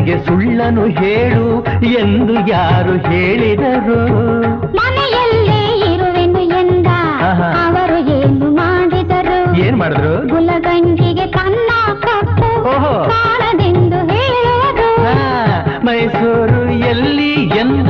ನನಗೆ ಸುಳ್ಳನು ಹೇಳು ಎಂದು ಯಾರು ಹೇಳಿದರು. ಮನೆಯಲ್ಲೇ ಇರುವೆನು ಎಂದ ಅವರು ಏನು ಮಾಡಿದರು? ಏನ್ ಮಾಡಿದ್ರು? ಗುಲಗಂಜಿಗೆ ಕನ್ನ ಕೊಟ್ಟು ಕಾಣದೆಂದು ಹೇಳೋದು ಮೈಸೂರು ಎಲ್ಲಿ ಎಂದು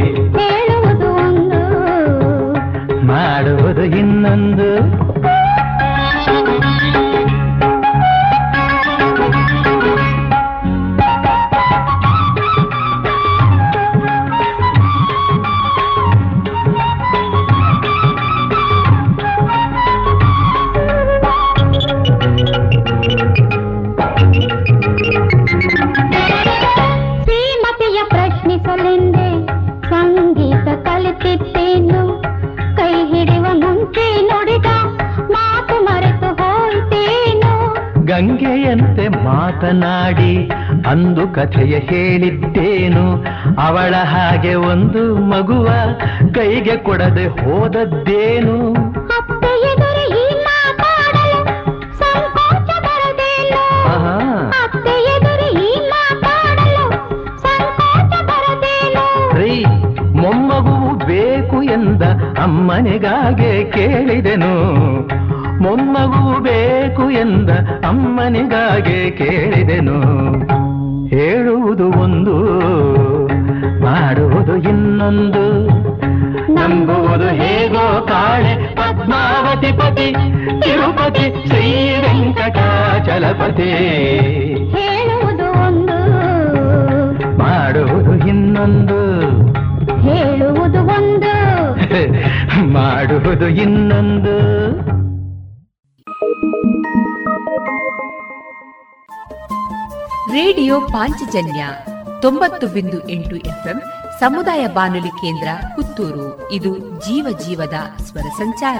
ಕಥೆಯ ಹೇಳಿದ್ದೇನು? ಅವಳ ಹಾಗೆ ಒಂದು ಮಗುವ ಕೈಗೆ ಕೊಡದೆ ಹೋದದ್ದೇನು? ಬೇಕು ಎಂದ ಅಮ್ಮನಿಗಾಗೆ ಕೇಳಿದೆನು. ಮೊಮ್ಮಗು ಬೇಕು ಎಂದ ಅಮ್ಮನಿಗಾಗೆ ಕೇಳಿದೆನು. ಹೇಳುವುದು ಒಂದು. ಮಾಡುವುದು ಇನ್ನೊಂದು. ಹೇಳುವುದು ಒಂದು. ಮಾಡುವುದು ಇನ್ನೊಂದು. ರೇಡಿಯೋ ಪಾಂಚಜನ್ಯ ತೊಂಬತ್ತು ಬಿಂದು ಎಂಟು ಎಫ್ಎಂ ಸಮುದಾಯ ಬಾನುಲಿ ಕೇಂದ್ರ ಪುತ್ತೂರು. ಇದು ಜೀವ ಜೀವದ ಸ್ವರ ಸಂಚಾರ.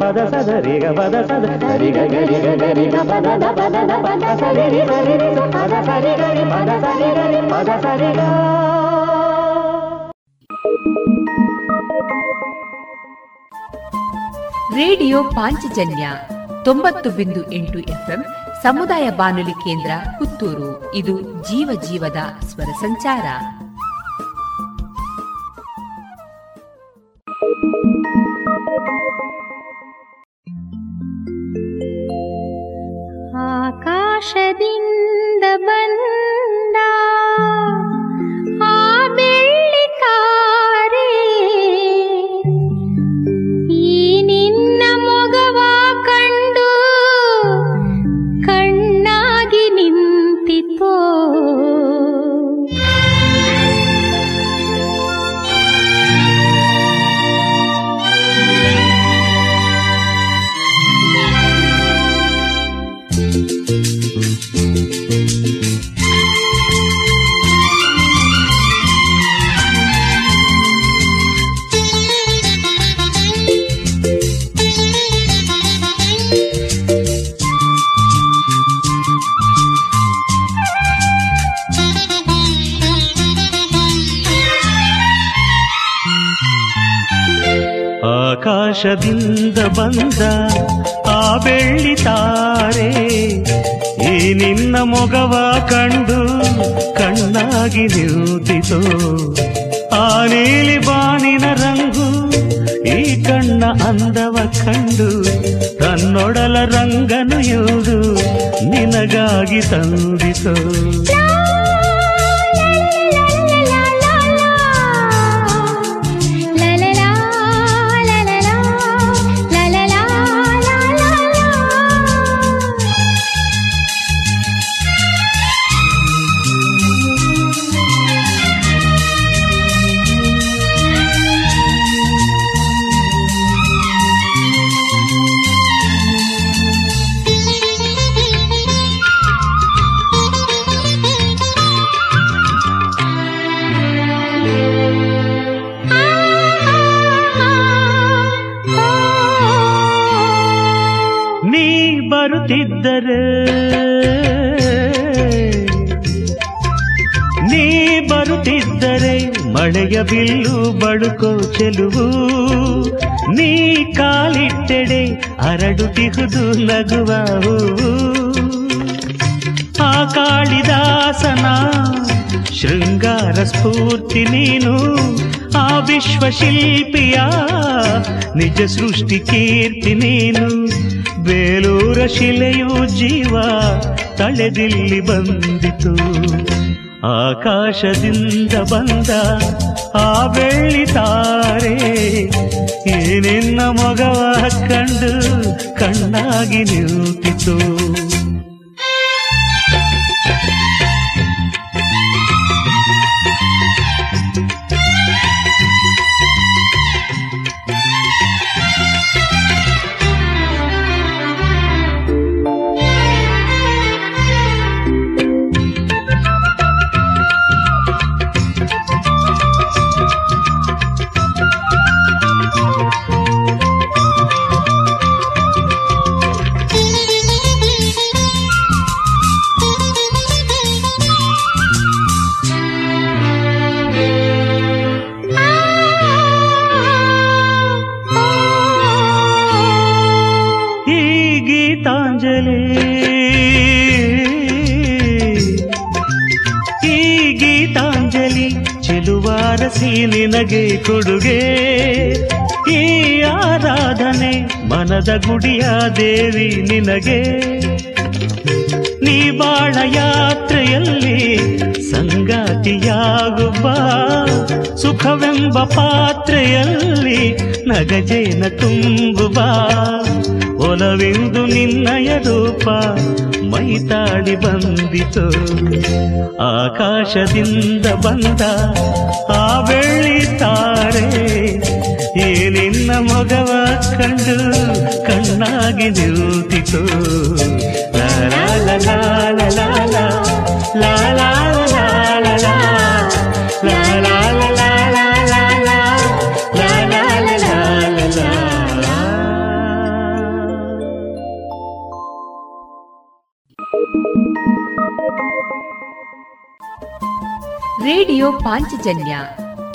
ಪದ ಸದ ರಿಗ ಪದ ಸದ ಸರಿಗ ಗರಿ ಗರಿ ಪದ ದ ಪದ ದ ಪದ ಸರಿ ರಿ ಸರಿ ರಿ ಪದ ಸರಿ ಗರಿ ಪದ ಸರಿ ಗರಿ ಪದ ಸರಿ ಗ. ರೇಡಿಯೋ ಪಾಂಚಜನ್ಯ ತೊಂಬತ್ತು ಬಿಂದು ಎಂಟು ಎಫ್ಎಂ ಸಮುದಾಯ ಬಾನುಲಿ ಕೇಂದ್ರ ಪುತ್ತೂರು. ಇದು ಜೀವ ಜೀವದ ಸ್ವರ ಸಂಚಾರ. ಆಕಾಶದಿಂದ ನಿಂತಿತು ಆ ನೀಲಿ ಬಾನಿನ ರಂಗು ಈ ಕಣ್ಣ ಅಂದವ ಕಂಡು ತನ್ನೊಡಲ ರಂಗನು ಇವುದು ನಿನಗಾಗಿ ತಂದಿತು ಬಿಲ್ಲು ಬಳುಕೋ ಚೆಲುವು. ನೀ ಕಾಲಿಟ್ಟೆಡೆ ಅರಡುತಿಹುದು ಹೂವು. ಆ ಕಾಳಿದಾಸನ ಶೃಂಗಾರ ಸ್ಫೂರ್ತಿ ನೀನು. ಆ ವಿಶ್ವಶಿಲ್ಪಿಯ ನಿಜ ಸೃಷ್ಟಿ ಕೀರ್ತಿ ನೀನು. ಬೇಲೂರ ಶಿಲೆಯು ಜೀವ ತಳೆದಿಲ್ಲಿ ಬಂದಿತು. ಆಕಾಶದಿಂದ ಬಂದ ಆ ಏನೆನ್ನ ಮಗವ ಕಂಡು ಕಣ್ಣಾಗಿ ನಿಂತಿತು. ನಿನಗೆ ಕೊಡುಗೆ. ಈ ಆರಾಧನೆ ಮನದ ಗುಡಿಯ ದೇವಿ ನಿನಗೆ. ನೀ ಬಾಳ ಯಾತ್ರೆಯಲ್ಲಿ ಸಂಗಾತಿಯಾಗುವ ಸುಖವೆಂಬ ಪಾತ್ರೆಯಲ್ಲಿ ನಗಜೇನ ತುಂಬುವ ಒಲವೆಂದು ನಿನ್ನಯ ರೂಪ ಮೈತಾಡಿ ಬಂದಿತು. ಆಕಾಶದಿಂದ ಬಂದ ನುಡಿತಾರೆ ಏಲಿನ ಮೊಗವ ಕಂಡು ಕಣ್ಣಾಗಿ ನಿಂತಿತು ಲಾಲ ಲಾಲ ಲಾಲ ಲಾಲ ರೇಡಿಯೋ ಪಾಂಚಜನ್ಯ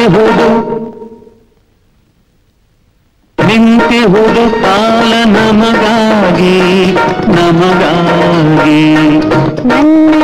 ನಿಂತಿಹುದು ನಿಂತಿಹುದು ಕಾಲ ನಮಗಾಗಿ ನಮಗಾಗಿ ನನ್ನ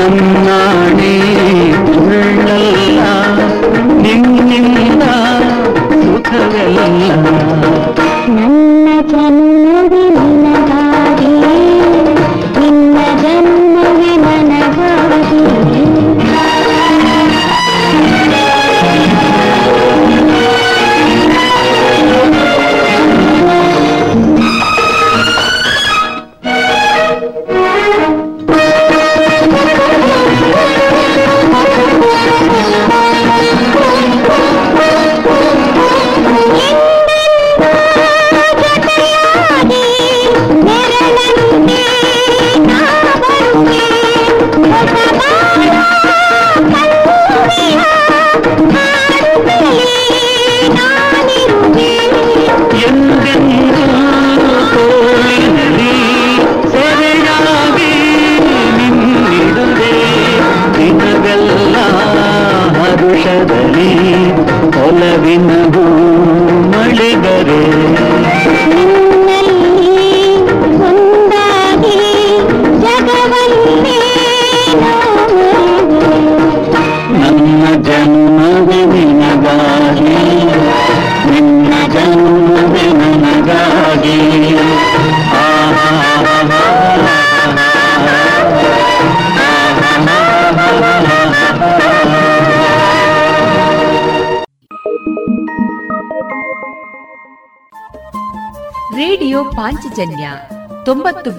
Om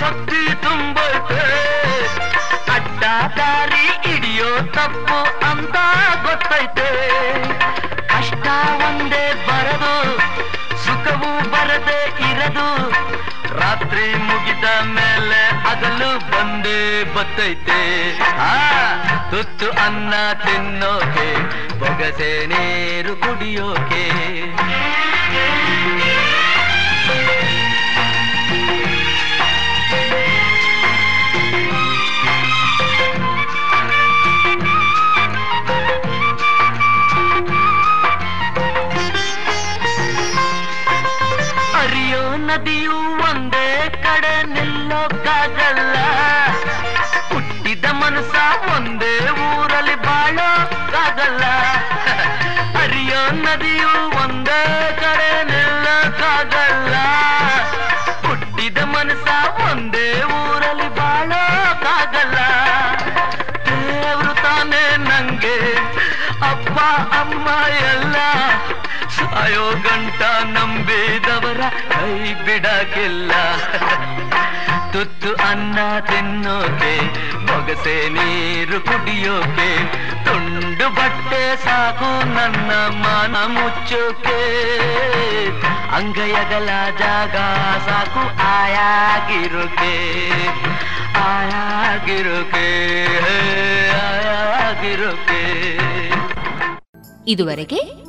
ಶಕ್ತಿ ತುಂಬೈತೆ ಅಡ್ಡ ದಾರಿ ಹಿಡಿಯೋ ತಪ್ಪು ಅಂತ ಗೊತ್ತೈತೆ. ಕಷ್ಟ ಒಂದೇ ಬರದು, ಸುಖವು ಬರದೆ ಇರದು. ರಾತ್ರಿ ಮುಗಿದ ಮೇಲೆ ಅದಲು ಬಂದೇ ಬತ್ತೈತೆ. ಆ, ತುತ್ತು ಅನ್ನ ತಿನ್ನೋಕೆ, ಬೊಗಸೆ ನೀರು ಕುಡಿಯೋಕೆ. ಸಾಯೋ ಗಂಟ ನಂಬಿದವರ ಕೈ ಬಿಡಕ್ಕಿಲ್ಲ. ತುತ್ತು ಅನ್ನ ತಿನ್ನೋಕೆ ಬೊಗಸೆ ನೀರು ಕುಡಿಯೋಕೆ, ತುಂಡು ಬಟ್ಟೆ ಸಾಕು ನನ್ನ ಮನ ಮುಚ್ಚೋಕೆ. ಅಂಗಯಗಲ ಜಾಗ ಸಾಕು ಆಯಾಗಿರೋಕೆ. ಆಯಾಗಿರೋಕೆ ಆಯಾಗಿರೋಕೆ. ಇದುವರೆಗೆ